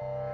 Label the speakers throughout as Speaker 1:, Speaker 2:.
Speaker 1: Thank you.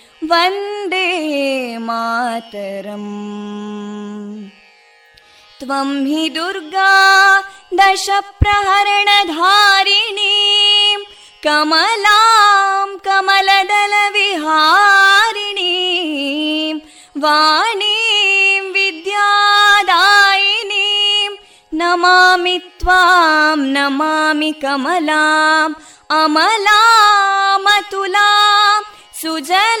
Speaker 2: Vande Mataram ತ್ವಂ ಹಿ ದುರ್ಗಾ ದಶ ಪ್ರಹರಣಧಾರಣೀ ಕಮಲಾ ಕಮಲದಲ ವಿಹಾರಿಣಿ ವಾಣಿ ವಿಧ್ಯಾದಾಯಿಣ ನಮಿ ತ್ವಾ ನಮ ಕಮಲ ಅಮಲಾತುಲಾ ಸುಜಲ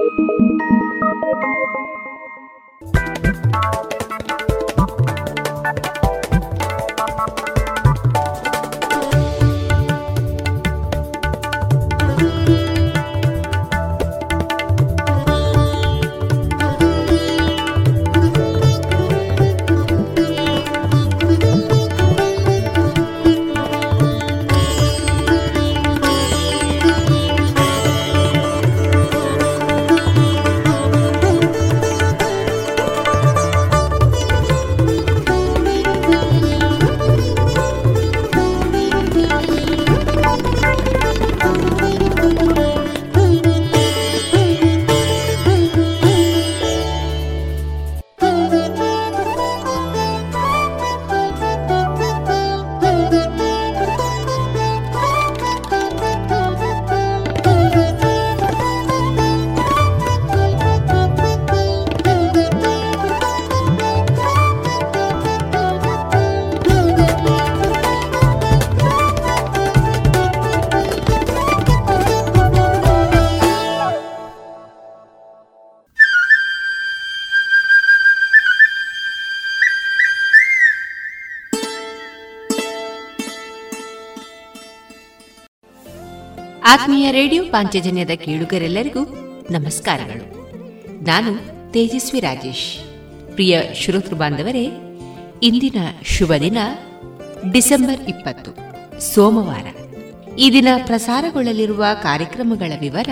Speaker 2: Thank you.
Speaker 3: ಆತ್ಮೀಯ ರೇಡಿಯೋ ಪಾಂಚಜನ್ಯದ ಕೇಳುಗರೆಲ್ಲರಿಗೂ ನಮಸ್ಕಾರಗಳು ನಾನು ತೇಜಸ್ವಿ ರಾಜೇಶ್ ಪ್ರಿಯ ಶ್ರೋತೃ ಬಾಂಧವರೇ ಇಂದಿನ ಶುಭ ದಿನ ಡಿಸೆಂಬರ್ ಇಪ್ಪತ್ತು ಸೋಮವಾರ ಈ ದಿನ ಪ್ರಸಾರಗೊಳ್ಳಲಿರುವ ಕಾರ್ಯಕ್ರಮಗಳ ವಿವರ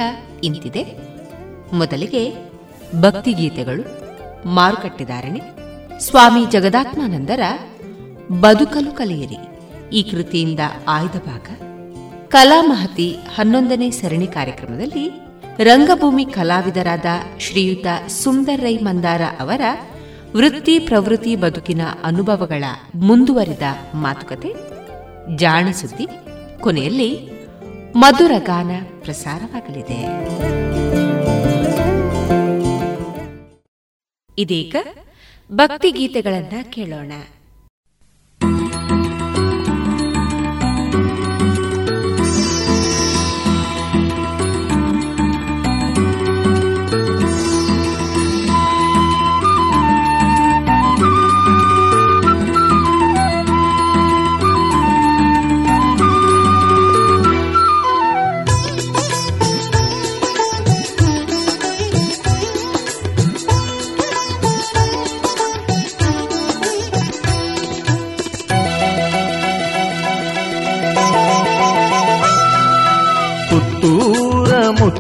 Speaker 3: ಇಂತಿದೆ ಮೊದಲಿಗೆ ಭಕ್ತಿಗೀತೆಗಳು ಮಾರುಕಟ್ಟೆದಾರಣೆ ಸ್ವಾಮಿ ಜಗದಾತ್ಮಾನಂದರ ಬದುಕಲು ಕಲಿಯಿರಿ ಈ ಕೃತಿಯಿಂದ ಆಯ್ದ ಭಾಗ ಕಲಾಮಹತಿ ಹನ್ನೊಂದನೇ ಸರಣಿ ಕಾರ್ಯಕ್ರಮದಲ್ಲಿ ರಂಗಭೂಮಿ ಕಲಾವಿದರಾದ ಶ್ರೀಯುತ ಸುಂದರ್ ರೈ ಮಂದಾರ ಅವರ ವೃತ್ತಿ ಪ್ರವೃತ್ತಿ ಬದುಕಿನ ಅನುಭವಗಳ ಮುಂದುವರಿದ ಮಾತುಕತೆ ಜಾಣಸುದ್ದಿ ಕೊನೆಯಲ್ಲಿ ಮಧುರ ಗಾನ ಪ್ರಸಾರವಾಗಲಿದೆ ಇದೀಗ ಗೀತೆಗಳನ್ನು ಕೇಳೋಣ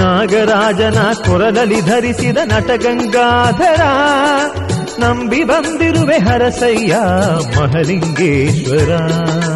Speaker 1: ನಾಗರಾಜನ ಕೊರಲಲ್ಲಿ ಧರಿಸಿದ ನಟಗಂಗಾಧರ ನಂಬಿ ಬಂದಿರುವೆ ಹರಸಯ್ಯ ಮಹಲಿಂಗೇಶ್ವರ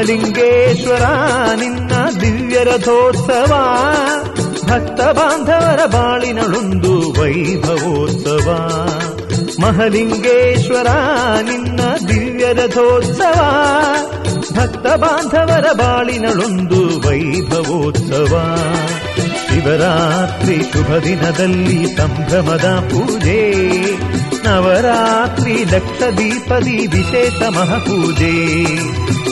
Speaker 1: ಸಿದ್ಧಲಿಂಗೇಶ್ವರ ನಿನ್ನ ದಿವ್ಯ ರಥೋತ್ಸವ ಭಕ್ತ ಬಾಂಧವರ ಬಾಳಿನಳೊಂದು ವೈಭವೋತ್ಸವ ಮಹಲಿಂಗೇಶ್ವರ ನಿನ್ನ ದಿವ್ಯ ರಥೋತ್ಸವ ಭಕ್ತ ಬಾಂಧವರ ಬಾಳಿನಳೊಂದು ವೈಭವೋತ್ಸವ ಶಿವರಾತ್ರಿ ಶುಭ ದಿನದಲ್ಲಿ ಸಂಭ್ರಮದ ಪೂಜೆ ನವರಾತ್ರಿ ದಕ್ಷ ದೀಪದಿ ವಿಶೇಷ ಮಹಪೂಜೆ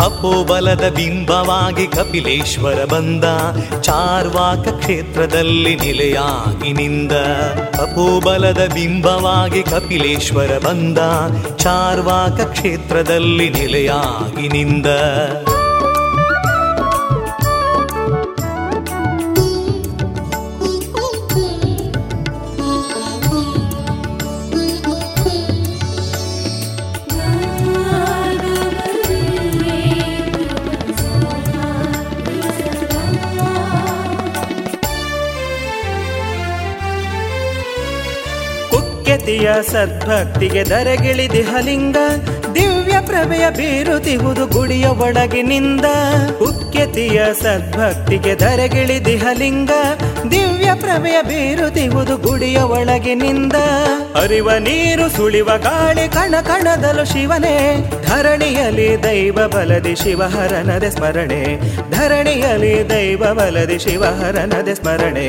Speaker 1: ತಪೋಬಲದ ಬಿಂಬವಾಗಿ ಕಪಿಲೇಶ್ವರ ಬಂದ ಚಾರ್ವಾಕ ಕ್ಷೇತ್ರದಲ್ಲಿ ನಿಲೆಯಾಗಿ ನಿಂದ ತಪೋಬಲದ ಬಿಂಬವಾಗಿ ಕಪಿಲೇಶ್ವರ ಬಂದ ಚಾರ್ವಾಕ ಕ್ಷೇತ್ರದಲ್ಲಿ ನಿಲೆಯಾಗಿ ನಿಂದ ಭಕ್ತಿಯ ಸದ್ಭಕ್ತಿಗೆ ದಿಹಲಿಂಗ ದಿವ್ಯ ಪ್ರಭೆಯ ಬೀರುತಿಹುದು ಗುಡಿಯ ಒಳಗಿನಿಂದ ಉಕ್ಕೆತಿಯ ಸದ್ಭಕ್ತಿಗೆ ದಿಹಲಿಂಗ ದಿವ್ಯ ಪ್ರಭೆಯ ತಿಹುದು ಗುಡಿಯ ಒಳಗಿನಿಂದ ಅರಿವ ನೀರು ಸುಳಿವ ಗಾಳಿ ಕಣ ಕಣದಲು ಶಿವನೇ ಧರಣಿಯಲ್ಲಿ ದೈವ ಬಲದಿ ಶಿವಹರನದೆ ಸ್ಮರಣೆ ಧರಣಿಯಲ್ಲಿ ದೈವ ಬಲದಿ ಶಿವಹರನದೆ ಸ್ಮರಣೆ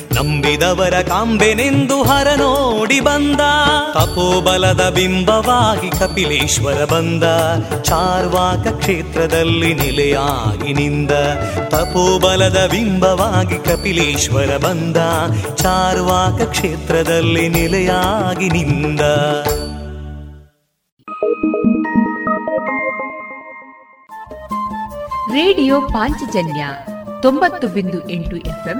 Speaker 1: ನಂಬಿದವರ ಕಾಂಬೆನೆಂದು ಹರ ನೋಡಿ ಬಂದ ತಪೋಬಲದ ಬಿಂಬವಾಗಿ ಕಪಿಲೇಶ್ವರ ಬಂದ ಚಾರ್ವಾಕ ಕ್ಷೇತ್ರದಲ್ಲಿ ನಿಲೆಯಾಗಿ ನಿಂದ ತಪೋಬಲದ ಬಿಂಬವಾಗಿ ಕಪಿಲೇಶ್ವರ ಬಂದ ಚಾರ್ವಾಕ ಕ್ಷೇತ್ರದಲ್ಲಿ ನಿಲೆಯಾಗಿ ನಿಂದ
Speaker 3: ರೇಡಿಯೋ ಪಾಂಚಜನ್ಯ ತೊಂಬತ್ತು ಬಿಂದು ಎಂಟು ಎಫ್ಎಂ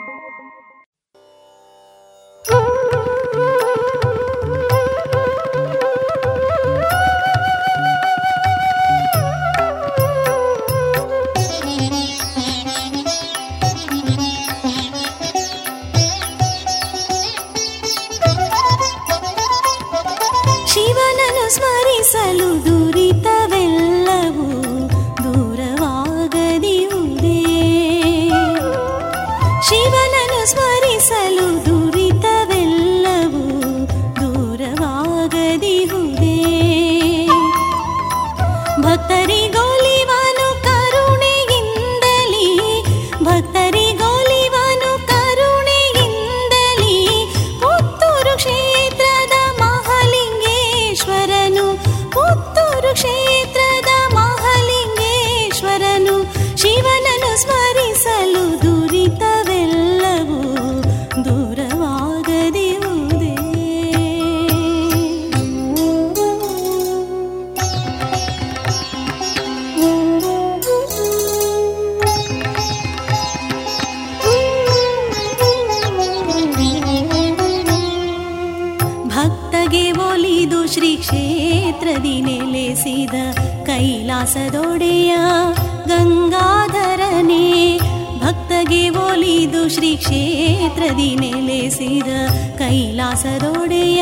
Speaker 4: ದಾಸದೊಡೆಯ ಗಂಗಾಧರನೇ ಭಕ್ತಗೆ ಒಲಿದು ಶ್ರೀ ಕ್ಷೇತ್ರದಿ ನೆಲೆಸಿದ ಕೈಲಾಸದೊಡೆಯ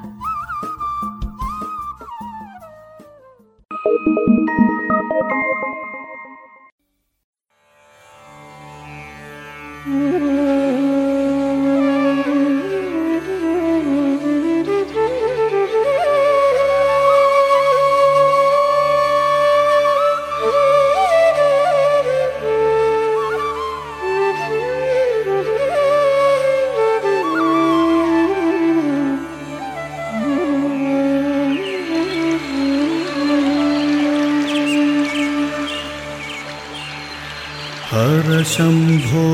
Speaker 5: शम्भो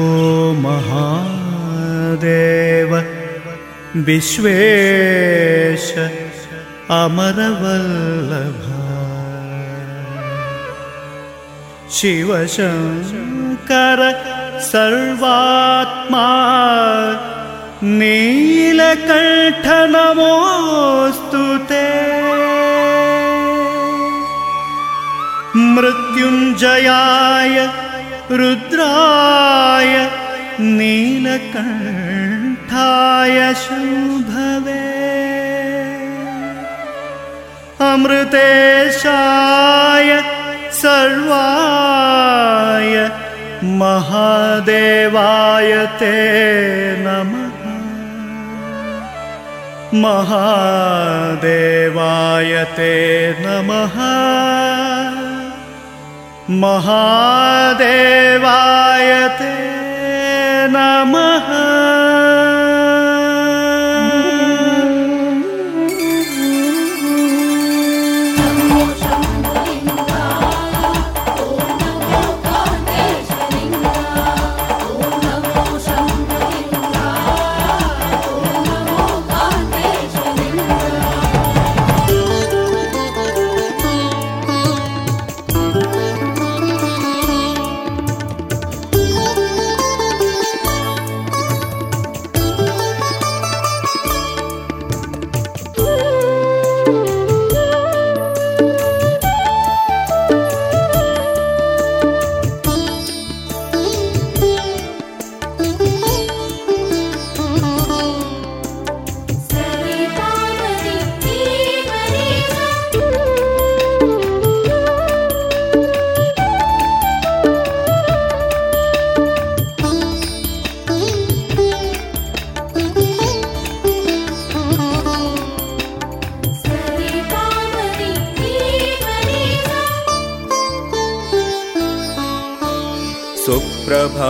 Speaker 5: महादेव विश्वेश अमरवल्लभा शिव शङ्कर सर्वात्मा नीलकण्ठ नमोऽस्तु ते मृत्युञ्जयाय य नीलकण्ठाय शुभवे अमृतेशाय सर्वाय महादेवाय ते नमः महादेवायते नमः महादेवायते नमः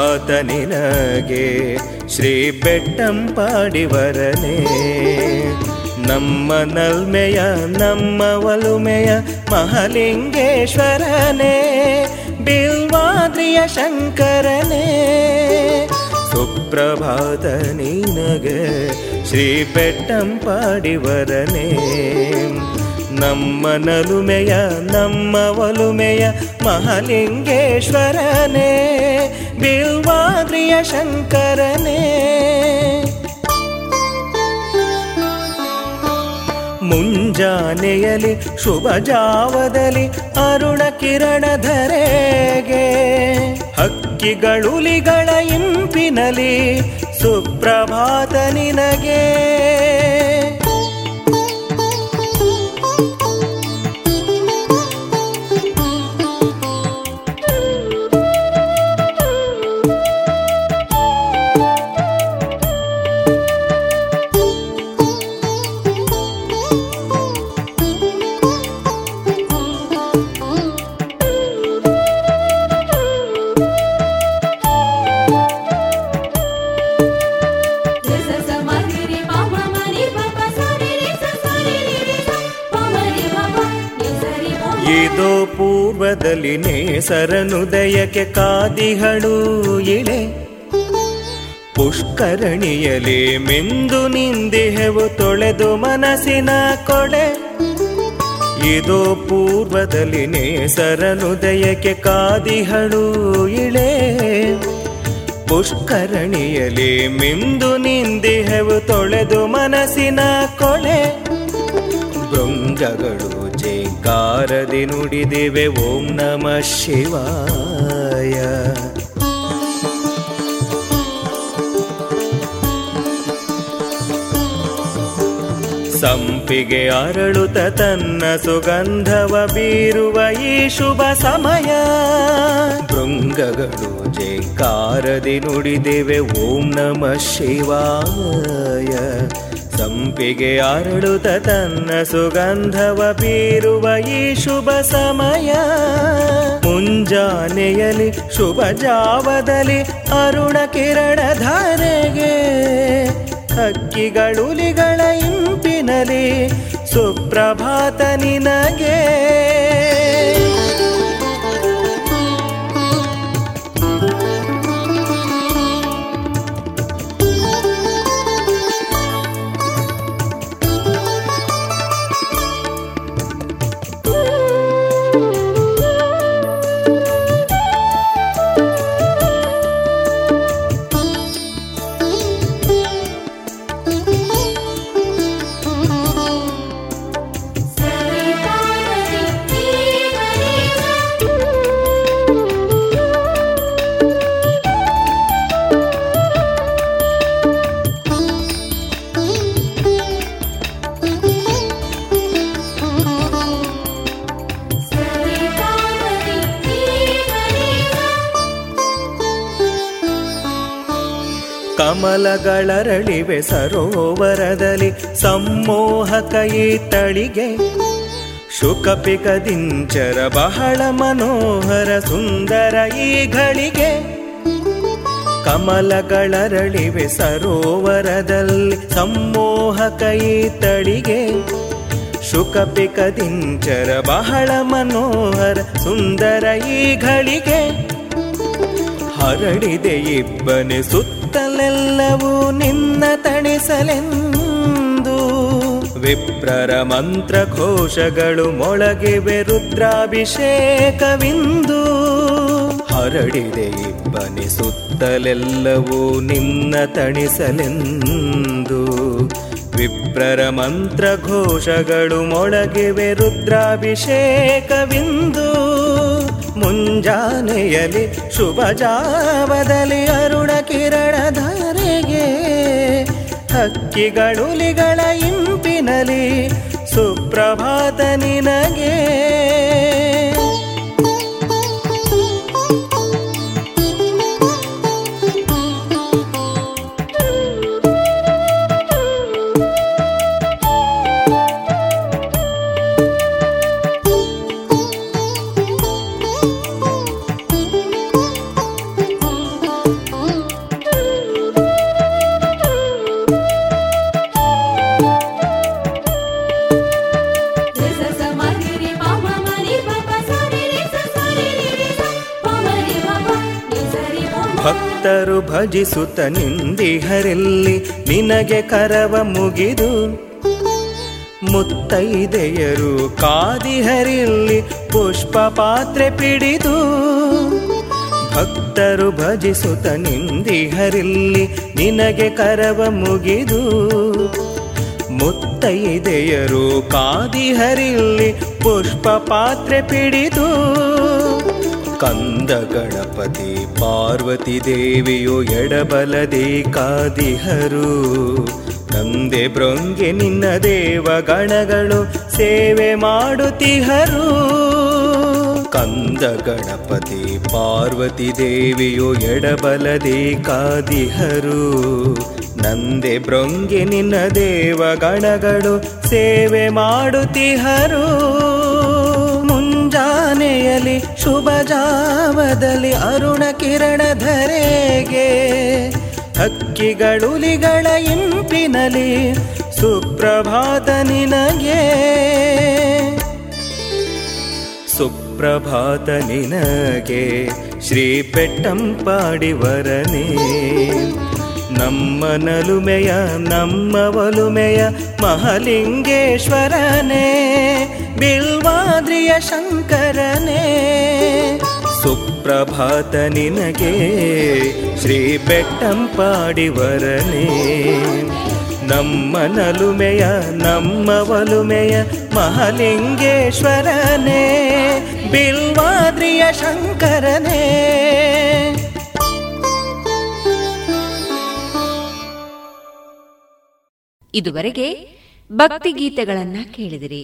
Speaker 6: ಆತ ನಿನಗೆ ಶ್ರೀ ಪಾಡಿವರನೇ ನಮ್ಮ ನಲ್ಮೆಯ ನಮ್ಮ ಒಲುಮೆಯ ಮಹಾಲಿಂಗೇಶ್ವರನೇ ಬಿಲ್ವಾದ್ರಿಯ ಶಂಕರನೇ ಸುಪ್ರಭಾತ ನಿನಗೆ ಶ್ರೀ ಬೆಟ್ಟಂಪಾಡಿವರನೇ ನಮ್ಮ ನಲುಮೆಯ ನಮ್ಮ ಒಲುಮೆಯ ಮಹಾಲಿಂಗೇಶ್ವರನೇ ಬಿಲ್ವಾದ್ರಿಯ ಶಂಕರನೇ ಮುಂಜಾನೆಯಲಿ ಶುಭ ಜಾವದಲ್ಲಿ ಅರುಣ ಧರೆಗೆ ಹಕ್ಕಿಗಳುಲಿಗಳ ಇಂಪಿನಲಿ ಸುಪ್ರಭಾತ ನಿನಗೆ
Speaker 7: ಸರನುದಯಕ್ಕೆ ಕಾದಿಹಳು ಇಳೆ ಪುಷ್ಕರಣಿಯಲಿ ಮೆಂದು ನಿಂದಿಹೆವು ತೊಳೆದು ಮನಸ್ಸಿನ ಕೊಳೆ ಇದೋ ಪೂರ್ವದಲ್ಲಿನೇ ಸರನುದಯಕ್ಕೆ ಕಾದಿಹಳು ಇಳೆ ಪುಷ್ಕರಣಿಯಲಿ ಮಿಂದು ನಿಂದಿಹೆವು ತೊಳೆದು ಮನಸ್ಸಿನ ಕೊಳೆ ಬೃಂಗಗಳು ಕಾರದಿ ನುಡಿದಿವೆ ಓಂ ನಮ ಶಿವಾಯ ಸಂಪಿಗೆ ಅರಳುತ ತನ್ನ ಸುಗಂಧವ ಬೀರುವ ಈ ಶುಭ ಸಮಯ ಭೃಂಗಗಳು ಜೈಕಾರದಿ ನುಡಿದಿವೆ ಓಂ ನಮ ಶಿವಾಯ ತಂಪಿಗೆ ಅರಳುತ ತನ್ನ ಸುಗಂಧವ ಬೀರುವ ಈ ಶುಭ ಸಮಯ ಮುಂಜಾನೆಯಲ್ಲಿ ಶುಭ ಜಾವದಲ್ಲಿ ಅರುಣ ಕಿರಣ ಧಾರೆಗೆ ಹಕ್ಕಿಗಳುಲಿಗಳ ಇಂಪಿನಲಿ ಸುಪ್ರಭಾತ ನಿನಗೆ
Speaker 8: ಕಮಲಗಳರಳಿವೆ ಸರೋವರದಲ್ಲಿ ಸಮ್ಮೋಹಕ ಶುಕಪಿಕ ದಿಂಚರ ಬಹಳ ಮನೋಹರ ಸುಂದರ ಈ ಘಳಿಗೆ ಕಮಲಗಳರಳಿವೆ ಸರೋವರದಲ್ಲಿ ಸಮ್ಮೋಹಕ ಶುಕಪಿಕ ದಿಂಚರ ಬಹಳ ಮನೋಹರ ಸುಂದರ ಈ ಘಳಿಗೆ ಹರಡಿದೆ ಇಬ್ಬನೆ ಸುತ್ತ ಸುತ್ತಲೆಲ್ಲವೂ ನಿನ್ನ ತಣಿಸಲೆಂದು ವಿಪ್ರರ ಮಂತ್ರ ಘೋಷಗಳು ಮೊಳಗಿವೆ ರುದ್ರಾಭಿಷೇಕವಿಂದು ಹರಡಿದೆ ಸುತ್ತಲೆಲ್ಲವೂ ನಿನ್ನ ತಣಿಸಲೆಂದು ವಿಪ್ರರ ಮಂತ್ರ ಘೋಷಗಳು ಮೊಳಗಿವೆ ರುದ್ರಾಭಿಷೇಕವಿಂದು ಮುಂಜಾನೆಯಲಿ ಶುಭ ಜಾವದಲ್ಲಿ ಅರುಣ ಧಾರೆಗೆ ಹಕ್ಕಿಗಳುಲಿಗಳ ಇಂಪಿನಲಿ ಸುಪ್ರಭಾತ ನಿನಗೆ
Speaker 9: ಭಜಿಸುತ್ತ ನಿಂದಿಹರಲ್ಲಿ ನಿನಗೆ ಕರವ ಮುಗಿದು ಮುತ್ತೈದೆಯರು ಕಾದಿಹರಿಲ್ಲಿ ಪುಷ್ಪ ಪಾತ್ರೆ ಪಿಡಿದು ಭಕ್ತರು ಭಜಿಸುತ್ತ ನಿಂದಿಹರಿಲ್ಲಿ ನಿನಗೆ ಕರವ ಮುಗಿದು ಮುತ್ತೈದೆಯರು ಕಾದಿಹರಿಲ್ಲಿ ಪುಷ್ಪ ಪಾತ್ರೆ ಪಿಡಿದು ಕಂದ ಗಣಪತಿ ಪಾರ್ವತಿ ದೇವಿಯು ಎಡಬಲದಿ ಕಾದಿಹರು ತಂದೆ ಬ್ರೊಂಗೆ ನಿನ್ನ ದೇವ ಗಣಗಳು ಸೇವೆ ಮಾಡುತ್ತಿಹರು ಕಂದ ಗಣಪತಿ ಪಾರ್ವತಿ ದೇವಿಯು ಎಡಬಲದಿ ಕಾದಿಹರು ನಂದೆ ಬ್ರೊಂಗೆ ನಿನ್ನ ದೇವ ಗಣಗಳು ಸೇವೆ ಮಾಡುತ್ತಿಹರು ಕಿರಣದಲ್ಲಿ ಶುಭ ಜಾವದಲ್ಲಿ ಅರುಣ ಕಿರಣ ಧರೆಗೆ ಹಕ್ಕಿಗಳುಲಿಗಳ ಇಂಪಿನಲಿ ಸುಪ್ರಭಾತ ನಿನಗೆ ಸುಪ್ರಭಾತ ನಿನಗೆ ಶ್ರೀ ವರನೆ ನಮ್ಮ ನಲುಮೆಯ ನಮ್ಮ ಒಲುಮೆಯ ಮಹಾಲಿಂಗೇಶ್ವರನೇ ಬಿಲ್ವಾದ್ರಿಯ ಶಂಕರನೇ ಸುಪ್ರಭಾತ ನಿನಗೆ ಶ್ರೀ ಬೆಟ್ಟಂಪಾಡಿವರನೇ ನಮ್ಮ ನಲುಮೆಯ ನಮ್ಮ ಒಲುಮೆಯ ಮಹಾಲಿಂಗೇಶ್ವರನೇ ಬಿಲ್ವಾದ್ರಿಯ ಶಂಕರನೇ
Speaker 10: ಇದುವರೆಗೆ ಭಕ್ತಿ ಗೀತೆಗಳನ್ನ ಕೇಳಿದಿರಿ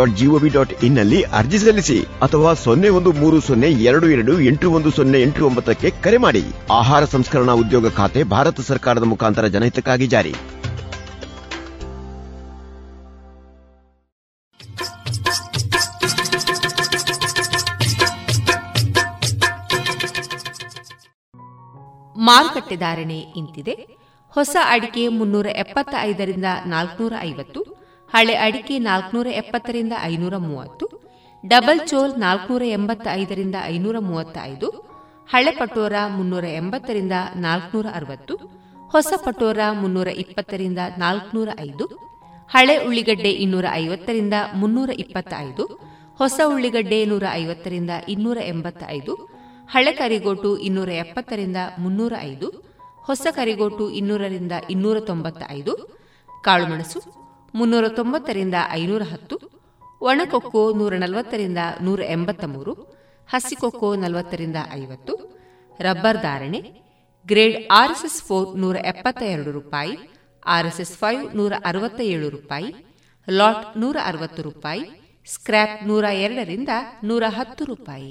Speaker 11: ಡಾಟ್ ಜಿಒವಿ ಡಾಟ್ ಇನ್ನಲ್ಲಿ ಅರ್ಜಿ ಸಲ್ಲಿಸಿ ಅಥವಾ ಸೊನ್ನೆ ಒಂದು ಮೂರು ಸೊನ್ನೆ ಎರಡು ಎರಡು ಎಂಟು ಒಂದು ಸೊನ್ನೆ ಎಂಟು ಒಂಬತ್ತಕ್ಕೆ ಕರೆ ಮಾಡಿ ಆಹಾರ ಸಂಸ್ಕರಣಾ ಉದ್ಯೋಗ ಖಾತೆ ಭಾರತ ಸರ್ಕಾರದ ಮುಖಾಂತರ ಜನಹಿತಕ್ಕಾಗಿ ಜಾರಿ
Speaker 12: ಮಾರುಕಟ್ಟೆ ಇಂತಿದೆ ಹೊಸ ಅಡಿಕೆ ಮುನ್ನೂರ ಎಪ್ಪತ್ತ ಐದರಿಂದ ಐವತ್ತು ಹಳೆ ಅಡಿಕೆ ನಾಲ್ಕುನೂರ ಎಪ್ಪತ್ತರಿಂದ ಐನೂರ ಮೂವತ್ತು ಡಬಲ್ ಚೋಲ್ ನಾಲ್ಕನೂರ ಎಂಬತ್ತ ಐದರಿಂದ ಐನೂರ ಮೂವತ್ತ ಐದು ಹಳೆ ಪಟೋರ ಮುನ್ನೂರ ಎಂಬತ್ತರಿಂದ ನಾಲ್ಕುನೂರ ಅರವತ್ತು ಹೊಸ ಪಟೋರ ಮುನ್ನೂರ ಇಪ್ಪತ್ತರಿಂದ ನಾಲ್ಕನೂರ ಐದು ಹಳೆ ಉಳ್ಳಿಗಡ್ಡೆ ಇನ್ನೂರ ಐವತ್ತರಿಂದ ಮುನ್ನೂರ ಇಪ್ಪತ್ತ ಐದು ಹೊಸ ಉಳ್ಳಿಗಡ್ಡೆ ನೂರ ಐವತ್ತರಿಂದ ಇನ್ನೂರ ಎಂಬತ್ತ ಐದು ಹಳೆ ಕರಿಗೋಟು ಇನ್ನೂರ ಎಪ್ಪತ್ತರಿಂದ ಮುನ್ನೂರ ಐದು ಹೊಸ ಕರಿಗೋಟು ಇನ್ನೂರರಿಂದ ಇನ್ನೂರ ತೊಂಬತ್ತ ಐದು ಕಾಳುಮೆಣಸು ಮುನ್ನೂರ ತೊಂಬತ್ತರಿಂದ ಐನೂರ ಹತ್ತು ಒಣಕೊಕ್ಕೋ ನೂರ ನಲವತ್ತರಿಂದ ನೂರ ಎಂಬತ್ತ ಮೂರು ಹಸಿಕೊಕ್ಕೋ ನಲವತ್ತರಿಂದ ಐವತ್ತು ರಬ್ಬರ್ ಧಾರಣೆ ಗ್ರೇಡ್ ಆರ್ಎಸ್ಎಸ್ ಫೋರ್ ನೂರ ಎಪ್ಪತ್ತ ಎರಡು ರೂಪಾಯಿ ಆರ್ಎಸ್ಎಸ್ ಫೈವ್ ನೂರ ಅರವತ್ತ ಏಳು ರೂಪಾಯಿ ಲಾಟ್ ನೂರ ಅರವತ್ತು ರೂಪಾಯಿ ಸ್ಕ್ರ್ಯಾಪ್ ನೂರ ಎರಡರಿಂದ ನೂರ ಹತ್ತು ರೂಪಾಯಿ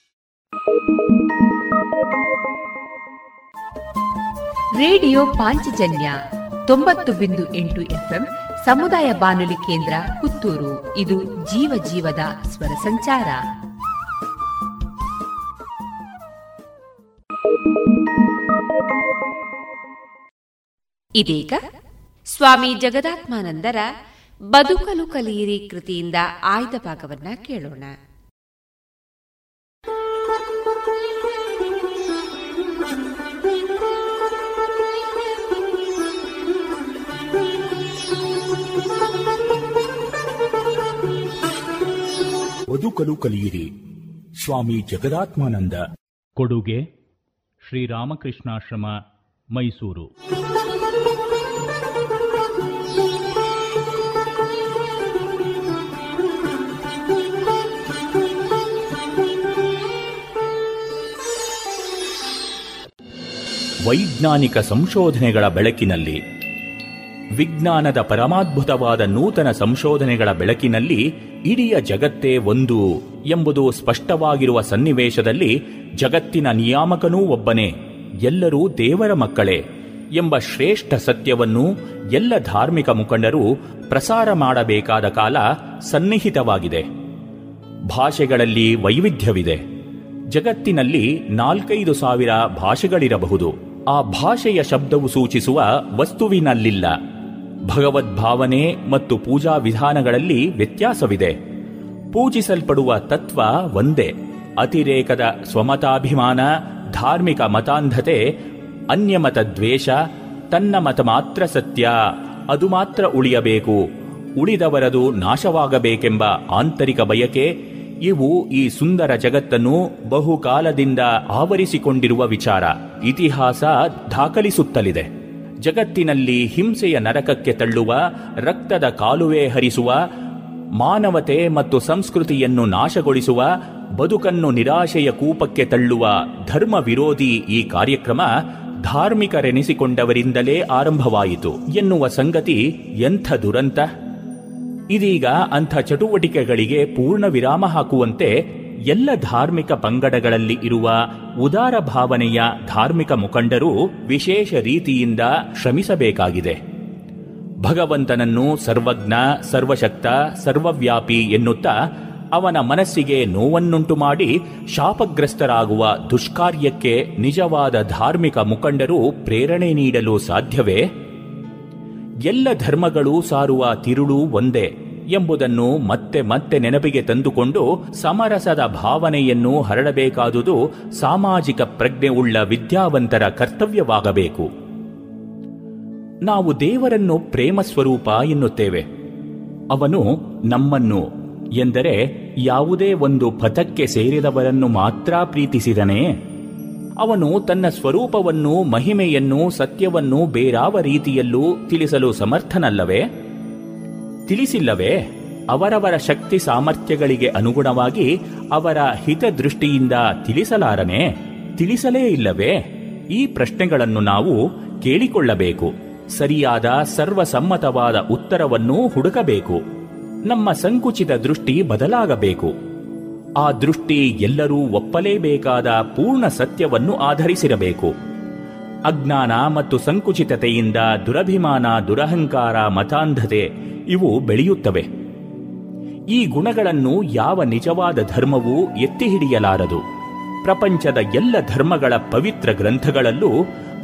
Speaker 3: ರೇಡಿಯೋ ಪಾಂಚಜನ್ಯ ತೊಂಬತ್ತು ಬಿಂದು ಎಂಟು ಎಫ್ಎಂ ಸಮುದಾಯ ಬಾನುಲಿ ಕೇಂದ್ರ ಪುತ್ತೂರು ಇದು ಜೀವ ಜೀವದ ಸ್ವರ ಸಂಚಾರ
Speaker 10: ಇದೀಗ ಸ್ವಾಮಿ ಜಗದಾತ್ಮಾನಂದರ ಬದುಕಲು ಕಲಿಯಿರಿ ಕೃತಿಯಿಂದ ಆಯ್ದ ಭಾಗವನ್ನ ಕೇಳೋಣ
Speaker 13: ಬದುಕಲು ಕಲಿಯಿರಿ ಸ್ವಾಮಿ ಜಗದಾತ್ಮಾನಂದ
Speaker 14: ಕೊಡುಗೆ ಶ್ರೀರಾಮಕೃಷ್ಣಾಶ್ರಮ ಮೈಸೂರು
Speaker 15: ವೈಜ್ಞಾನಿಕ ಸಂಶೋಧನೆಗಳ ಬೆಳಕಿನಲ್ಲಿ ವಿಜ್ಞಾನದ ಪರಮಾದ್ಭುತವಾದ ನೂತನ ಸಂಶೋಧನೆಗಳ ಬೆಳಕಿನಲ್ಲಿ ಇಡೀ ಜಗತ್ತೇ ಒಂದು ಎಂಬುದು ಸ್ಪಷ್ಟವಾಗಿರುವ ಸನ್ನಿವೇಶದಲ್ಲಿ ಜಗತ್ತಿನ ನಿಯಾಮಕನೂ ಒಬ್ಬನೇ ಎಲ್ಲರೂ ದೇವರ ಮಕ್ಕಳೇ ಎಂಬ ಶ್ರೇಷ್ಠ ಸತ್ಯವನ್ನು ಎಲ್ಲ ಧಾರ್ಮಿಕ ಮುಖಂಡರು ಪ್ರಸಾರ ಮಾಡಬೇಕಾದ ಕಾಲ ಸನ್ನಿಹಿತವಾಗಿದೆ ಭಾಷೆಗಳಲ್ಲಿ ವೈವಿಧ್ಯವಿದೆ ಜಗತ್ತಿನಲ್ಲಿ ನಾಲ್ಕೈದು ಸಾವಿರ ಭಾಷೆಗಳಿರಬಹುದು ಆ ಭಾಷೆಯ ಶಬ್ದವು ಸೂಚಿಸುವ ವಸ್ತುವಿನಲ್ಲಿಲ್ಲ ಭಗವದ್ಭಾವನೆ ಮತ್ತು ಪೂಜಾ ವಿಧಾನಗಳಲ್ಲಿ ವ್ಯತ್ಯಾಸವಿದೆ ಪೂಜಿಸಲ್ಪಡುವ ತತ್ವ ಒಂದೇ ಅತಿರೇಕದ ಸ್ವಮತಾಭಿಮಾನ ಧಾರ್ಮಿಕ ಮತಾಂಧತೆ ಅನ್ಯಮತ ದ್ವೇಷ ತನ್ನ ಮತ ಮಾತ್ರ ಸತ್ಯ ಅದು ಮಾತ್ರ ಉಳಿಯಬೇಕು ಉಳಿದವರದು ನಾಶವಾಗಬೇಕೆಂಬ ಆಂತರಿಕ ಬಯಕೆ ಇವು ಈ ಸುಂದರ ಜಗತ್ತನ್ನು ಬಹುಕಾಲದಿಂದ ಆವರಿಸಿಕೊಂಡಿರುವ ವಿಚಾರ ಇತಿಹಾಸ ದಾಖಲಿಸುತ್ತಲಿದೆ ಜಗತ್ತಿನಲ್ಲಿ ಹಿಂಸೆಯ ನರಕಕ್ಕೆ ತಳ್ಳುವ ರಕ್ತದ ಕಾಲುವೆ ಹರಿಸುವ ಮಾನವತೆ ಮತ್ತು ಸಂಸ್ಕೃತಿಯನ್ನು ನಾಶಗೊಳಿಸುವ ಬದುಕನ್ನು ನಿರಾಶೆಯ ಕೂಪಕ್ಕೆ ತಳ್ಳುವ ಧರ್ಮ ವಿರೋಧಿ ಈ ಕಾರ್ಯಕ್ರಮ ಧಾರ್ಮಿಕರೆನಿಸಿಕೊಂಡವರಿಂದಲೇ ಆರಂಭವಾಯಿತು ಎನ್ನುವ ಸಂಗತಿ ಎಂಥ ದುರಂತ ಇದೀಗ ಅಂಥ ಚಟುವಟಿಕೆಗಳಿಗೆ ಪೂರ್ಣ ವಿರಾಮ ಹಾಕುವಂತೆ ಎಲ್ಲ ಧಾರ್ಮಿಕ ಪಂಗಡಗಳಲ್ಲಿ ಇರುವ ಉದಾರ ಭಾವನೆಯ ಧಾರ್ಮಿಕ ಮುಖಂಡರು ವಿಶೇಷ ರೀತಿಯಿಂದ ಶ್ರಮಿಸಬೇಕಾಗಿದೆ ಭಗವಂತನನ್ನು ಸರ್ವಜ್ಞ ಸರ್ವಶಕ್ತ ಸರ್ವವ್ಯಾಪಿ ಎನ್ನುತ್ತಾ ಅವನ ಮನಸ್ಸಿಗೆ ನೋವನ್ನುಂಟು ಮಾಡಿ ಶಾಪಗ್ರಸ್ತರಾಗುವ ದುಷ್ಕಾರ್ಯಕ್ಕೆ ನಿಜವಾದ ಧಾರ್ಮಿಕ ಮುಖಂಡರು ಪ್ರೇರಣೆ ನೀಡಲು ಸಾಧ್ಯವೇ ಎಲ್ಲ ಧರ್ಮಗಳು ಸಾರುವ ತಿರುಳು ಒಂದೇ ಎಂಬುದನ್ನು ಮತ್ತೆ ಮತ್ತೆ ನೆನಪಿಗೆ ತಂದುಕೊಂಡು ಸಮರಸದ ಭಾವನೆಯನ್ನು ಹರಡಬೇಕಾದುದು ಸಾಮಾಜಿಕ ಪ್ರಜ್ಞೆ ಉಳ್ಳ ವಿದ್ಯಾವಂತರ ಕರ್ತವ್ಯವಾಗಬೇಕು ನಾವು ದೇವರನ್ನು ಪ್ರೇಮ ಸ್ವರೂಪ ಎನ್ನುತ್ತೇವೆ ಅವನು ನಮ್ಮನ್ನು ಎಂದರೆ ಯಾವುದೇ ಒಂದು ಪಥಕ್ಕೆ ಸೇರಿದವರನ್ನು ಮಾತ್ರ ಪ್ರೀತಿಸಿದನೇ ಅವನು ತನ್ನ ಸ್ವರೂಪವನ್ನು ಮಹಿಮೆಯನ್ನು ಸತ್ಯವನ್ನು ಬೇರಾವ ರೀತಿಯಲ್ಲೂ ತಿಳಿಸಲು ಸಮರ್ಥನಲ್ಲವೇ ತಿಳಿಸಿಲ್ಲವೇ ಅವರವರ ಶಕ್ತಿ ಸಾಮರ್ಥ್ಯಗಳಿಗೆ ಅನುಗುಣವಾಗಿ ಅವರ ಹಿತದೃಷ್ಟಿಯಿಂದ ತಿಳಿಸಲಾರನೆ ತಿಳಿಸಲೇ ಇಲ್ಲವೇ ಈ ಪ್ರಶ್ನೆಗಳನ್ನು ನಾವು ಕೇಳಿಕೊಳ್ಳಬೇಕು ಸರಿಯಾದ ಸರ್ವಸಮ್ಮತವಾದ ಉತ್ತರವನ್ನು ಹುಡುಕಬೇಕು ನಮ್ಮ ಸಂಕುಚಿತ ದೃಷ್ಟಿ ಬದಲಾಗಬೇಕು ಆ ದೃಷ್ಟಿ ಎಲ್ಲರೂ ಒಪ್ಪಲೇಬೇಕಾದ ಪೂರ್ಣ ಸತ್ಯವನ್ನು ಆಧರಿಸಿರಬೇಕು ಅಜ್ಞಾನ ಮತ್ತು ಸಂಕುಚಿತತೆಯಿಂದ ದುರಭಿಮಾನ ದುರಹಂಕಾರ ಮತಾಂಧತೆ ಇವು ಬೆಳೆಯುತ್ತವೆ ಈ ಗುಣಗಳನ್ನು ಯಾವ ನಿಜವಾದ ಧರ್ಮವೂ ಎತ್ತಿಹಿಡಿಯಲಾರದು ಪ್ರಪಂಚದ ಎಲ್ಲ ಧರ್ಮಗಳ ಪವಿತ್ರ ಗ್ರಂಥಗಳಲ್ಲೂ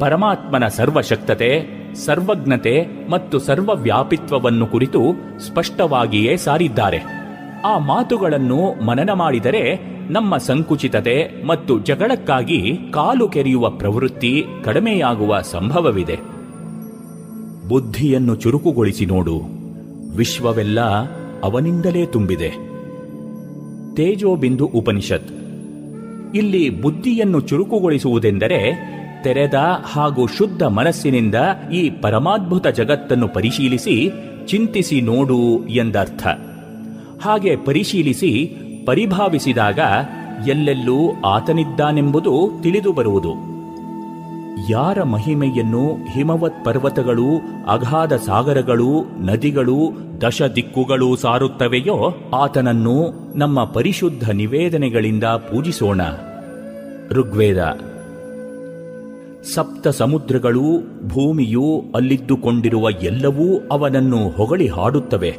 Speaker 15: ಪರಮಾತ್ಮನ ಸರ್ವಶಕ್ತತೆ ಸರ್ವಜ್ಞತೆ ಮತ್ತು ಸರ್ವವ್ಯಾಪಿತ್ವವನ್ನು ಕುರಿತು ಸ್ಪಷ್ಟವಾಗಿಯೇ ಸಾರಿದ್ದಾರೆ ಆ ಮಾತುಗಳನ್ನು ಮನನ ಮಾಡಿದರೆ ನಮ್ಮ ಸಂಕುಚಿತತೆ ಮತ್ತು ಜಗಳಕ್ಕಾಗಿ ಕಾಲು ಕೆರೆಯುವ ಪ್ರವೃತ್ತಿ ಕಡಿಮೆಯಾಗುವ ಸಂಭವವಿದೆ
Speaker 16: ಬುದ್ಧಿಯನ್ನು ಚುರುಕುಗೊಳಿಸಿ ನೋಡು ವಿಶ್ವವೆಲ್ಲ ಅವನಿಂದಲೇ ತುಂಬಿದೆ ತೇಜೋಬಿಂದು ಉಪನಿಷತ್ ಇಲ್ಲಿ ಬುದ್ಧಿಯನ್ನು ಚುರುಕುಗೊಳಿಸುವುದೆಂದರೆ ತೆರೆದ ಹಾಗೂ ಶುದ್ಧ ಮನಸ್ಸಿನಿಂದ ಈ ಪರಮಾದ್ಭುತ ಜಗತ್ತನ್ನು ಪರಿಶೀಲಿಸಿ ಚಿಂತಿಸಿ ನೋಡು ಎಂದರ್ಥ ಹಾಗೆ ಪರಿಶೀಲಿಸಿ ಪರಿಭಾವಿಸಿದಾಗ ಎಲ್ಲೆಲ್ಲೂ ಆತನಿದ್ದಾನೆಂಬುದು ಬರುವುದು ಯಾರ ಮಹಿಮೆಯನ್ನು ಹಿಮವತ್ ಪರ್ವತಗಳು ಅಗಾಧ ಸಾಗರಗಳು ನದಿಗಳು ದಶ ದಿಕ್ಕುಗಳು ಸಾರುತ್ತವೆಯೋ ಆತನನ್ನು ನಮ್ಮ ಪರಿಶುದ್ಧ ನಿವೇದನೆಗಳಿಂದ ಪೂಜಿಸೋಣ ಋಗ್ವೇದ ಸಪ್ತ ಸಮುದ್ರಗಳು ಭೂಮಿಯು ಅಲ್ಲಿದ್ದುಕೊಂಡಿರುವ ಎಲ್ಲವೂ ಅವನನ್ನು ಹೊಗಳಿ ಹಾಡುತ್ತವೆ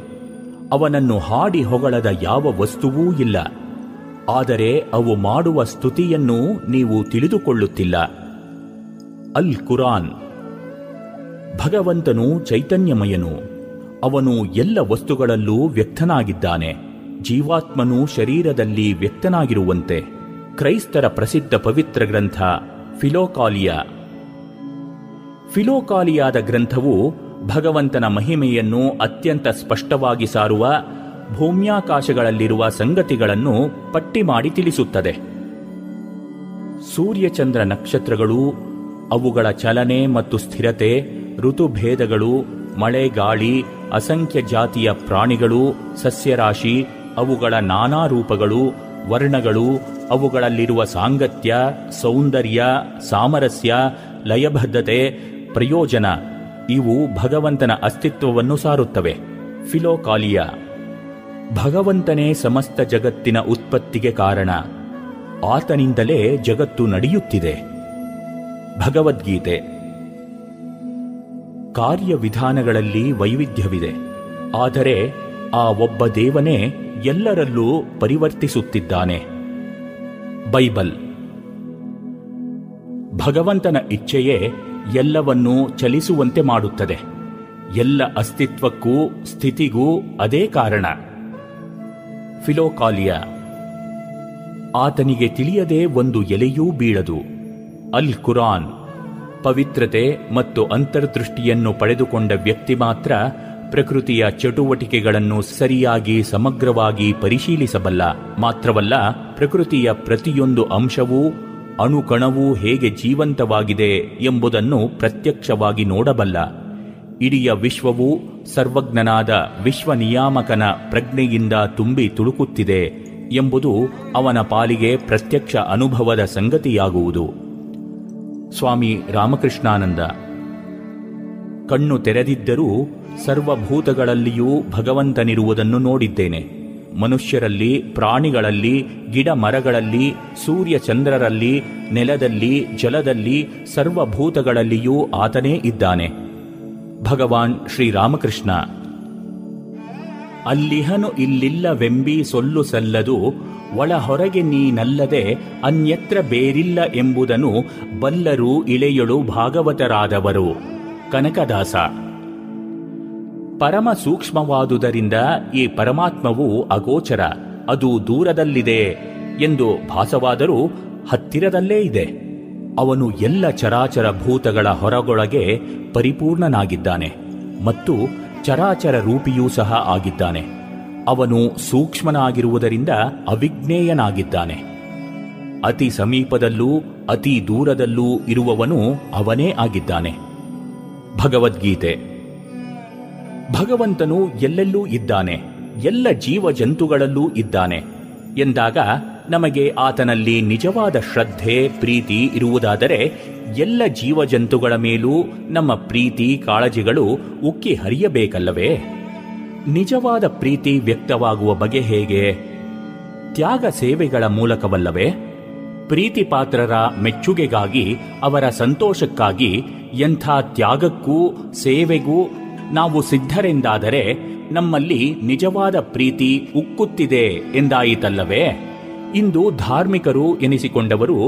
Speaker 16: ಅವನನ್ನು ಹಾಡಿ ಹೊಗಳದ ಯಾವ ವಸ್ತುವೂ ಇಲ್ಲ ಆದರೆ ಅವು ಮಾಡುವ ಸ್ತುತಿಯನ್ನು ನೀವು ತಿಳಿದುಕೊಳ್ಳುತ್ತಿಲ್ಲ ಅಲ್ ಕುರಾನ್ ಭಗವಂತನು ಚೈತನ್ಯಮಯನು ಅವನು ಎಲ್ಲ ವಸ್ತುಗಳಲ್ಲೂ ವ್ಯಕ್ತನಾಗಿದ್ದಾನೆ ಜೀವಾತ್ಮನು ಶರೀರದಲ್ಲಿ ವ್ಯಕ್ತನಾಗಿರುವಂತೆ ಕ್ರೈಸ್ತರ ಪ್ರಸಿದ್ಧ ಪವಿತ್ರ ಗ್ರಂಥ ಫಿಲೋಕಾಲಿಯಾ ಫಿಲೋಕಾಲಿಯಾದ ಗ್ರಂಥವು ಭಗವಂತನ ಮಹಿಮೆಯನ್ನು ಅತ್ಯಂತ ಸ್ಪಷ್ಟವಾಗಿ ಸಾರುವ ಭೂಮ್ಯಾಕಾಶಗಳಲ್ಲಿರುವ ಸಂಗತಿಗಳನ್ನು ಪಟ್ಟಿ ಮಾಡಿ ತಿಳಿಸುತ್ತದೆ ಸೂರ್ಯಚಂದ್ರ ನಕ್ಷತ್ರಗಳು ಅವುಗಳ ಚಲನೆ ಮತ್ತು ಸ್ಥಿರತೆ ಋತುಭೇದಗಳು ಮಳೆ ಗಾಳಿ ಅಸಂಖ್ಯ ಜಾತಿಯ ಪ್ರಾಣಿಗಳು ಸಸ್ಯರಾಶಿ ಅವುಗಳ ನಾನಾ ರೂಪಗಳು ವರ್ಣಗಳು ಅವುಗಳಲ್ಲಿರುವ ಸಾಂಗತ್ಯ ಸೌಂದರ್ಯ ಸಾಮರಸ್ಯ ಲಯಬದ್ಧತೆ ಪ್ರಯೋಜನ ಇವು ಭಗವಂತನ ಅಸ್ತಿತ್ವವನ್ನು ಸಾರುತ್ತವೆ ಫಿಲೋಕಾಲಿಯ ಭಗವಂತನೇ ಸಮಸ್ತ ಜಗತ್ತಿನ ಉತ್ಪತ್ತಿಗೆ ಕಾರಣ ಆತನಿಂದಲೇ ಜಗತ್ತು ನಡೆಯುತ್ತಿದೆ ಭಗವದ್ಗೀತೆ ಕಾರ್ಯವಿಧಾನಗಳಲ್ಲಿ ವೈವಿಧ್ಯವಿದೆ ಆದರೆ ಆ ಒಬ್ಬ ದೇವನೇ ಎಲ್ಲರಲ್ಲೂ ಪರಿವರ್ತಿಸುತ್ತಿದ್ದಾನೆ ಬೈಬಲ್ ಭಗವಂತನ ಇಚ್ಛೆಯೇ ಎಲ್ಲವನ್ನೂ ಚಲಿಸುವಂತೆ ಮಾಡುತ್ತದೆ ಎಲ್ಲ ಅಸ್ತಿತ್ವಕ್ಕೂ ಸ್ಥಿತಿಗೂ ಅದೇ ಕಾರಣ ಫಿಲೋಕಾಲಿಯ ಆತನಿಗೆ ತಿಳಿಯದೆ ಒಂದು ಎಲೆಯೂ ಬೀಳದು ಅಲ್ ಕುರಾನ್ ಪವಿತ್ರತೆ ಮತ್ತು ಅಂತರ್ದೃಷ್ಟಿಯನ್ನು ಪಡೆದುಕೊಂಡ ವ್ಯಕ್ತಿ ಮಾತ್ರ ಪ್ರಕೃತಿಯ ಚಟುವಟಿಕೆಗಳನ್ನು ಸರಿಯಾಗಿ ಸಮಗ್ರವಾಗಿ ಪರಿಶೀಲಿಸಬಲ್ಲ ಮಾತ್ರವಲ್ಲ ಪ್ರಕೃತಿಯ ಪ್ರತಿಯೊಂದು ಅಂಶವೂ ಅಣುಕಣವೂ ಹೇಗೆ ಜೀವಂತವಾಗಿದೆ ಎಂಬುದನ್ನು ಪ್ರತ್ಯಕ್ಷವಾಗಿ ನೋಡಬಲ್ಲ ಇಡಿಯ ವಿಶ್ವವು ಸರ್ವಜ್ಞನಾದ ವಿಶ್ವ ನಿಯಾಮಕನ ಪ್ರಜ್ಞೆಯಿಂದ ತುಂಬಿ ತುಳುಕುತ್ತಿದೆ ಎಂಬುದು ಅವನ ಪಾಲಿಗೆ ಪ್ರತ್ಯಕ್ಷ ಅನುಭವದ ಸಂಗತಿಯಾಗುವುದು ಸ್ವಾಮಿ ರಾಮಕೃಷ್ಣಾನಂದ ಕಣ್ಣು ತೆರೆದಿದ್ದರೂ ಸರ್ವಭೂತಗಳಲ್ಲಿಯೂ ಭಗವಂತನಿರುವುದನ್ನು ನೋಡಿದ್ದೇನೆ ಮನುಷ್ಯರಲ್ಲಿ ಪ್ರಾಣಿಗಳಲ್ಲಿ ಗಿಡ ಮರಗಳಲ್ಲಿ ಸೂರ್ಯ ಚಂದ್ರರಲ್ಲಿ ನೆಲದಲ್ಲಿ ಜಲದಲ್ಲಿ ಸರ್ವಭೂತಗಳಲ್ಲಿಯೂ ಆತನೇ ಇದ್ದಾನೆ ಭಗವಾನ್ ಶ್ರೀರಾಮಕೃಷ್ಣ ಅಲ್ಲಿಹನು ಇಲ್ಲಿಲ್ಲವೆಂಬಿ ಸೊಲ್ಲು ಸಲ್ಲದು ಒಳ ಹೊರಗೆ ನೀನಲ್ಲದೆ ಅನ್ಯತ್ರ ಬೇರಿಲ್ಲ ಎಂಬುದನ್ನು ಬಲ್ಲರು ಇಳೆಯಳು ಭಾಗವತರಾದವರು ಕನಕದಾಸ ಪರಮ ಸೂಕ್ಷ್ಮವಾದುದರಿಂದ ಈ ಪರಮಾತ್ಮವು ಅಗೋಚರ ಅದು ದೂರದಲ್ಲಿದೆ ಎಂದು ಭಾಸವಾದರೂ ಹತ್ತಿರದಲ್ಲೇ ಇದೆ ಅವನು ಎಲ್ಲ ಚರಾಚರ ಭೂತಗಳ ಹೊರಗೊಳಗೆ ಪರಿಪೂರ್ಣನಾಗಿದ್ದಾನೆ ಮತ್ತು ಚರಾಚರ ರೂಪಿಯೂ ಸಹ ಆಗಿದ್ದಾನೆ ಅವನು ಸೂಕ್ಷ್ಮನಾಗಿರುವುದರಿಂದ ಅವಿಜ್ಞೇಯನಾಗಿದ್ದಾನೆ ಅತಿ ಸಮೀಪದಲ್ಲೂ ಅತಿ ದೂರದಲ್ಲೂ ಇರುವವನು ಅವನೇ ಆಗಿದ್ದಾನೆ ಭಗವದ್ಗೀತೆ ಭಗವಂತನು ಎಲ್ಲೆಲ್ಲೂ ಇದ್ದಾನೆ ಎಲ್ಲ ಜೀವ ಜಂತುಗಳಲ್ಲೂ ಇದ್ದಾನೆ ಎಂದಾಗ ನಮಗೆ ಆತನಲ್ಲಿ ನಿಜವಾದ ಶ್ರದ್ಧೆ ಪ್ರೀತಿ ಇರುವುದಾದರೆ ಎಲ್ಲ ಜೀವಜಂತುಗಳ ಮೇಲೂ ನಮ್ಮ ಪ್ರೀತಿ ಕಾಳಜಿಗಳು ಉಕ್ಕಿ ಹರಿಯಬೇಕಲ್ಲವೇ ನಿಜವಾದ ಪ್ರೀತಿ ವ್ಯಕ್ತವಾಗುವ ಬಗೆ ಹೇಗೆ ತ್ಯಾಗ ಸೇವೆಗಳ ಮೂಲಕವಲ್ಲವೇ ಪ್ರೀತಿ ಪಾತ್ರರ ಮೆಚ್ಚುಗೆಗಾಗಿ ಅವರ ಸಂತೋಷಕ್ಕಾಗಿ ಎಂಥ ತ್ಯಾಗಕ್ಕೂ ಸೇವೆಗೂ ನಾವು ಸಿದ್ಧರೆಂದಾದರೆ ನಮ್ಮಲ್ಲಿ ನಿಜವಾದ ಪ್ರೀತಿ ಉಕ್ಕುತ್ತಿದೆ ಎಂದಾಯಿತಲ್ಲವೇ ಇಂದು ಧಾರ್ಮಿಕರು ಎನಿಸಿಕೊಂಡವರು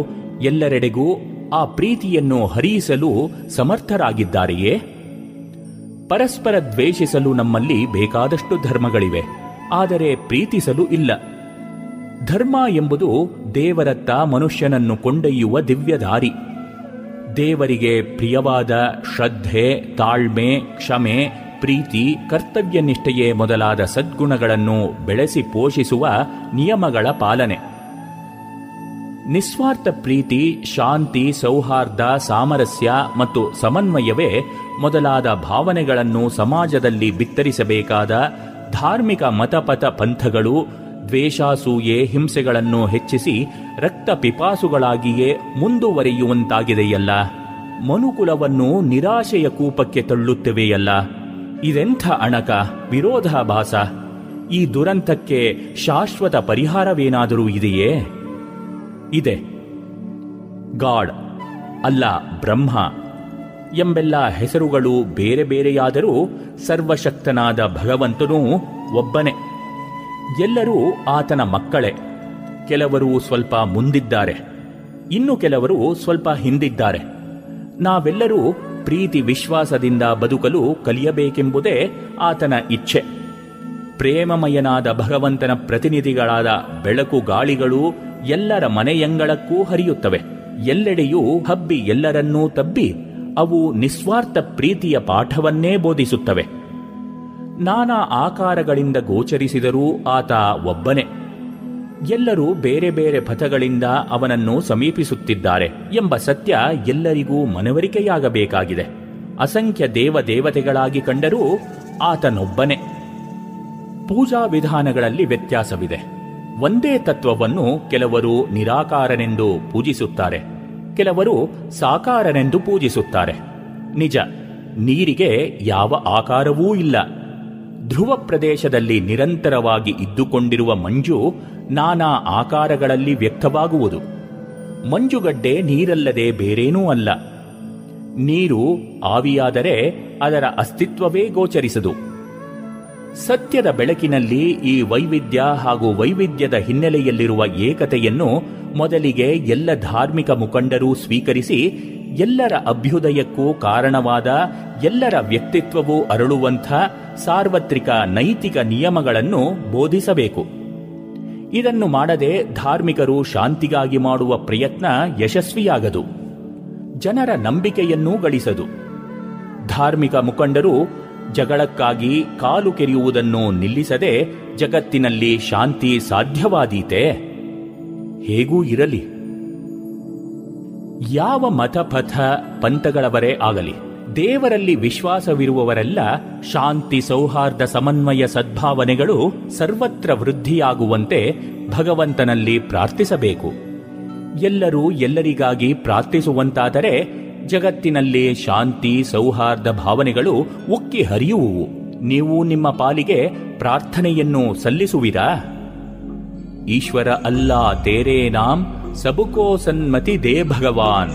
Speaker 16: ಎಲ್ಲರೆಡೆಗೂ ಆ ಪ್ರೀತಿಯನ್ನು ಹರಿಯಿಸಲು ಸಮರ್ಥರಾಗಿದ್ದಾರೆಯೇ ಪರಸ್ಪರ ದ್ವೇಷಿಸಲು ನಮ್ಮಲ್ಲಿ ಬೇಕಾದಷ್ಟು ಧರ್ಮಗಳಿವೆ ಆದರೆ ಪ್ರೀತಿಸಲು ಇಲ್ಲ ಧರ್ಮ ಎಂಬುದು ದೇವರತ್ತ ಮನುಷ್ಯನನ್ನು ಕೊಂಡೊಯ್ಯುವ ದಿವ್ಯ ದೇವರಿಗೆ ಪ್ರಿಯವಾದ ಶ್ರದ್ಧೆ ತಾಳ್ಮೆ ಕ್ಷಮೆ ಪ್ರೀತಿ ಕರ್ತವ್ಯನಿಷ್ಠೆಯೇ ಮೊದಲಾದ ಸದ್ಗುಣಗಳನ್ನು ಬೆಳೆಸಿ ಪೋಷಿಸುವ ನಿಯಮಗಳ ಪಾಲನೆ ನಿಸ್ವಾರ್ಥ ಪ್ರೀತಿ ಶಾಂತಿ ಸೌಹಾರ್ದ ಸಾಮರಸ್ಯ ಮತ್ತು ಸಮನ್ವಯವೇ ಮೊದಲಾದ ಭಾವನೆಗಳನ್ನು ಸಮಾಜದಲ್ಲಿ ಬಿತ್ತರಿಸಬೇಕಾದ ಧಾರ್ಮಿಕ ಮತಪಥ ಪಂಥಗಳು ದ್ವೇಷಾಸೂಯೆ ಹಿಂಸೆಗಳನ್ನು ಹೆಚ್ಚಿಸಿ ರಕ್ತ ಪಿಪಾಸುಗಳಾಗಿಯೇ ಮುಂದುವರಿಯುವಂತಾಗಿದೆಯಲ್ಲ ಮನುಕುಲವನ್ನು ನಿರಾಶೆಯ ಕೂಪಕ್ಕೆ ತಳ್ಳುತ್ತಿವೆಯಲ್ಲ ಇದೆಂಥ ಅಣಕ ವಿರೋಧಾಭಾಸ ಈ ದುರಂತಕ್ಕೆ ಶಾಶ್ವತ ಪರಿಹಾರವೇನಾದರೂ ಇದೆಯೇ ಇದೆ ಗಾಡ್ ಅಲ್ಲ ಬ್ರಹ್ಮ ಎಂಬೆಲ್ಲ ಹೆಸರುಗಳು ಬೇರೆ ಬೇರೆಯಾದರೂ ಸರ್ವಶಕ್ತನಾದ ಭಗವಂತನೂ ಒಬ್ಬನೇ ಎಲ್ಲರೂ ಆತನ ಮಕ್ಕಳೇ ಕೆಲವರು ಸ್ವಲ್ಪ ಮುಂದಿದ್ದಾರೆ ಇನ್ನು ಕೆಲವರು ಸ್ವಲ್ಪ ಹಿಂದಿದ್ದಾರೆ ನಾವೆಲ್ಲರೂ ಪ್ರೀತಿ ವಿಶ್ವಾಸದಿಂದ ಬದುಕಲು ಕಲಿಯಬೇಕೆಂಬುದೇ ಆತನ ಇಚ್ಛೆ ಪ್ರೇಮಮಯನಾದ ಭಗವಂತನ ಪ್ರತಿನಿಧಿಗಳಾದ ಬೆಳಕು ಗಾಳಿಗಳು ಎಲ್ಲರ ಮನೆಯಂಗಳಕ್ಕೂ ಹರಿಯುತ್ತವೆ ಎಲ್ಲೆಡೆಯೂ ಹಬ್ಬಿ ಎಲ್ಲರನ್ನೂ ತಬ್ಬಿ ಅವು ನಿಸ್ವಾರ್ಥ ಪ್ರೀತಿಯ ಪಾಠವನ್ನೇ ಬೋಧಿಸುತ್ತವೆ ನಾನಾ ಆಕಾರಗಳಿಂದ ಗೋಚರಿಸಿದರೂ ಆತ ಒಬ್ಬನೇ ಎಲ್ಲರೂ ಬೇರೆ ಬೇರೆ ಪಥಗಳಿಂದ ಅವನನ್ನು ಸಮೀಪಿಸುತ್ತಿದ್ದಾರೆ ಎಂಬ ಸತ್ಯ ಎಲ್ಲರಿಗೂ ಮನವರಿಕೆಯಾಗಬೇಕಾಗಿದೆ ಅಸಂಖ್ಯ ದೇವ ದೇವತೆಗಳಾಗಿ ಕಂಡರೂ ಆತನೊಬ್ಬನೇ ಪೂಜಾ ವಿಧಾನಗಳಲ್ಲಿ ವ್ಯತ್ಯಾಸವಿದೆ ಒಂದೇ ತತ್ವವನ್ನು ಕೆಲವರು ನಿರಾಕಾರನೆಂದು ಪೂಜಿಸುತ್ತಾರೆ ಕೆಲವರು ಸಾಕಾರನೆಂದು ಪೂಜಿಸುತ್ತಾರೆ ನಿಜ ನೀರಿಗೆ ಯಾವ ಆಕಾರವೂ ಇಲ್ಲ ಧ್ರುವ ಪ್ರದೇಶದಲ್ಲಿ ನಿರಂತರವಾಗಿ ಇದ್ದುಕೊಂಡಿರುವ ಮಂಜು ನಾನಾ ಆಕಾರಗಳಲ್ಲಿ ವ್ಯಕ್ತವಾಗುವುದು ಮಂಜುಗಡ್ಡೆ ನೀರಲ್ಲದೆ ಬೇರೇನೂ ಅಲ್ಲ ನೀರು ಆವಿಯಾದರೆ ಅದರ ಅಸ್ತಿತ್ವವೇ ಗೋಚರಿಸದು ಸತ್ಯದ ಬೆಳಕಿನಲ್ಲಿ ಈ ವೈವಿಧ್ಯ ಹಾಗೂ ವೈವಿಧ್ಯದ ಹಿನ್ನೆಲೆಯಲ್ಲಿರುವ ಏಕತೆಯನ್ನು ಮೊದಲಿಗೆ ಎಲ್ಲ ಧಾರ್ಮಿಕ ಮುಖಂಡರು ಸ್ವೀಕರಿಸಿ ಎಲ್ಲರ ಅಭ್ಯುದಯಕ್ಕೂ ಕಾರಣವಾದ ಎಲ್ಲರ ವ್ಯಕ್ತಿತ್ವವೂ ಅರಳುವಂಥ ಸಾರ್ವತ್ರಿಕ ನೈತಿಕ ನಿಯಮಗಳನ್ನು ಬೋಧಿಸಬೇಕು ಇದನ್ನು ಮಾಡದೆ ಧಾರ್ಮಿಕರು ಶಾಂತಿಗಾಗಿ ಮಾಡುವ ಪ್ರಯತ್ನ ಯಶಸ್ವಿಯಾಗದು ಜನರ ನಂಬಿಕೆಯನ್ನೂ ಗಳಿಸದು ಧಾರ್ಮಿಕ ಮುಖಂಡರು ಜಗಳಕ್ಕಾಗಿ ಕಾಲು ಕೆರೆಯುವುದನ್ನು ನಿಲ್ಲಿಸದೆ ಜಗತ್ತಿನಲ್ಲಿ ಶಾಂತಿ ಸಾಧ್ಯವಾದೀತೆ ಹೇಗೂ ಇರಲಿ ಯಾವ ಮತಪಥ ಪಂಥಗಳವರೇ ಆಗಲಿ ದೇವರಲ್ಲಿ ವಿಶ್ವಾಸವಿರುವವರೆಲ್ಲ ಶಾಂತಿ ಸೌಹಾರ್ದ ಸಮನ್ವಯ ಸದ್ಭಾವನೆಗಳು ಸರ್ವತ್ರ ವೃದ್ಧಿಯಾಗುವಂತೆ ಭಗವಂತನಲ್ಲಿ ಪ್ರಾರ್ಥಿಸಬೇಕು ಎಲ್ಲರೂ ಎಲ್ಲರಿಗಾಗಿ ಪ್ರಾರ್ಥಿಸುವಂತಾದರೆ ಜಗತ್ತಿನಲ್ಲಿ ಶಾಂತಿ ಸೌಹಾರ್ದ ಭಾವನೆಗಳು ಉಕ್ಕಿ ಹರಿಯುವು ನೀವು ನಿಮ್ಮ ಪಾಲಿಗೆ ಪ್ರಾರ್ಥನೆಯನ್ನು ಸಲ್ಲಿಸುವಿರಾ ಈಶ್ವರ ಅಲ್ಲ ತೇರೇ ನಾಂ ಸಬುಕೋ ಸನ್ಮತಿ ದೇ ಭಗವಾನ್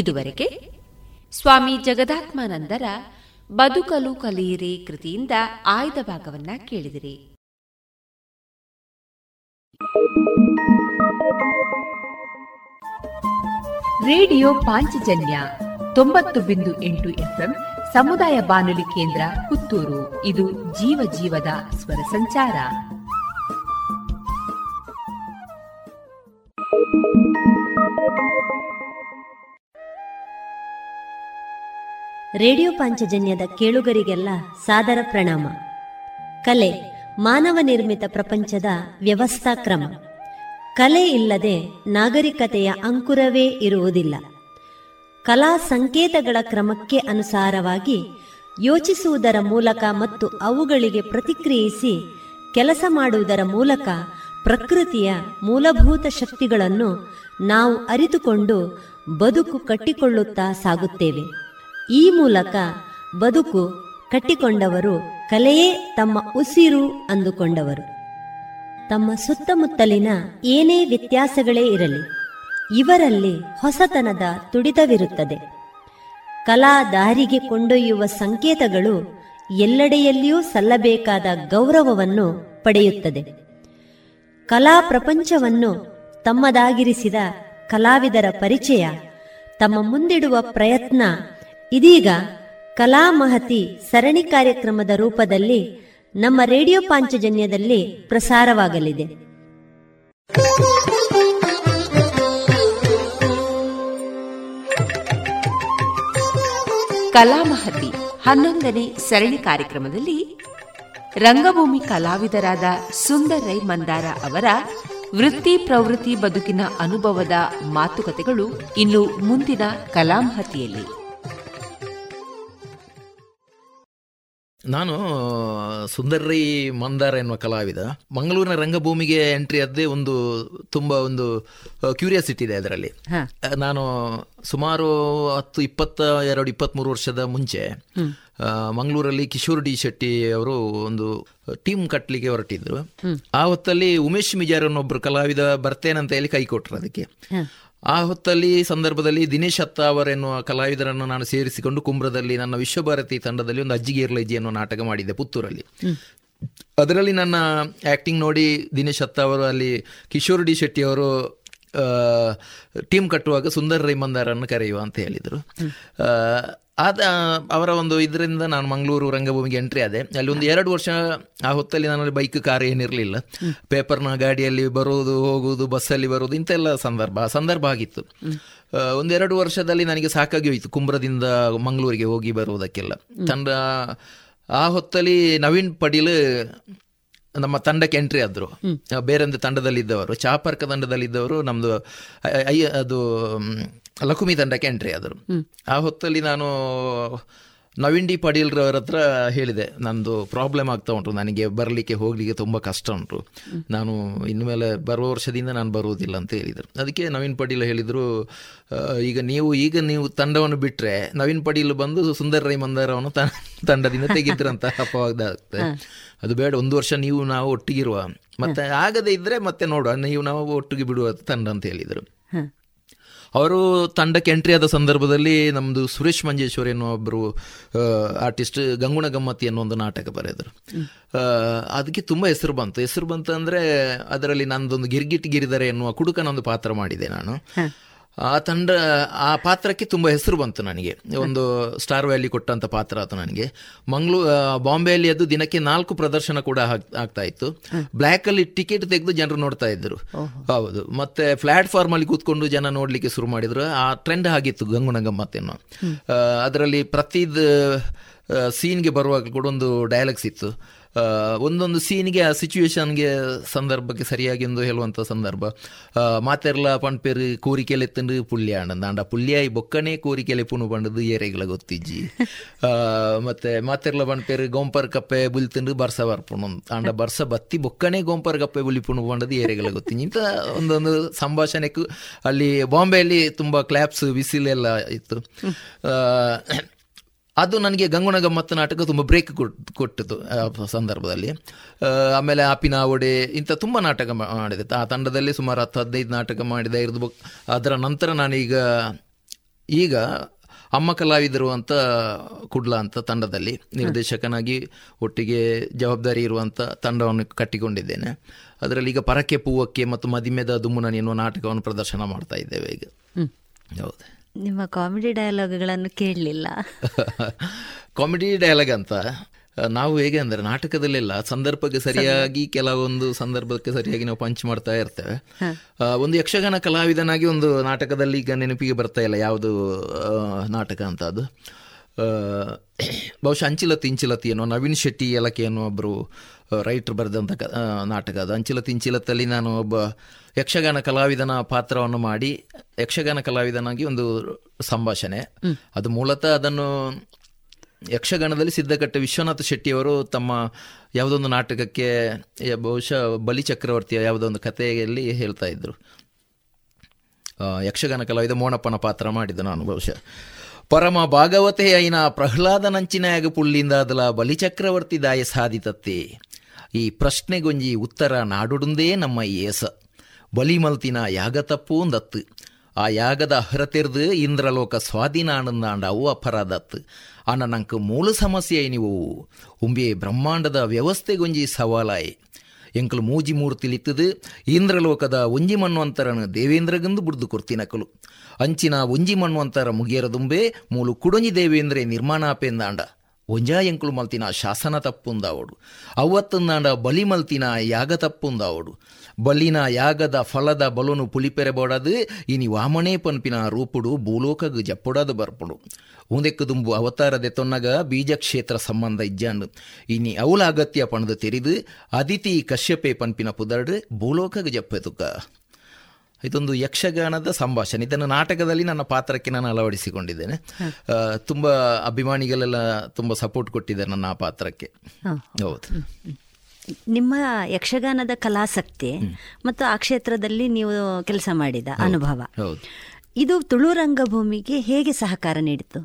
Speaker 17: ಇದುವರೆಗೆ ಸ್ವಾಮಿ ಜಗದಾತ್ಮಾನಂದರ ಬದುಕಲು ಕಲಿಯಿರಿ ಕೃತಿಯಿಂದ ಆಯ್ದ ಭಾಗವನ್ನ ಕೇಳಿದಿರಿ ರೇಡಿಯೋ ಪಾಂಚಜನ್ಯ ತೊಂಬತ್ತು ಬಿಂದು ಎಂಟು ಎಫ್ಎಂ ಸಮುದಾಯ ಬಾನುಲಿ ಕೇಂದ್ರ ಪುತ್ತೂರು ಇದು ಜೀವ ಜೀವದ ಸ್ವರ ಸಂಚಾರ thank you ರೇಡಿಯೋ ಪಾಂಚಜನ್ಯದ ಕೇಳುಗರಿಗೆಲ್ಲ ಸಾದರ ಪ್ರಣಾಮ ಕಲೆ ಮಾನವ ನಿರ್ಮಿತ ಪ್ರಪಂಚದ ವ್ಯವಸ್ಥಾ ಕ್ರಮ ಕಲೆ ಇಲ್ಲದೆ ನಾಗರಿಕತೆಯ ಅಂಕುರವೇ ಇರುವುದಿಲ್ಲ ಕಲಾ ಸಂಕೇತಗಳ ಕ್ರಮಕ್ಕೆ ಅನುಸಾರವಾಗಿ ಯೋಚಿಸುವುದರ ಮೂಲಕ ಮತ್ತು ಅವುಗಳಿಗೆ ಪ್ರತಿಕ್ರಿಯಿಸಿ ಕೆಲಸ ಮಾಡುವುದರ ಮೂಲಕ ಪ್ರಕೃತಿಯ ಮೂಲಭೂತ ಶಕ್ತಿಗಳನ್ನು ನಾವು ಅರಿತುಕೊಂಡು ಬದುಕು ಕಟ್ಟಿಕೊಳ್ಳುತ್ತಾ ಸಾಗುತ್ತೇವೆ ಈ ಮೂಲಕ ಬದುಕು ಕಟ್ಟಿಕೊಂಡವರು ಕಲೆಯೇ ತಮ್ಮ ಉಸಿರು ಅಂದುಕೊಂಡವರು ತಮ್ಮ ಸುತ್ತಮುತ್ತಲಿನ ಏನೇ ವ್ಯತ್ಯಾಸಗಳೇ ಇರಲಿ ಇವರಲ್ಲಿ ಹೊಸತನದ ತುಡಿತವಿರುತ್ತದೆ ಕಲಾ ದಾರಿಗೆ ಕೊಂಡೊಯ್ಯುವ ಸಂಕೇತಗಳು ಎಲ್ಲೆಡೆಯಲ್ಲಿಯೂ ಸಲ್ಲಬೇಕಾದ ಗೌರವವನ್ನು ಪಡೆಯುತ್ತದೆ ಕಲಾ ಪ್ರಪಂಚವನ್ನು ತಮ್ಮದಾಗಿರಿಸಿದ ಕಲಾವಿದರ ಪರಿಚಯ ತಮ್ಮ ಮುಂದಿಡುವ ಪ್ರಯತ್ನ ಇದೀಗ ಕಲಾ ಮಹತಿ ಸರಣಿ ಕಾರ್ಯಕ್ರಮದ ರೂಪದಲ್ಲಿ ನಮ್ಮ ರೇಡಿಯೋ ಪಾಂಚಜನ್ಯದಲ್ಲಿ ಪ್ರಸಾರವಾಗಲಿದೆ ಕಲಾಮಹತಿ ಹನ್ನೊಂದನೇ ಸರಣಿ ಕಾರ್ಯಕ್ರಮದಲ್ಲಿ ರಂಗಭೂಮಿ ಕಲಾವಿದರಾದ ಸುಂದರ್ ರೈ ಮಂದಾರ ಅವರ ವೃತ್ತಿ ಪ್ರವೃತ್ತಿ ಬದುಕಿನ ಅನುಭವದ ಮಾತುಕತೆಗಳು ಇನ್ನು ಮುಂದಿನ ಕಲಾಮಹತಿಯಲ್ಲಿ
Speaker 18: ನಾನು ಸುಂದರ್ರಿ ಮಂದಾರ ಎನ್ನುವ ಕಲಾವಿದ ಮಂಗಳೂರಿನ ರಂಗಭೂಮಿಗೆ ಎಂಟ್ರಿ ಅದೇ ಒಂದು ತುಂಬಾ ಒಂದು ಕ್ಯೂರಿಯಾಸಿಟಿ ಇದೆ ಅದರಲ್ಲಿ ನಾನು ಸುಮಾರು ಹತ್ತು ಇಪ್ಪತ್ತ ಎರಡು ಮೂರು ವರ್ಷದ ಮುಂಚೆ ಮಂಗಳೂರಲ್ಲಿ ಕಿಶೋರ್ ಡಿ ಶೆಟ್ಟಿ ಅವರು ಒಂದು ಟೀಮ್ ಕಟ್ಟಲಿಕ್ಕೆ ಹೊರಟಿದ್ರು ಆ ಹೊತ್ತಲ್ಲಿ ಉಮೇಶ್ ಮಿಜಾರ್ ಅನ್ನೊಬ್ರು ಕಲಾವಿದ ಅಂತ ಹೇಳಿ ಕೈ ಕೊಟ್ರು ಅದಕ್ಕೆ ಆ ಹೊತ್ತಲ್ಲಿ ಸಂದರ್ಭದಲ್ಲಿ ದಿನೇಶ್ ಅತ್ತ ಅವರೆನ್ನುವ ಕಲಾವಿದರನ್ನು ನಾನು ಸೇರಿಸಿಕೊಂಡು ಕುಂಬ್ರದಲ್ಲಿ ನನ್ನ ವಿಶ್ವಭಾರತಿ ತಂಡದಲ್ಲಿ ಒಂದು ಅಜ್ಜಿಗೇರ್ಲೈಜಿ ಅನ್ನೋ ನಾಟಕ ಮಾಡಿದ್ದೆ ಪುತ್ತೂರಲ್ಲಿ ಅದರಲ್ಲಿ ನನ್ನ ಆ್ಯಕ್ಟಿಂಗ್ ನೋಡಿ ದಿನೇಶ್ ಅತ್ತ ಅವರು ಅಲ್ಲಿ ಕಿಶೋರ್ ಡಿ ಶೆಟ್ಟಿ ಅವರು ಟೀಮ್ ಕಟ್ಟುವಾಗ ಸುಂದರ್ ರೈಮಂದಾರನ್ನು ಕರೆಯುವ ಅಂತ ಹೇಳಿದರು ಆದ ಅವರ ಒಂದು ಇದರಿಂದ ನಾನು ಮಂಗಳೂರು ರಂಗಭೂಮಿಗೆ ಎಂಟ್ರಿ ಆದೆ ಅಲ್ಲಿ ಒಂದು ಎರಡು ವರ್ಷ ಆ ಹೊತ್ತಲ್ಲಿ ನನ್ನಲ್ಲಿ ಬೈಕ್ ಕಾರ್ ಏನಿರಲಿಲ್ಲ ಪೇಪರ್ನ ಗಾಡಿಯಲ್ಲಿ ಬರೋದು ಹೋಗುವುದು ಬಸ್ಸಲ್ಲಿ ಬರೋದು ಇಂಥೆಲ್ಲ ಸಂದರ್ಭ ಸಂದರ್ಭ ಆಗಿತ್ತು ಒಂದೆರಡು ವರ್ಷದಲ್ಲಿ ನನಗೆ ಸಾಕಾಗಿ ಹೋಯಿತು ಕುಂಬ್ರದಿಂದ ಮಂಗಳೂರಿಗೆ ಹೋಗಿ ಬರುವುದಕ್ಕೆಲ್ಲ ತನ್ನ ಆ ಹೊತ್ತಲ್ಲಿ ನವೀನ್ ಪಡೀಲ್ ನಮ್ಮ ತಂಡಕ್ಕೆ ಎಂಟ್ರಿ ಆದರು ಬೇರೊಂದು ತಂಡದಲ್ಲಿದ್ದವರು ಚಾಪರ್ಕ ತಂಡದಲ್ಲಿದ್ದವರು ನಮ್ದು ಅದು ಲಕುಮಿ ತಂಡಕ್ಕೆ ಎಂಟ್ರಿ ಆದರು ಆ ಹೊತ್ತಲ್ಲಿ ನಾನು ನವೀನ್ ಡಿ ಪಾಟೀಲ್ ಹತ್ರ ಹೇಳಿದೆ ನಂದು ಪ್ರಾಬ್ಲಮ್ ಆಗ್ತಾ ಉಂಟು ನನಗೆ ಬರಲಿಕ್ಕೆ ಹೋಗಲಿಕ್ಕೆ ತುಂಬ ಕಷ್ಟ ಉಂಟು ನಾನು ಇನ್ಮೇಲೆ ಬರುವ ವರ್ಷದಿಂದ ನಾನು ಬರುವುದಿಲ್ಲ ಅಂತ ಹೇಳಿದರು ಅದಕ್ಕೆ ನವೀನ್ ಪಾಟೀಲ್ ಹೇಳಿದರು ಈಗ ನೀವು ಈಗ ನೀವು ತಂಡವನ್ನು ಬಿಟ್ಟರೆ ನವೀನ್ ಪಾಟೀಲ್ ಬಂದು ಸುಂದರ ರೈ ಮಂದಾರವನ್ನು ತಂಡದಿಂದ ತೆಗೆದ್ರಂತ ಅಂತ ಆಗ್ತದೆ ಅದು ಬೇಡ ಒಂದು ವರ್ಷ ನೀವು ನಾವು ಒಟ್ಟಿಗಿರುವ ಮತ್ತೆ ಆಗದೇ ಇದ್ದರೆ ಮತ್ತೆ ನೋಡುವ ನೀವು ನಾವು ಒಟ್ಟಿಗೆ ಬಿಡುವ ತಂಡ ಅಂತ ಹೇಳಿದರು ಅವರು ತಂಡಕ್ಕೆ ಎಂಟ್ರಿ ಆದ ಸಂದರ್ಭದಲ್ಲಿ ನಮ್ಮದು ಸುರೇಶ್ ಮಂಜೇಶ್ವರಿ ಎನ್ನುವ ಒಬ್ಬರು ಆರ್ಟಿಸ್ಟ್ ಗಂಗುಣ ಗಮ್ಮತಿ ಅನ್ನೋ ಒಂದು ನಾಟಕ ಬರೆದರು ಅದಕ್ಕೆ ತುಂಬ ಹೆಸರು ಬಂತು ಹೆಸರು ಬಂತು ಅಂದರೆ ಅದರಲ್ಲಿ ನಂದೊಂದು ಗಿರ್ಗಿಟ್ ಗಿರಿದರೆ ಎನ್ನುವ ಕುಡುಕನೊಂದು ಪಾತ್ರ ಮಾಡಿದೆ ನಾನು ಆ ತಂಡ ಆ ಪಾತ್ರಕ್ಕೆ ತುಂಬ ಹೆಸರು ಬಂತು ನನಗೆ ಒಂದು ಸ್ಟಾರ್ ವ್ಯಾಲಿ ಕೊಟ್ಟಂತ ಪಾತ್ರ ಅದು ನನಗೆ ಮಂಗ್ಳೂ ಬಾಂಬೆಯಲ್ಲಿ ಅದು ದಿನಕ್ಕೆ ನಾಲ್ಕು ಪ್ರದರ್ಶನ ಕೂಡ ಆಗ್ತಾ ಇತ್ತು ಬ್ಲ್ಯಾಕಲ್ಲಿ ಟಿಕೆಟ್ ತೆಗೆದು ಜನರು ನೋಡ್ತಾ ಇದ್ರು ಹೌದು ಮತ್ತೆ ಪ್ಲಾಟ್ಫಾರ್ಮ್ ಅಲ್ಲಿ ಕೂತ್ಕೊಂಡು ಜನ ನೋಡ್ಲಿಕ್ಕೆ ಶುರು ಮಾಡಿದ್ರು ಆ ಟ್ರೆಂಡ್ ಆಗಿತ್ತು ಗಂಗುನಗಮ್ಮತ್ತೇನೋ ಅದರಲ್ಲಿ ಪ್ರತಿದ ಸೀನ್ಗೆ ಬರುವಾಗ ಕೂಡ ಒಂದು ಡೈಲಾಗ್ಸ್ ಇತ್ತು ಒಂದೊಂದು ಸೀನ್ಗೆ ಆ ಸಿಚುವೇಶನ್ಗೆ ಸಂದರ್ಭಕ್ಕೆ ಸರಿಯಾಗಿ ಎಂದು ಹೇಳುವಂಥ ಸಂದರ್ಭ ಮಾತೆರ್ಲ ಪಣ್ಪೇರು ಕೋರಿಕೆಲೆ ತಿಂಡು ಪುಳ್ಯ ಆಂಡಂದ ಅಂಡ ಪುಳ್ಯಾಯಿ ಬೊಕ್ಕನೆ ಕೋರಿಕೆಲೆ ಪುನು ಬಂಡದು ಏರೆಗಳ ಗೊತ್ತಿಜ್ಜಿ ಮತ್ತೆ ಮಾತೆರ್ಲ ಪಣ್ಪೇರು ಗೋಂಪರ್ ಕಪ್ಪೆ ಬುಲಿ ತಿಂಡು ಬರ್ಸ ಬರ್ಪುಣು ಅಂಡ ಬರ್ಸ ಬತ್ತಿ ಬೊಕ್ಕನೆ ಗೋಂಪರ್ ಕಪ್ಪೆ ಬುಲಿ ಪುನು ಬಂಡದು ಏರೆಗಳ ಗೊತ್ತಿಜ್ಜಿ ಇಂಥ ಒಂದೊಂದು ಸಂಭಾಷಣೆಗೂ ಅಲ್ಲಿ ಬಾಂಬೆಯಲ್ಲಿ ತುಂಬ ಕ್ಲಾಪ್ಸ್ ಬಿಸಿಲೆಲ್ಲ ಇತ್ತು ಅದು ನನಗೆ ಗಂಗುಣ ಗಮ್ಮತ್ತು ನಾಟಕ ತುಂಬ ಬ್ರೇಕ್ ಕೊಟ್ಟಿತು ಆ ಸಂದರ್ಭದಲ್ಲಿ ಆಮೇಲೆ ಆಪಿನ ಒಡೆ ಇಂಥ ತುಂಬ ನಾಟಕ ಮಾಡಿದೆ ಆ ತಂಡದಲ್ಲಿ ಸುಮಾರು ಹತ್ತು ಹದಿನೈದು ನಾಟಕ ಮಾಡಿದೆ ಇರ್ದು ಅದರ ನಂತರ ನಾನೀಗ ಈಗ ಅಮ್ಮ ಕಲಾವಿದರು ಅಂತ ಕುಡ್ಲ ಅಂತ ತಂಡದಲ್ಲಿ ನಿರ್ದೇಶಕನಾಗಿ ಒಟ್ಟಿಗೆ ಜವಾಬ್ದಾರಿ ಇರುವಂಥ ತಂಡವನ್ನು ಕಟ್ಟಿಕೊಂಡಿದ್ದೇನೆ ಅದರಲ್ಲಿ ಈಗ ಪರಕ್ಕೆ ಪೂವಕ್ಕೆ ಮತ್ತು ಮದಿಮೆದ ದುಮ್ಮುನ ಎನ್ನುವ ನಾಟಕವನ್ನು ಪ್ರದರ್ಶನ ಮಾಡ್ತಾ ಇದ್ದೇವೆ ಈಗ ಹೌದು
Speaker 17: ನಿಮ್ಮ ಕಾಮಿಡಿ ಡೈಲಾಗ್ಗಳನ್ನು ಕೇಳಲಿಲ್ಲ
Speaker 18: ಕಾಮಿಡಿ ಡೈಲಾಗ್ ಅಂತ ನಾವು ಹೇಗೆ ಅಂದರೆ ನಾಟಕದಲ್ಲೆಲ್ಲ ಸಂದರ್ಭಕ್ಕೆ ಸರಿಯಾಗಿ ಕೆಲವೊಂದು ಸಂದರ್ಭಕ್ಕೆ ಸರಿಯಾಗಿ ನಾವು ಪಂಚ್ ಮಾಡ್ತಾ ಇರ್ತೇವೆ ಒಂದು ಯಕ್ಷಗಾನ ಕಲಾವಿದನಾಗಿ ಒಂದು ನಾಟಕದಲ್ಲಿ ಈಗ ನೆನಪಿಗೆ ಬರ್ತಾ ಇಲ್ಲ ಯಾವುದು ನಾಟಕ ಅಂತ ಅದು ಬಹುಶಃ ಅಂಚಿಲತಿ ಇಂಚಿಲತಿ ಏನೋ ನವೀನ್ ಶೆಟ್ಟಿ ಎಲಕೆ ಏನೋ ಒಬ್ಬರು ರೈಟ್ರ್ ಬರೆದಂಥ ಕ ನಾಟಕ ಅದು ಅಂಚಿಲತಿ ಇಂಚಿಲತ್ತಲ್ಲಿ ನಾನು ಒಬ್ಬ ಯಕ್ಷಗಾನ ಕಲಾವಿದನ ಪಾತ್ರವನ್ನು ಮಾಡಿ ಯಕ್ಷಗಾನ ಕಲಾವಿದನಾಗಿ ಒಂದು ಸಂಭಾಷಣೆ ಅದು ಮೂಲತಃ ಅದನ್ನು ಯಕ್ಷಗಾನದಲ್ಲಿ ಸಿದ್ಧಕಟ್ಟ ವಿಶ್ವನಾಥ ಶೆಟ್ಟಿಯವರು ತಮ್ಮ ಯಾವುದೊಂದು ನಾಟಕಕ್ಕೆ ಬಹುಶಃ ಬಲಿ ಚಕ್ರವರ್ತಿಯ ಯಾವುದೋ ಒಂದು ಕಥೆಯಲ್ಲಿ ಹೇಳ್ತಾ ಇದ್ದರು ಯಕ್ಷಗಾನ ಕಲಾವಿದ ಮೋಣಪ್ಪನ ಪಾತ್ರ ಮಾಡಿದ್ದು ನಾನು ಬಹುಶಃ ಪರಮ ಭಾಗವತೆ ಐನ ನಂಚಿನಾಗ ಪುಳ್ಳಿಂದಾದಲ ಬಲಿಚಕ್ರವರ್ತಿ ದಾಯ ಸಾಧಿತತ್ತೆ ಈ ಪ್ರಶ್ನೆಗೊಂಜಿ ಉತ್ತರ ನಾಡುಡುಂದೇ ನಮ್ಮ ಏಸ ಬಲಿಮಲ್ತಿನ ಯಾಗ ತಪ್ಪುಂದತ್ತು ಆ ಯಾಗದ ಹರತೆರ್ದು ಇಂದ್ರಲೋಕ ಸ್ವಾಧೀನ ಅವು ಅಪರಾಧತ್ತು ಅನ್ನ ನಂಗೆ ಮೂಲ ಸಮಸ್ಯೆ ನೀವು ಉಂಬೆ ಬ್ರಹ್ಮಾಂಡದ ವ್ಯವಸ್ಥೆಗೊಂಜಿ ಸವಾಲಾಯೆ ಎಂಕಲು ಮೂಜಿ ಮೂರ್ತಿಲಿತ್ತದು ಇಂದ್ರಲೋಕದ ಒಂಜಿ ಮನ್ವಂತರನ ದೇವೇಂದ್ರಗಂದು ಬುಡ್ದು ಕೊರ್ತಿನಕಲು ಅಂಚಿನ ಒಂಜಿ ಮುಗಿಯರ ದುಂಬೆ ಮೂಲು ಕುಡೊಂಜಿ ದೇವೇಂದ್ರೆ ಆಪೆಂದಾಂಡ ಒಂಜಾ ಎಂಕುಲು ಮಲ್ತಿನ ಶಾಸನ ತಪ್ಪುಂದಾವಡು ಅವತ್ತಂದಾಂಡ ಬಲಿ ಮಲ್ತಿನ ಯಾಗ ತಪ್ಪುಂದಾವಡು ಯಾಗದ యాగద ఫలద బలును ಇನಿ ವಾಮನೇ వామనే ರೂಪುಡು రూపుడు భూలోకగు ಬರ್ಪುಡು బర్పుడు ತುಂಬು ಅವತಾರದೆ ತೊನ್ನಗ ಕ್ಷೇತ್ರ ಸಂಬಂಧ ಇಜ್ಜಾಂಡು ಇನಿ ಅವಲ ಅಗತ್ಯ ಪಣದು ತೆರಿದು ಅದಿತಿ ಕಶ್ಯಪೆ ಪನ್ಪಿನ ಪುದರ್ಡ್ ಭೂಲೋಕಗ ಜಪ್ಪೆತುಕ ಇದೊಂದು ಯಕ್ಷಗಾನದ ಸಂಭಾಷಣೆ ಇದನ್ನು ನಾಟಕದಲ್ಲಿ ನನ್ನ ಪಾತ್ರಕ್ಕೆ ನಾನು ಅಳವಡಿಸಿಕೊಂಡಿದ್ದೇನೆ ತುಂಬ ಅಭಿಮಾನಿಗಳೆಲ್ಲ ತುಂಬ ಸಪೋರ್ಟ್ ಕೊಟ್ಟಿದ್ದಾರೆ ನನ್ನ ಆ ಪಾತ್ರಕ್ಕೆ ಹೌದು
Speaker 17: ನಿಮ್ಮ ಯಕ್ಷಗಾನದ ಕಲಾಸಕ್ತಿ ಮತ್ತು ಆ ಕ್ಷೇತ್ರದಲ್ಲಿ ನೀವು ಕೆಲಸ ಮಾಡಿದ ಅನುಭವ ಇದು ತುಳು ರಂಗಭೂಮಿಗೆ ಹೇಗೆ ಸಹಕಾರ
Speaker 18: ನೀಡಿತು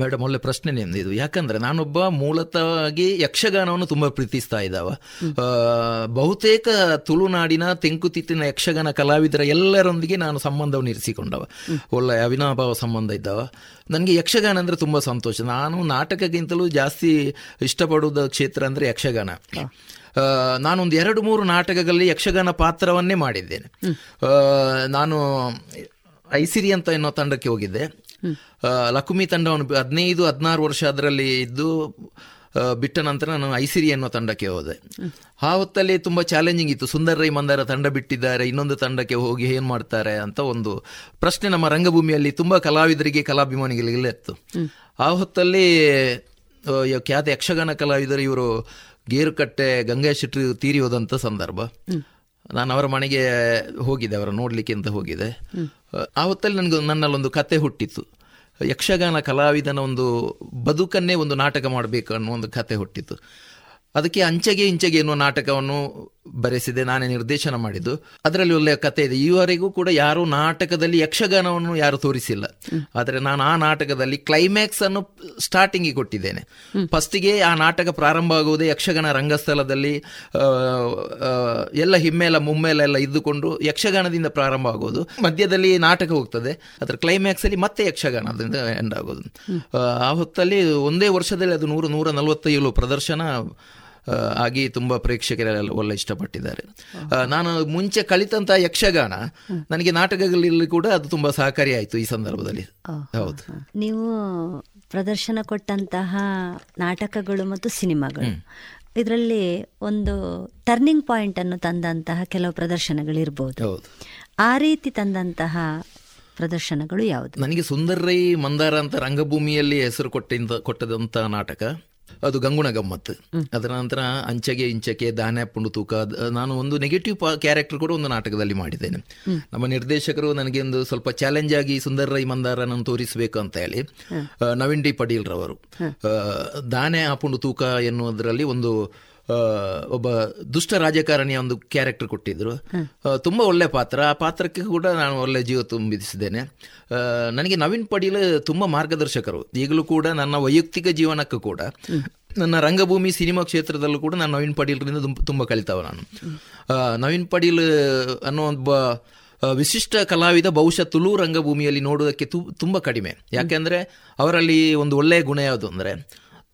Speaker 18: ಮೇಡಮ್ ಒಳ್ಳೆ ಪ್ರಶ್ನೆ ನಿಮ್ದು ಇದು ಯಾಕಂದ್ರೆ ನಾನೊಬ್ಬ ಮೂಲತಃವಾಗಿ ಯಕ್ಷಗಾನವನ್ನು ತುಂಬಾ ಪ್ರೀತಿಸ್ತಾ ಇದ್ದಾವ ಬಹುತೇಕ ತುಳುನಾಡಿನ ತೆಂಕುತಿಟ್ಟಿನ ಯಕ್ಷಗಾನ ಕಲಾವಿದರ ಎಲ್ಲರೊಂದಿಗೆ ನಾನು ಸಂಬಂಧವನ್ನು ಇರಿಸಿಕೊಂಡವ ಒಳ್ಳೆ ಅವಿನಾಭಾವ ಸಂಬಂಧ ಇದ್ದಾವ ನನಗೆ ಯಕ್ಷಗಾನ ಅಂದರೆ ತುಂಬ ಸಂತೋಷ ನಾನು ನಾಟಕಕ್ಕಿಂತಲೂ ಜಾಸ್ತಿ ಇಷ್ಟಪಡುವ ಕ್ಷೇತ್ರ ಅಂದರೆ ಯಕ್ಷಗಾನ ನಾನೊಂದು ಎರಡು ಮೂರು ನಾಟಕಗಳಲ್ಲಿ ಯಕ್ಷಗಾನ ಪಾತ್ರವನ್ನೇ ಮಾಡಿದ್ದೇನೆ ನಾನು ಐಸಿರಿ ಅಂತ ಎನ್ನುವ ತಂಡಕ್ಕೆ ಹೋಗಿದ್ದೆ ಲಕುಮಿ ತಂಡವನ್ನು ಹದಿನೈದು ಹದಿನಾರು ವರ್ಷ ಅದರಲ್ಲಿ ಇದ್ದು ಬಿಟ್ಟ ನಂತರ ನಾನು ಐಸಿರಿ ಅನ್ನೋ ತಂಡಕ್ಕೆ ಹೋದೆ ಆ ಹೊತ್ತಲ್ಲಿ ತುಂಬ ಚಾಲೆಂಜಿಂಗ್ ಇತ್ತು ಸುಂದರ ರೈ ಮಂದಾರ ತಂಡ ಬಿಟ್ಟಿದ್ದಾರೆ ಇನ್ನೊಂದು ತಂಡಕ್ಕೆ ಹೋಗಿ ಏನು ಮಾಡ್ತಾರೆ ಅಂತ ಒಂದು ಪ್ರಶ್ನೆ ನಮ್ಮ ರಂಗಭೂಮಿಯಲ್ಲಿ ತುಂಬ ಕಲಾವಿದರಿಗೆ ಕಲಾಭಿಮಾನಿಗಳಿಗೆಲ್ಲ ಇತ್ತು ಆ ಹೊತ್ತಲ್ಲಿ ಖ್ಯಾತ ಯಕ್ಷಗಾನ ಕಲಾವಿದರು ಇವರು ಗೇರುಕಟ್ಟೆ ಶೆಟ್ಟಿ ತೀರಿ ಹೋದಂಥ ಸಂದರ್ಭ ನಾನು ಅವರ ಮನೆಗೆ ಹೋಗಿದ್ದೆ ಅವರ ನೋಡಲಿಕ್ಕೆ ಅಂತ ಹೋಗಿದೆ ಆ ಹೊತ್ತಲ್ಲಿ ನನಗೆ ನನ್ನಲ್ಲೊಂದು ಕತೆ ಹುಟ್ಟಿತ್ತು ಯಕ್ಷಗಾನ ಕಲಾವಿದನ ಒಂದು ಬದುಕನ್ನೇ ಒಂದು ನಾಟಕ ಮಾಡಬೇಕು ಅನ್ನೋ ಒಂದು ಕತೆ ಹುಟ್ಟಿತ್ತು ಅದಕ್ಕೆ ಅಂಚೆಗೆ ಇಂಚೆಗೆ ಎನ್ನುವ ನಾಟಕವನ್ನು ಬರೆಸಿದೆ ನಾನೇ ನಿರ್ದೇಶನ ಮಾಡಿದ್ದು ಅದರಲ್ಲಿ ಒಳ್ಳೆಯ ಕತೆ ಇದೆ ಈವರೆಗೂ ಕೂಡ ಯಾರು ನಾಟಕದಲ್ಲಿ ಯಕ್ಷಗಾನವನ್ನು ಯಾರು ತೋರಿಸಿಲ್ಲ ಆದರೆ ನಾನು ಆ ನಾಟಕದಲ್ಲಿ ಕ್ಲೈಮ್ಯಾಕ್ಸ್ ಅನ್ನು ಸ್ಟಾರ್ಟಿಂಗ್ ಕೊಟ್ಟಿದ್ದೇನೆ ಫಸ್ಟಿಗೆ ಆ ನಾಟಕ ಪ್ರಾರಂಭ ಆಗುವುದೇ ಯಕ್ಷಗಾನ ರಂಗಸ್ಥಳದಲ್ಲಿ ಎಲ್ಲ ಹಿಮ್ಮೆಲ್ಲ ಮುಮ್ಮೆಲ್ಲ ಎಲ್ಲ ಇದ್ದುಕೊಂಡು ಯಕ್ಷಗಾನದಿಂದ ಪ್ರಾರಂಭ ಆಗೋದು ಮಧ್ಯದಲ್ಲಿ ನಾಟಕ ಹೋಗ್ತದೆ ಅದರ ಕ್ಲೈಮ್ಯಾಕ್ಸ್ ಅಲ್ಲಿ ಮತ್ತೆ ಯಕ್ಷಗಾನದಿಂದ ಎಂಡ್ ಆಗೋದು ಆ ಹೊತ್ತಲ್ಲಿ ಒಂದೇ ವರ್ಷದಲ್ಲಿ ಅದು ನೂರು ನೂರ ನಲವತ್ತೇಳು ಪ್ರದರ್ಶನ ಆಗಿ ತುಂಬ ಪ್ರೇಕ್ಷಕರೆಲ್ಲ ಒಳ್ಳೆ ಇಷ್ಟಪಟ್ಟಿದ್ದಾರೆ ನಾನು ಮುಂಚೆ ಕಲಿತಂತ ಯಕ್ಷಗಾನ ನನಗೆ ನಾಟಕಗಳಲ್ಲಿ ಕೂಡ ಅದು ಸಹಕಾರಿ ಸಹಕಾರಿಯಾಯಿತು ಈ
Speaker 17: ಸಂದರ್ಭದಲ್ಲಿ ಹೌದು ನೀವು ಪ್ರದರ್ಶನ ಕೊಟ್ಟಂತಹ ನಾಟಕಗಳು ಮತ್ತು ಸಿನಿಮಾಗಳು ಇದರಲ್ಲಿ ಒಂದು ಟರ್ನಿಂಗ್ ಪಾಯಿಂಟ್ ಅನ್ನು ತಂದಂತಹ ಕೆಲವು ಪ್ರದರ್ಶನಗಳಿರ್ಬೋದು ಆ ರೀತಿ ತಂದಂತಹ ಪ್ರದರ್ಶನಗಳು ಯಾವುದು
Speaker 18: ನನಗೆ ರೈ ಮಂದಾರ ಅಂತ ರಂಗಭೂಮಿಯಲ್ಲಿ ಹೆಸರು ಕೊಟ್ಟದಂತಹ ನಾಟಕ ಅದು ಗಂಗುಣ ಗಮ್ಮತ್ ಅದರ ನಂತರ ಅಂಚೆಗೆ ಇಂಚಕ್ಕೆ ದಾನೆ ಪುಂಡು ತೂಕ ನಾನು ಒಂದು ನೆಗೆಟಿವ್ ಕ್ಯಾರೆಕ್ಟರ್ ಕೂಡ ಒಂದು ನಾಟಕದಲ್ಲಿ ಮಾಡಿದ್ದೇನೆ ನಮ್ಮ ನಿರ್ದೇಶಕರು ನನಗೆ ಒಂದು ಸ್ವಲ್ಪ ಚಾಲೆಂಜ್ ಆಗಿ ಸುಂದರ ರೈ ಮಂದಾರನನ್ನು ತೋರಿಸಬೇಕು ಅಂತ ಹೇಳಿ ನವೀನ್ ಡಿ ರವರು ದಾನೆ ಆ ಪುಂಡು ತೂಕ ಎನ್ನುವುದರಲ್ಲಿ ಒಂದು ಒಬ್ಬ ದುಷ್ಟ ರಾಜಕಾರಣಿಯ ಒಂದು ಕ್ಯಾರೆಕ್ಟರ್ ಕೊಟ್ಟಿದ್ದರು ತುಂಬ ಒಳ್ಳೆ ಪಾತ್ರ ಆ ಪಾತ್ರಕ್ಕೆ ಕೂಡ ನಾನು ಒಳ್ಳೆ ಜೀವ ತುಂಬಿಸಿದ್ದೇನೆ ನನಗೆ ನವೀನ್ ಪಡೀಲ್ ತುಂಬ ಮಾರ್ಗದರ್ಶಕರು ಈಗಲೂ ಕೂಡ ನನ್ನ ವೈಯಕ್ತಿಕ ಜೀವನಕ್ಕೂ ಕೂಡ ನನ್ನ ರಂಗಭೂಮಿ ಸಿನಿಮಾ ಕ್ಷೇತ್ರದಲ್ಲೂ ಕೂಡ ನಾನು ನವೀನ್ ಪಡೀಲ್ರಿಂದ ತುಂಬ ಕಲಿತಾವ ನಾನು ನವೀನ್ ಪಡೀಲ್ ಅನ್ನೋ ಒಬ್ಬ ವಿಶಿಷ್ಟ ಕಲಾವಿದ ಬಹುಶಃ ತುಳು ರಂಗಭೂಮಿಯಲ್ಲಿ ನೋಡೋದಕ್ಕೆ ತು ತುಂಬ ಕಡಿಮೆ ಯಾಕೆಂದರೆ ಅವರಲ್ಲಿ ಒಂದು ಒಳ್ಳೆಯ ಗುಣ ಯಾವುದು ಅಂದರೆ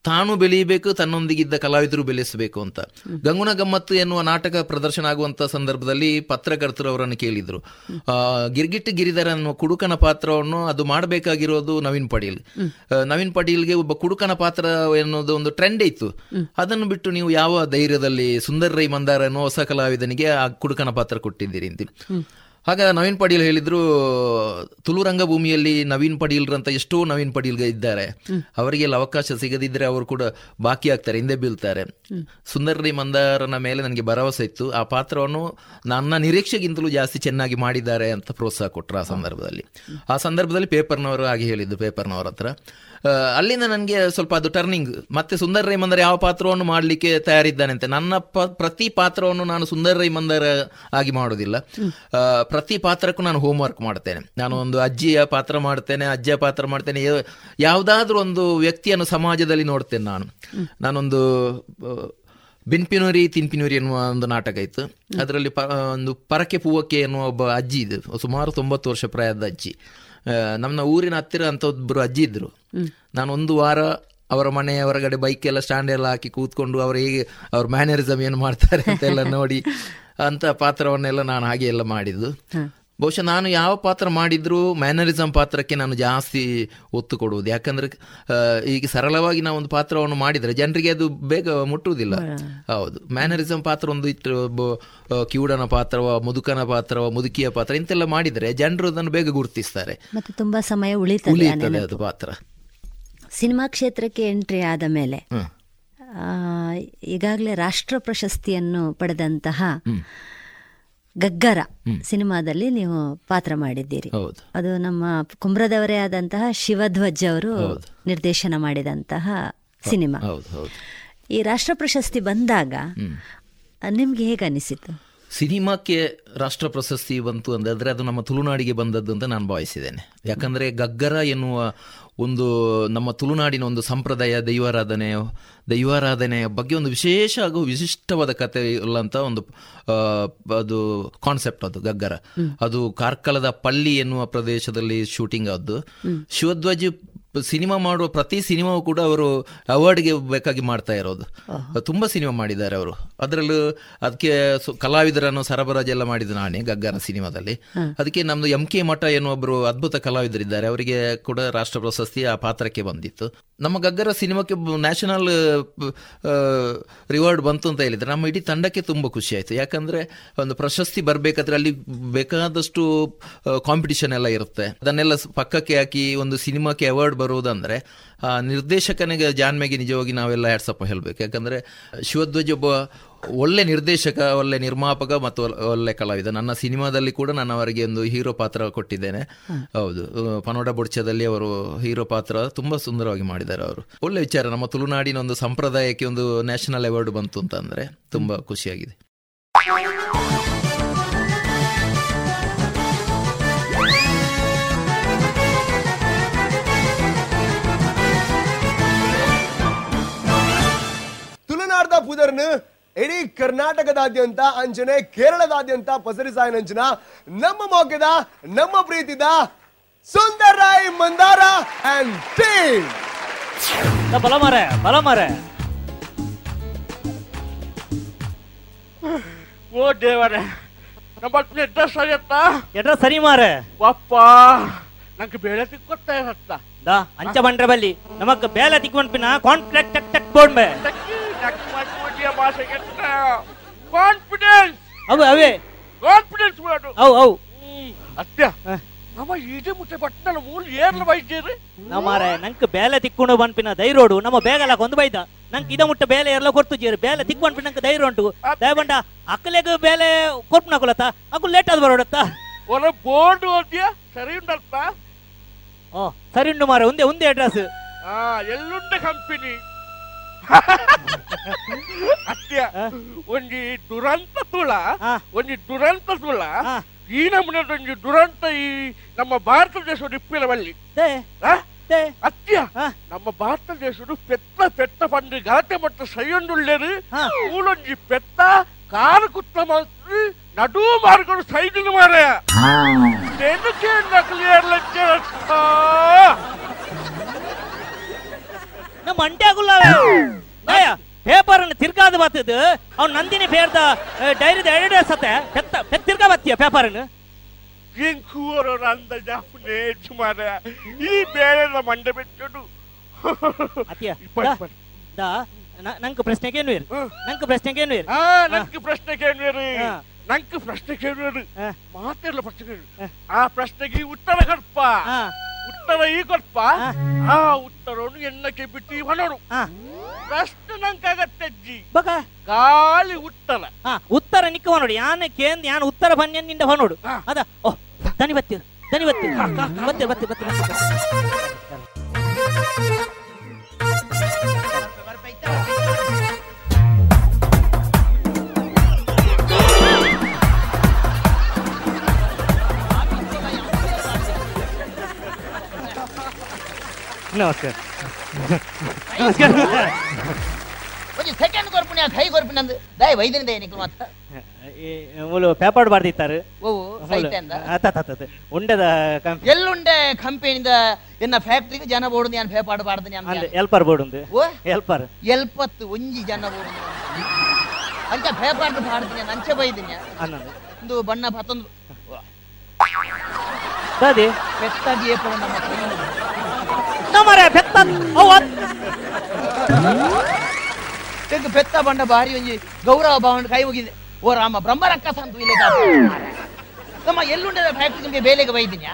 Speaker 18: ತಾನು ಬೆಳೆಯಬೇಕು ತನ್ನೊಂದಿಗಿದ್ದ ಕಲಾವಿದರು ಬೆಳೆಸಬೇಕು ಅಂತ ಗಂಗುನ ಗಮ್ಮತ್ತು ಎನ್ನುವ ನಾಟಕ ಪ್ರದರ್ಶನ ಆಗುವಂತಹ ಸಂದರ್ಭದಲ್ಲಿ ಪತ್ರಕರ್ತರು ಅವರನ್ನು ಕೇಳಿದ್ರು ಗಿರ್ಗಿಟ್ ಗಿರಿಧರ ಅನ್ನುವ ಕುಡುಕನ ಪಾತ್ರವನ್ನು ಅದು ಮಾಡಬೇಕಾಗಿರೋದು ನವೀನ್ ಪಾಟೀಲ್ ನವೀನ್ ಪಾಟೀಲ್ಗೆ ಒಬ್ಬ ಕುಡುಕನ ಪಾತ್ರ ಎನ್ನುವುದು ಒಂದು ಟ್ರೆಂಡ್ ಇತ್ತು ಅದನ್ನು ಬಿಟ್ಟು ನೀವು ಯಾವ ಧೈರ್ಯದಲ್ಲಿ ಸುಂದರ್ ರೈ ಮಂದಾರ ಅನ್ನುವ ಹೊಸ ಕಲಾವಿದನಿಗೆ ಆ ಕುಡುಕನ ಪಾತ್ರ ಕೊಟ್ಟಿದ್ದೀರಿ ಅಂತ ಹಾಗ ನವೀನ್ ಪಟೀಲ್ ಹೇಳಿದ್ರು ತುಳು ರಂಗಭೂಮಿಯಲ್ಲಿ ನವೀನ್ ಅಂತ ಎಷ್ಟೋ ನವೀನ್ ಪಡೀಲ್ ಇದ್ದಾರೆ ಅವರಿಗೆಲ್ಲ ಅವಕಾಶ ಸಿಗದಿದ್ರೆ ಅವರು ಕೂಡ ಬಾಕಿ ಆಗ್ತಾರೆ ಹಿಂದೆ ಬೀಳ್ತಾರೆ ಸುಂದರಿ ಮಂದಾರನ ಮೇಲೆ ನನಗೆ ಭರವಸೆ ಇತ್ತು ಆ ಪಾತ್ರವನ್ನು ನನ್ನ ನಿರೀಕ್ಷೆಗಿಂತಲೂ ಜಾಸ್ತಿ ಚೆನ್ನಾಗಿ ಮಾಡಿದ್ದಾರೆ ಅಂತ ಪ್ರೋತ್ಸಾಹ ಕೊಟ್ಟರು ಆ ಸಂದರ್ಭದಲ್ಲಿ ಆ ಸಂದರ್ಭದಲ್ಲಿ ಪೇಪರ್ನವರು ಆಗಿ ಹೇಳಿದ್ದು ಪೇಪರ್ನವ್ರ ಹತ್ರ ಅಲ್ಲಿಂದ ನನಗೆ ಸ್ವಲ್ಪ ಅದು ಟರ್ನಿಂಗ್ ಮತ್ತೆ ಸುಂದರ ರೈಮಂದರ್ ಯಾವ ಪಾತ್ರವನ್ನು ಮಾಡಲಿಕ್ಕೆ ತಯಾರಿದ್ದಾನಂತೆ ನನ್ನ ಪ್ರತಿ ಪಾತ್ರವನ್ನು ನಾನು ಸುಂದರ ರೈ ಆಗಿ ಮಾಡೋದಿಲ್ಲ ಪ್ರತಿ ಪಾತ್ರಕ್ಕೂ ನಾನು ಹೋಮ್ ವರ್ಕ್ ಮಾಡ್ತೇನೆ ನಾನು ಒಂದು ಅಜ್ಜಿಯ ಪಾತ್ರ ಮಾಡ್ತೇನೆ ಅಜ್ಜಿಯ ಪಾತ್ರ ಮಾಡ್ತೇನೆ ಯಾವುದಾದ್ರೂ ಒಂದು ವ್ಯಕ್ತಿಯನ್ನು ಸಮಾಜದಲ್ಲಿ ನೋಡ್ತೇನೆ ನಾನು ನಾನೊಂದು ಬಿನ್ಪಿನೂರಿ ತಿನ್ಪಿನೂರಿ ಎನ್ನುವ ಒಂದು ನಾಟಕ ಇತ್ತು ಅದರಲ್ಲಿ ಪ ಒಂದು ಪರಕೆ ಪೂವಕ್ಕೆ ಎನ್ನುವ ಒಬ್ಬ ಅಜ್ಜಿ ಇದು ಸುಮಾರು ತೊಂಬತ್ತು ವರ್ಷ ಪ್ರಾಯದ ಅಜ್ಜಿ ನಮ್ಮ ಊರಿನ ಹತ್ತಿರ ಅಂತ ಒಬ್ರು ಅಜ್ಜಿ ಇದ್ರು ನಾನು ಒಂದು ವಾರ ಅವರ ಮನೆಯ ಹೊರಗಡೆ ಬೈಕ್ ಎಲ್ಲ ಸ್ಟ್ಯಾಂಡ್ ಎಲ್ಲ ಹಾಕಿ ಕೂತ್ಕೊಂಡು ಅವರು ಹೇಗೆ ಅವ್ರ ಮ್ಯಾನರಿಸಮ್ ಏನು ಮಾಡ್ತಾರೆ ಅಂತೆಲ್ಲ ನೋಡಿ ಅಂತ ಪಾತ್ರವನ್ನೆಲ್ಲ ನಾನು ಹಾಗೆ ಎಲ್ಲ ಮಾಡಿದ್ದು ಬಹುಶಃ ನಾನು ಯಾವ ಪಾತ್ರ ಮಾಡಿದರೂ ಮ್ಯಾನರಿಸಮ್ ಪಾತ್ರಕ್ಕೆ ನಾನು ಜಾಸ್ತಿ ಒತ್ತು ಕೊಡುವುದು ಯಾಕಂದರೆ ಈಗ ಸರಳವಾಗಿ ನಾವು ಒಂದು ಪಾತ್ರವನ್ನು ಮಾಡಿದರೆ ಜನರಿಗೆ ಅದು ಬೇಗ ಮುಟ್ಟುವುದಿಲ್ಲ ಹೌದು ಮ್ಯಾನರಿಸಮ್ ಪಾತ್ರ ಒಂದು ಇಟ್ಟು ಕಿವುಡನ ಪಾತ್ರವ ಮುದುಕನ ಪಾತ್ರವ ಮುದುಕಿಯ ಪಾತ್ರ ಇಂತೆಲ್ಲ ಮಾಡಿದರೆ ಜನರು ಅದನ್ನು ಬೇಗ ಗುರುತಿಸ್ತಾರೆ
Speaker 17: ಮತ್ತು ತುಂಬ ಸಮಯ ಉಳಿಯುತ್ತದೆ ಅದು ಪಾತ್ರ ಸಿನಿಮಾ ಕ್ಷೇತ್ರಕ್ಕೆ ಎಂಟ್ರಿ ಆದ ಮೇಲೆ ಈಗಾಗಲೇ ರಾಷ್ಟ್ರ ಪ್ರಶಸ್ತಿಯನ್ನು ಪಡೆದಂತಹ ಗಗ್ಗರ ಸಿನಿಮಾದಲ್ಲಿ ನೀವು ಪಾತ್ರ ಮಾಡಿದ್ದೀರಿ ಅದು ನಮ್ಮ ಕುಂಬ್ರದವರೇ ಆದಂತಹ ಶಿವಧ್ವಜ್ ಅವರು ನಿರ್ದೇಶನ ಮಾಡಿದಂತಹ ಸಿನಿಮಾ ಈ ರಾಷ್ಟ್ರ ಪ್ರಶಸ್ತಿ ಬಂದಾಗ ನಿಮ್ಗೆ ಹೇಗೆ ಅನಿಸಿತು
Speaker 18: ಸಿನಿಮಾಕ್ಕೆ ರಾಷ್ಟ್ರ ಪ್ರಶಸ್ತಿ ಬಂತು ಅಂದರೆ ಅದು ನಮ್ಮ ತುಳುನಾಡಿಗೆ ಬಂದದ್ದು ಅಂತ ನಾನು ಭಾವಿಸಿದ್ದೇನೆ ಯಾಕಂದ್ರೆ ಗಗ್ಗರ ಎನ್ನುವ ಒಂದು ನಮ್ಮ ತುಳುನಾಡಿನ ಒಂದು ಸಂಪ್ರದಾಯ ದೈವಾರಾಧನೆ ದೈವಾರಾಧನೆಯ ಬಗ್ಗೆ ಒಂದು ವಿಶೇಷ ಹಾಗೂ ವಿಶಿಷ್ಟವಾದ ಕತೆ ಇಲ್ಲಂತ ಒಂದು ಅದು ಕಾನ್ಸೆಪ್ಟ್ ಅದು ಗಗ್ಗರ ಅದು ಕಾರ್ಕಳದ ಪಳ್ಳಿ ಎನ್ನುವ ಪ್ರದೇಶದಲ್ಲಿ ಶೂಟಿಂಗ್ ಆದ್ದು ಶಿವಧ್ವಜಿ ಸಿನಿಮಾ ಮಾಡುವ ಪ್ರತಿ ಸಿನಿಮಾವು ಕೂಡ ಅವರು ಅವಾರ್ಡ್ಗೆ ಬೇಕಾಗಿ ಮಾಡ್ತಾ ಇರೋದು ತುಂಬ ಸಿನಿಮಾ ಮಾಡಿದ್ದಾರೆ ಅವರು ಅದರಲ್ಲೂ ಅದಕ್ಕೆ ಕಲಾವಿದರನ್ನು ಸರಬರಾಜು ಎಲ್ಲ ಮಾಡಿದ್ದು ನಾನೇ ಗಗ್ಗನ ಸಿನಿಮಾದಲ್ಲಿ ಅದಕ್ಕೆ ನಮ್ದು ಎಂ ಕೆ ಮಠ ಒಬ್ಬರು ಅದ್ಭುತ ಕಲಾವಿದರಿದ್ದಾರೆ ಅವರಿಗೆ ಕೂಡ ರಾಷ್ಟ್ರ ಪ್ರಶಸ್ತಿ ಆ ಪಾತ್ರಕ್ಕೆ ಬಂದಿತ್ತು ನಮ್ಮ ಗಗ್ಗರ ಸಿನಿಮಾಕ್ಕೆ ನ್ಯಾಷನಲ್ ರಿವಾರ್ಡ್ ಬಂತು ಅಂತ ಹೇಳಿದರೆ ನಮ್ಮ ಇಡೀ ತಂಡಕ್ಕೆ ತುಂಬ ಖುಷಿ ಆಯಿತು ಯಾಕಂದರೆ ಒಂದು ಪ್ರಶಸ್ತಿ ಬರಬೇಕಾದ್ರೆ ಅಲ್ಲಿ ಬೇಕಾದಷ್ಟು ಕಾಂಪಿಟಿಷನ್ ಎಲ್ಲ ಇರುತ್ತೆ ಅದನ್ನೆಲ್ಲ ಪಕ್ಕಕ್ಕೆ ಹಾಕಿ ಒಂದು ಸಿನಿಮಾಕ್ಕೆ ಅವಾರ್ಡ್ ಬರುವುದಂದರೆ ನಿರ್ದೇಶಕನಿಗೆ ಜಾನ್ಮೆಗೆ ನಿಜವಾಗಿ ನಾವೆಲ್ಲ ಹ್ಯಾಟ್ಸಪ್ಪ ಹೇಳಬೇಕು ಯಾಕಂದರೆ ಶಿವಧ್ವಜ ಒಬ್ಬ ಒಳ್ಳೆ ನಿರ್ದೇಶಕ ಒಳ್ಳೆ ನಿರ್ಮಾಪಕ ಮತ್ತು ಒಳ್ಳೆ ಕಲಾವಿದ ನನ್ನ ಸಿನಿಮಾದಲ್ಲಿ ಕೂಡ ನಾನು ಅವರಿಗೆ ಒಂದು ಹೀರೋ ಪಾತ್ರ ಕೊಟ್ಟಿದ್ದೇನೆ ಹೌದು ಪನೋಡ ಬೊಡ್ಚದಲ್ಲಿ ಅವರು ಹೀರೋ ಪಾತ್ರ ತುಂಬಾ ಸುಂದರವಾಗಿ ಮಾಡಿದ್ದಾರೆ ಅವರು ಒಳ್ಳೆ ವಿಚಾರ ನಮ್ಮ ತುಳುನಾಡಿನ ಒಂದು ಸಂಪ್ರದಾಯಕ್ಕೆ ಒಂದು ನ್ಯಾಷನಲ್ ಅವಾರ್ಡ್ ಬಂತು ಅಂತಂದ್ರೆ ತುಂಬಾ ಖುಷಿಯಾಗಿದೆ
Speaker 19: புதர்னு ಇಡೀ ಕರ್ನಾಟಕದಾದ್ಯಂತ ಅಂಜನೆ ಕೇರಳದಾದ್ಯಂತ ಪಸರಿಸಾಯನಂಜನ ನಮ್ಮ ಮೊಗ್ಗದ ನಮ್ಮ ಪ್ರೀತಿದ ಸುಂದರ್ ರಾಯ್
Speaker 20: ಮಂದಾರ ಅಂಡ್ ಟೀಮ್ ಬಲ ಬಲಮರೆ ಓ ದೇವರೇ ನಮ್ಮ ಎಡ್ರೆಸ್ ಸರಿ ಅತ್ತ ಎಡ್ರೆಸ್ ಸರಿ ಮಾರೆ ಅಪ್ಪ
Speaker 21: ನಂಗೆ ಬೇಳೆ ತಿಕ್ಕೊತ್ತ ಹತ್ತ
Speaker 20: ದಾ ಅಂಚ ಬಂಡ್ರೆ ಬಲ್ಲಿ ನಮಗ್ ಬೇಳೆ ತಿಕ್ಕೊಂಡ್ಬಿನ ಕಾಂಟ್ರಾಕ್ಟ್ ಟಕ್ ಟಕ್ ಬೋಡ್ಬೆ ಭಾಷೆಗೆ ಕಾನ್ಫಿಡೆನ್ಸ್ ಅವೆ ಅವೆ ಕಾನ್ಫಿಡೆನ್ಸ್ ಮಾಡು ಅವು ಅವು ಅತ್ಯ ನಮ್ಮ ಈಜೆ ಮುಟ್ಟೆ ಬಟ್ಟಲ ಮೂಲ್ ಏರ್ಲ ಬೈಜೇರಿ ನಮ್ಮರೆ ನಂಕ ಬೇಲೆ ತಿಕ್ಕೊಂಡು ಬಂಪಿನ ದೈರೋಡು ನಮ್ಮ ಬೇಗಲ ಕೊಂದು ಬೈದ ನಂಗೆ ಇದ ಮುಟ್ಟ ಬೇಲೆ ಏರ್ಲ ಕೊರ್ತು ಜೇರಿ ಬೇಲೆ ತಿಕ್ ಬಂಪಿನ ನಂಗೆ ಧೈರ್ಯ ಉಂಟು ದಯಬಂಡ ಅಕ್ಕಲೆಗ ಬೇಲೆ ಕೊರ್ಪು ನಕೊಲತ್ತ ಅಕ್ಕು ಲೇಟ್ ಆದ ಬರೋಡತ್ತ ಒಲ
Speaker 21: ಬೋರ್ಡ್ ಓದ್ಯ ಸರಿ ಉಂಡತ್ತ
Speaker 20: ಓ ಸರಿ ಉಂಡು ಮಾರೆ ಒಂದೇ ಒಂದೇ ಅಡ್ರೆಸ್
Speaker 21: ಆ ಎಲ್ಲುಂಡ ಕಂಪನಿ ಅತ್ಯ ಒಂಜಿ ದುರಂತ ತುಳ ಒಂಜಿ ದುರಂತ ತುಳ ಈ ನಮ್ಮನೆದೊಂಜಿ ದುರಂತ ಈ ನಮ್ಮ ಭಾರತ ದೇಶದ ಇಪ್ಪಿನ ಬಲ್ಲಿ ಅತ್ಯ ನಮ್ಮ ಭಾರತ ದೇಶದ ಪೆತ್ತ ಪೆತ್ತ ಪಂಡಿ ಗಾತೆ ಮತ್ತು ಸೈಯೊಂದುಳ್ಳೇರು ಮೂಲೊಂಜಿ ಪೆತ್ತ ಕಾರು ಕುತ್ತ ಮಾಡ್ತು ನಡು ಮಾರ್ಗಡು ಸೈಡಿನ ಮಾರಯ ನೆನಕೆ ನಕಲಿ ಲಕ್ಷ
Speaker 20: ನಮ್ಮ ಅಂಟ್ಯಾಗುಲ್ಲ ಪೇಪರ್ ಅನ್ನು ತಿರ್ಗಾದ ಬತ್ತದು ಅವ್ನು ನಂದಿನಿ ಬೇರ್ದ ಡೈರಿ ಎರಡು ಸತ್ತೆ ಪೆತ್ತ ಪೆತ್
Speaker 21: ತಿರ್ಗಾ ಬತ್ತೀಯ ಪೇಪರ್ ಅನ್ನು ಅಂದ ಜಾಪನೆ ಸುಮಾರ ಈ ಬೇರೆ ನಮ್ಮ ಅಂಡ ಬಿಟ್ಟು ಅತಿಯ
Speaker 20: ದಾ ನಂಗೆ ಪ್ರಶ್ನೆ ಏನು ಕೇಳುವಿರಿ ನಂಗೆ ಪ್ರಶ್ನೆ ಏನು
Speaker 21: ಕೇಳುವಿರಿ ನಂಗೆ ಪ್ರಶ್ನೆ ಏನು ಕೇಳುವಿರಿ ನಂಗೆ ಪ್ರಶ್ನೆ ಕೇಳುವಿರಿ ಮಾತಾಡಲ್ಲ ಪ್ರಶ್ನೆ ಕೇಳು ಆ ಪ್ರಶ್ನೆಗೆ ಉತ್ತರ ಕಡಪ ಉತ್ತರ ಈ ಕೊಲ್ಪ ಆ ಉತ್ತರವನ್ನು ಎಣ್ಣಕ್ಕೆ ಬಿಟ್ಟಿ ಹೊಣರು ಪ್ರಶ್ನೆ ಅಜ್ಜಿ
Speaker 20: ಬಗ
Speaker 21: ಗಾಳಿ ಉತ್ತರ
Speaker 20: ಉತ್ತರ ನಿಕ್ಕ ಹೊನೋಡು ಯಾನೆ ಕೇಂದ್ರ ಯಾನ್ ಉತ್ತರ ಬನ್ನಿಂದ ಹೊನೋಡು ಅದ ಓ ದನಿ ಬತ್ತಿ ದನಿ ಬತ್ತಿ ಬತ್ತಿ ಬತ್ತಿ ಬತ್ತಿ ನಮಸ್ಕಾರ नमस्कार ಸೆಕೆಂಡ್ செகண்ட் ಕೈ நான் கை கோர்ப்பு நந்து தயவு வைத்திருந்த
Speaker 22: எனக்கு மாத்த ಪೇಪರ್ ಬರ್ದಿತ್ತಾರೆ
Speaker 20: ಉಂಡದ ಎಲ್ಲುಂಡ ಕಂಪೆನಿದ ಎನ್ನ ಜನ ಬೋಡು ನಾನು
Speaker 22: ಪೇಪರ್ ಬಾರ್ದು ನಾನು ಹೆಲ್ಪರ್ ಬೋಡು ಎಲ್ಪರ್ ಎಲ್ಪತ್ತು ಒಂಜಿ ಜನ ಬೋಡು ಅಂಚ ಪೇಪರ್ ಬಾರ್ದು ನಾನು ಅಂಚೆ ಬೈದಿನಿ ಒಂದು ಬಣ್ಣ
Speaker 20: ಅವತ್ ಅವತ್ ತೆಂಗು ಬೆತ್ತ ಬಂಡ ಬಾರಿ ಒಂಜಿ ಗೌರವ ಭಾವನೆ ಕೈ ಹೋಗಿದೆ ಓ ರಾಮ ಬ್ರಹ್ಮ ರಕ್ಕಸ ಅಂತ ಇಲ್ಲ ನಮ್ಮ ಎಲ್ಲುಂಡೆ ಫ್ಯಾಕ್ಟ್ರಿ ನಿಮಗೆ ಬೇಲೆಗೆ ಬೈದಿನ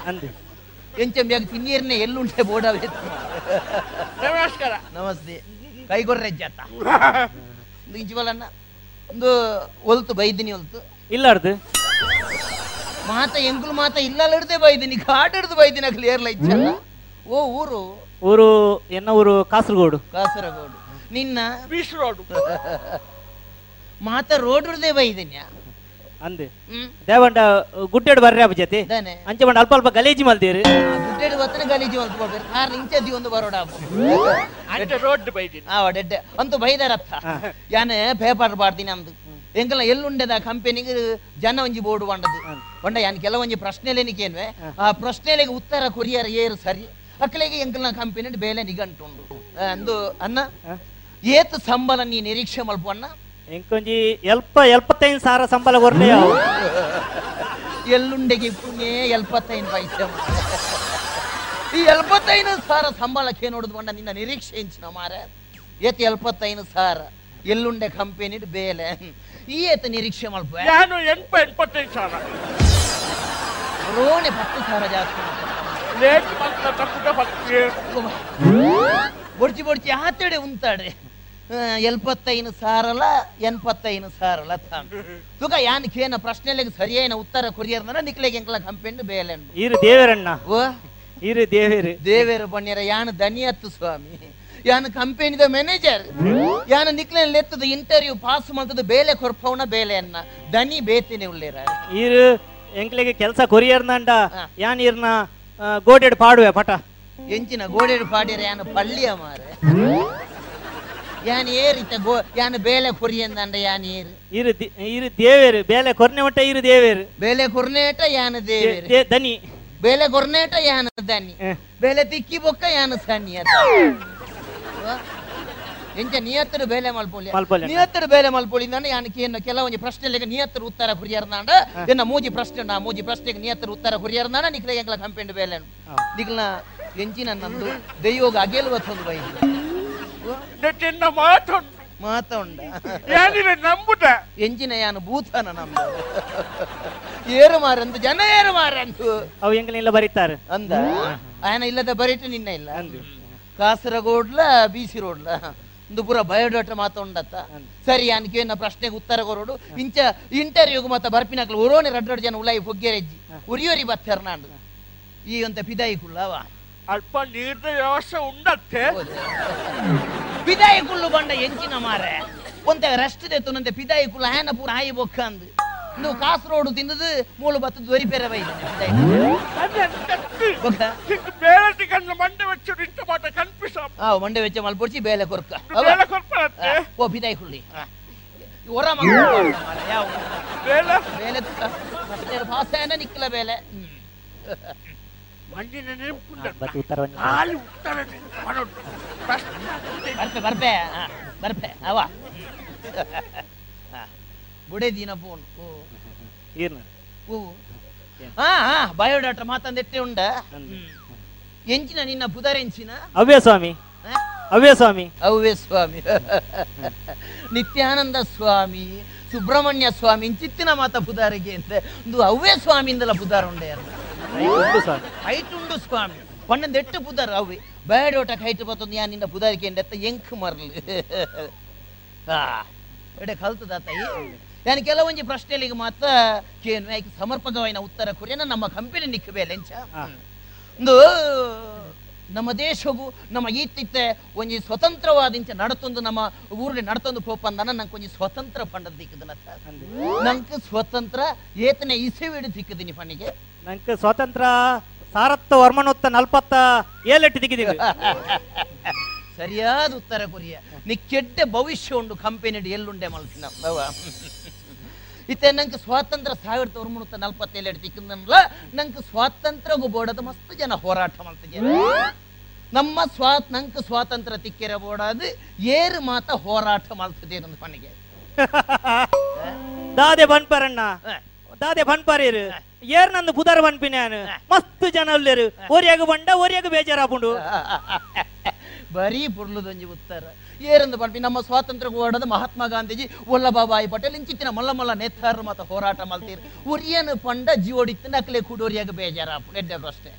Speaker 20: ಎಂಚೆ ಆಗ ತಿನ್ನೀರ್ನೆ ಎಲ್ಲುಂಡೆ ಬೋಡವೇ ನಮಸ್ಕಾರ ನಮಸ್ತೆ ಕೈಗೊರ್ರೆ ಜಾತ ಒಂದು ಒಂದು ಒಲ್ತು ಬೈದಿನಿ ಒಲ್ತು
Speaker 22: ಇಲ್ಲ ಇಲ್ಲಾರ್ದು
Speaker 20: ಮಾತ ಎಂಕುಲು ಮಾತ ಹಿಡ್ದೆ ಬೈದಿನಿ ಹಿಡ್ದು ಬೈದಿನ ಕ್ಲಿಯರ್ ಲೈಚ್ ಓ ಊರು ಊರು ಎನ್ನ ಊರು ಕಾಸರಗೋಡು ಕಾಸರಗೋಡು ನಿನ್ನ ಬೀಚ್ ರೋಡ್ ಮಾತ ರೋಡ್ ದೇವ ಇದನ್ಯ
Speaker 22: ಅಂದೆ ದೇವಂಡ ಗುಡ್ಡೆಡ್ ಬರ್ರಿ ಅಪ್ಪ ಜೊತೆ ಅಂಚೆ ಮಂಡ ಅಲ್ಪ ಅಲ್ಪ ಗಲೀಜಿ
Speaker 20: ಮಲ್ದೀರಿ ಗುಡ್ಡೆಡ್ ಒತ್ತನ ಗಲೀಜಿ ಮಲ್ಕೊಳ್ಬೇಕು ಕಾರ್ ಇಂಚದಿ ಒಂದು ಬರೋಡ ಅಂಟ ರೋಡ್ ಬೈದಿ ಆ ಒಡೆಡ್ಡೆ ಅಂತೂ ಬೈದಾರಪ್ಪ ಯಾನೆ ಪೇಪರ್ ಬಾಡ್ತೀನಿ ನಮ್ದು ಎಂಕಲ್ಲ ಎಲ್ಲುಂಡದ ಕಂಪೆನಿಗೆ ಜನ ಒಂಜಿ ಬೋರ್ಡ್ ವಂಡದು ವಂಡ ಯಾನ್ ಕೆಲವೊಂಜಿ ಪ್ರಶ್ನೆಲೆ ನಿಕೇನ್ವೆ ಆ ಪ್ರಶ್ನೆಲೆಗೆ ಉತ್ತರ ಕೊರಿಯರ್ ಏರು ಸರಿ ಅಕ್ಕಳಿಗೆ ಎಂಕಲ್ನ ಕಂಪೆನಿ ಬೇಲೆ ನಿಗಂಟುಂಡು ಅಂದು ಅನ್ನ ಏತ್ ಸಂಬಳ ನೀ ನಿರೀಕ್ಷೆ ಮಲ್ಪ ಅಣ್ಣ
Speaker 22: ಎಂಕೊಂಜಿ ಎಲ್ಪ ಎಲ್ಪತ್ತೈನ್ ಸಾರ ಸಂಬಳ ಬರ್ಲಿ ಎಲ್ಲುಂಡೆಗೆ
Speaker 20: ಪುಣ್ಯೇ ಎಲ್ಪತ್ತೈನ್ ಪೈಸೆ ಈ ಎಲ್ಪತ್ತೈದು ಸಾವಿರ ಸಂಬಳಕ್ಕೆ ನೋಡಿದ್ ಬಣ್ಣ ನಿನ್ನ ನಿರೀಕ್ಷೆ ಇಂಚಿನ ಮಾರೆ ಏತ್ ಎಲ್ಪತ್ತೈದು ಸಾವಿರ ಎಲ್ಲುಂಡೆ ಕಂಪೆನಿ ಬೇಲೆ ಈ ಏತ ನಿರೀಕ್ಷೆ ಮಲ್ಪ
Speaker 21: ನಾನು ಎಂಪ ಎಲ್ಪತ್ತೈದು
Speaker 20: ಸಾವಿರ ರೋಣೆ ಹತ್ತು ಸಾವಿರ ಜಾಸ್ತಿ ಬೊಡ್ಚಿ ಆ ತಡೆ ಉಂತಾಡ್ರಿ ಎಲ್ಪತ್ತೈನು ಸಾರಲ್ಲ ಎನ್ಪತ್ತೈನು ಸಾರಲ್ಲ ತುಗ ಯಾನ್ ಕೇನ ಪ್ರಶ್ನೆಲೆಗೆ ಸರಿಯೇನ ಉತ್ತರ ಕೊರಿಯರ್ನ ನಿಕ್ಲೆಗೆ ಎಂಕಲ ಕಂಪೆಂಡ್
Speaker 22: ಬೇಲೆಂಡು ಇರು ದೇವರಣ್ಣ ಓ
Speaker 20: ಇರು ದೇವೇರು ದೇವೇರು ಬಣ್ಣರ ಯಾನ್ ದನಿಯತ್ತು ಸ್ವಾಮಿ ಯಾನ್ ಕಂಪೆನಿದ ಮ್ಯಾನೇಜರ್ ಯಾನ್ ನಿಕ್ಲೆ ಲೆತ್ತದ ಇಂಟರ್ವ್ಯೂ ಪಾಸ್ ಮಾಡ್ತದ ಬೇಲೆ ಕೊರ್ಪವನ ಬೇಲೆಯನ್ನ ದನಿ ಬೇತಿನಿ ಉಳ್ಳಿರ
Speaker 22: ಇರು ಎಂಕ್ಲೆಗೆ ಕೆಲಸ ಕೊರಿಯರ್ನಂಡ ಯಾನ್ ಇರ್ನ ಗೋಟೆಡ್ ಪಾಡುವೆ
Speaker 20: ಪಟ ಎಂಚಿನ ಗೋಡೆಡು ಪಾಡಿರ ಯಾನ ಪಳ್ಳಿಯ ಮಾರೆ ಯಾನ ಏರಿತ ಗೋ ಯಾನ ಬೇಲೆ ಕೊರಿ ಎಂದಂಡ ಯಾನ ಏರು
Speaker 22: ಇರು ದಿ- ಇರು ದೇವೇರು ಬೇಲೆ ಕೊರ್ನೆ ಮಟ್ಟ ಇರು ದೇವೇರು
Speaker 20: ಬೇಲೆ ಕೊರ್ನೇಟ ಯಾನ
Speaker 22: ದೇವೇರು ದೇ- ದನಿ
Speaker 20: ಬೇಲೆ ಕೊರ್ನೇಟ ಯಾನ ದನಿ ಬೇಲೆ ತಿಕ್ಕಿ ಬೊಕ್ಕ ಯಾನ ಸಣ್ಣಿ ಅದ ಎಂಚ ನಿಯತ್ತರು ಬೇಲೆ ಮಲ್ಪೊಲಿ ಮಲ್ಪೊಲಿ. ನಿಯತ್ತರು ಬೇಲೆ ಮಲ್ಪೋಲಿ ನಾನು ಯಾನಕ್ಕೆ ಏನು ಕೆಲವೊಂದು ಪ್ರಶ್ನೆಲೆಗೆ ನಿಯತ್ತರು ಉತ್ತರ ಹುರಿಯರ್ನಾಂಡ ಎನ್ನ ಮೂಜಿ ಪ್ರಶ್ನೆ ನಾ ಮೂಜಿ ಪ್ರಶ್ನೆಗೆ ನಿಯತ್ತರು ಉತ್ತರ ಹುರಿಯರ್ನಾಂಡ ನಿಕ್ಲೆ ಎಂಗ್ಲ ಕಂಪೆಂಡ್ ಬೇಲೆ ನಿಕ್ಲ
Speaker 21: ಎಂಚಿನ ನಂದು ದೈಯೋಗ ಅಗೆಲ್ವ ತೊಂದು ಬೈ ನೆಟ್ಟಿನ ಮಾತು ಮಾತ ಉಂಡ ಏನಿಲ್ಲ ನಂಬುಟ ಎಂಚಿನ ಯಾನು ಭೂತನ ನಮ್ದು
Speaker 20: ಏರು ಮಾರಂದು ಜನ ಏರು ಮಾರಂದು ಅವು ಇಲ್ಲ ಬರೀತಾರೆ ಅಂದ ಆಯನ ಇಲ್ಲದ ಬರೀಟು ನಿನ್ನ ಇಲ್ಲ ಕಾಸರಗೋಡ್ಲ ಬಿ ಸಿ ರೋಡ್ಲ ಇಂದು ಪೂರ ಬಯೋಡಾಟ ಮಾತಾಡತ್ತ ಸರಿ ಅನ್ಕೆ ನಾ ಪ್ರಶ್ನೆಗೆ ಉತ್ತರ ಕೊರೋಡು ಇಂಚ ಇಂಟರ್ವ್ಯೂಗ್ ಮತ್ತ ಬರ್ಪಿನಕ್ಲು ಉರೋಣಿ ರಡ್ಡೊಡ್ ಜನ ಉಲಾಯಿ ಬೊಗ್ಗೆರೆಜ್ಜಿ ಉರಿಯೋರಿ ಬತ್ತರ್ ನಾಂಡು ಈ ಅಂತ ಪಿದಾಯಿ ಕುಳ್ಳವ
Speaker 21: ಅಲ್ಪ ನೀರ್ದ ವ್ಯವಸ್ಥೆ ಉಂಡತ್ತೆ
Speaker 20: ಪಿದಾಯಿ ಕುಳ್ಳು ಬಂಡ ಎಂಚಿನ ಮಾರೆ ಒಂತೆ ರಸ್ಟ್ ನಂತೆ ಪಿದಾಯಿ ಕುಳ್ಳ ಪೂರ ಹಾಯಿ ಬೊಕ್ಕ నువ్వు కాసరోడు తిన్నది
Speaker 21: మూడు బత్తు దొరి పెరవై బేలంటి కన్ను మండ వచ్చి ఇంత మాట కనిపిస్తాం ఆ మండ వచ్చి మళ్ళీ పొడిచి బేల కొరక బేల కొరక
Speaker 20: ఓ బిదాయకుళ్ళి ఒర ಬೇಲೆ ಬೇಲೆ ಭಾಷೆನ ನಿಕ್ಕಲ ಬೇಲೆ ಮಂಡಿನ ನೆನಪು ಉತ್ತರವನ್ನು ಹಾಲು ಉತ್ತರ ಬರ್ಪೆ ಬರ್ಪೆ ಬರ್ಪೆ ಅವ ಬುಡೆ ದೀನಪ್ಪ ಉಂಟು ಓ ಹಾ ಹಾ ಬಯೋಡಾಟ ಮಾತಂದೆಟ್ಟೆ ಉಂಡ ಎಂಚಿನ ನಿನ್ನ ಎಂಚಿನ
Speaker 22: ಅವ್ಯ ಸ್ವಾಮಿ ಅವ್ಯ ಸ್ವಾಮಿ ಅವ್ಯ ಸ್ವಾಮಿ
Speaker 20: ನಿತ್ಯಾನಂದ ಸ್ವಾಮಿ ಸುಬ್ರಹ್ಮಣ್ಯ ಸ್ವಾಮಿ ಇಂಚಿತ್ತಿನ ಮಾತ ಪುದಾರಿಗೆ ಅಂತ ಒಂದು ಅವ್ಯ ಸ್ವಾಮಿಯಿಂದಲ ಪುದಾರ ಉಂಡೆ
Speaker 22: ಹೈಟ್ ಉಂಡು ಸ್ವಾಮಿ
Speaker 20: ಪಣ್ಣಂದು ಎಟ್ಟು ಪುದಾರ ಅವ್ವೆ ಬೇಡೋಟಕ್ಕೆ ಹೈಟ್ ಬತ್ತೊಂದು ಯಾ ನಿನ್ನ ಪುದಾರಿಕೆ ಎಂಡೆತ್ತ ಎಂಕ್ ಮರ್ಲಿ ಹಾ ಎಡೆ ಕಲ್ತದ ತಾಯಿ ನಾನು ಕೆಲವೊಂದು ಪ್ರಶ್ನೆಗಳಿಗೆ ಮಾತ್ರ ಸಮರ್ಪಕವಾದ ಉತ್ತರ ಕೊರಿಯನ ನಮ್ಮ ಕಂಪನಿ ನಿಕ್ಕಬೇಲೆಂಚ ಒಂದು ನಮ್ಮ ದೇಶವು ನಮ್ಮ ಈತಿತ್ತೆ ಒಂಜಿ ಸ್ವತಂತ್ರವಾದ ನಡತೊಂದು ನಮ್ಮ ಊರಲ್ಲಿ ನಡತೊಂದು ಪೋಪಂದನ ನಂಗೆ ಒಂಜಿ ಸ್ವತಂತ್ರ ಪಂಡದ ದಿಕ್ಕದಲ್ಲ ನಂಗೆ ಸ್ವತಂತ್ರ ಏತನೆ ಇಸಿವಿಡು ದಿಕ್ಕದಿನಿ ಪಣಿಗೆ
Speaker 22: ನಂಗೆ ಸ್ವತಂತ್ರ ಸಾರತ್ತ ವರ್ಮನೊತ್ತ ನಲ್ಪತ್ತ ಏಳೆಟ್ಟು ದಿಕ್ಕಿದ್ದೀವಿ
Speaker 20: ಸರಿಯಾದ ಉತ್ತರ ಕೊರಿಯ ನೀ ಕೆಟ್ಟ ಭವಿಷ್ಯ ಉಂಡು ಕಂಪೆನಿ ಎಲ್ಲುಂಡೆ ಮಲ್ಸಿನ ಇತ್ತೆ ನಂಗೆ ಸ್ವಾತಂತ್ರ್ಯ ಸಾವಿರದ ಒಂಬೈನೂರ ನಲ್ವತ್ತೇಳು ತಿಕ್ಕಲ್ಲ ನಂಗೆ ಸ್ವಾತಂತ್ರ್ಯ ಬೋಡದ ಮಸ್ತ್ ಜನ ಹೋರಾಟ ಮಾಡ್ತಿದ್ದಾರೆ ನಮ್ಮ ಸ್ವಾ ನಂಗೆ ಸ್ವಾತಂತ್ರ್ಯ ತಿಕ್ಕಿರ ಬೋಡದು ಏರು ಮಾತ ಹೋರಾಟ ಮಾಡ್ತದೆ ನನ್ನ ಮನೆಗೆ
Speaker 22: ದಾದೆ ಬನ್ಪರಣ್ಣ ದಾದೆ ಬನ್ಪರೇರು ಏರ್ ನಂದು ಬುಧರ ಬನ್ಪಿನ ಮಸ್ತ್ ಜನ ಉಳ್ಳೇರು ಬಂಡ ಬಂಡ ಒರಿಯಾಗ ಬೇಜಾರಾಪುಂಡು
Speaker 20: ಬರೀ ದಂಜಿ ಉತ್ತರ ಏರಂದು ಪಂಪಿ ನಮ್ಮ ಸ್ವಾತಂತ್ರ್ಯ ಹೋರಾಟದ ಮಹಾತ್ಮ ಗಾಂಧೀಜಿ ವಲ್ಲಭಾಬಾಯಿ ಪಟೇಲ್ ಇಂಚಿತ್ತಿನ ಮಲ್ಲ ಮಲ್ಲ ನೇತಾರರು ಮತ್ತು ಹೋರಾಟ ಮಾಡ್ತೀರಿ ಉರಿಯನ್ನು ಪಂಡ ಜೀವೋಡಿತ್ತು ನಕಲೆ ಕುಡೋರಿಯಾಗ ಬೇಜಾರ ಎಡ್ಡೆಡು ಅಷ್ಟೇ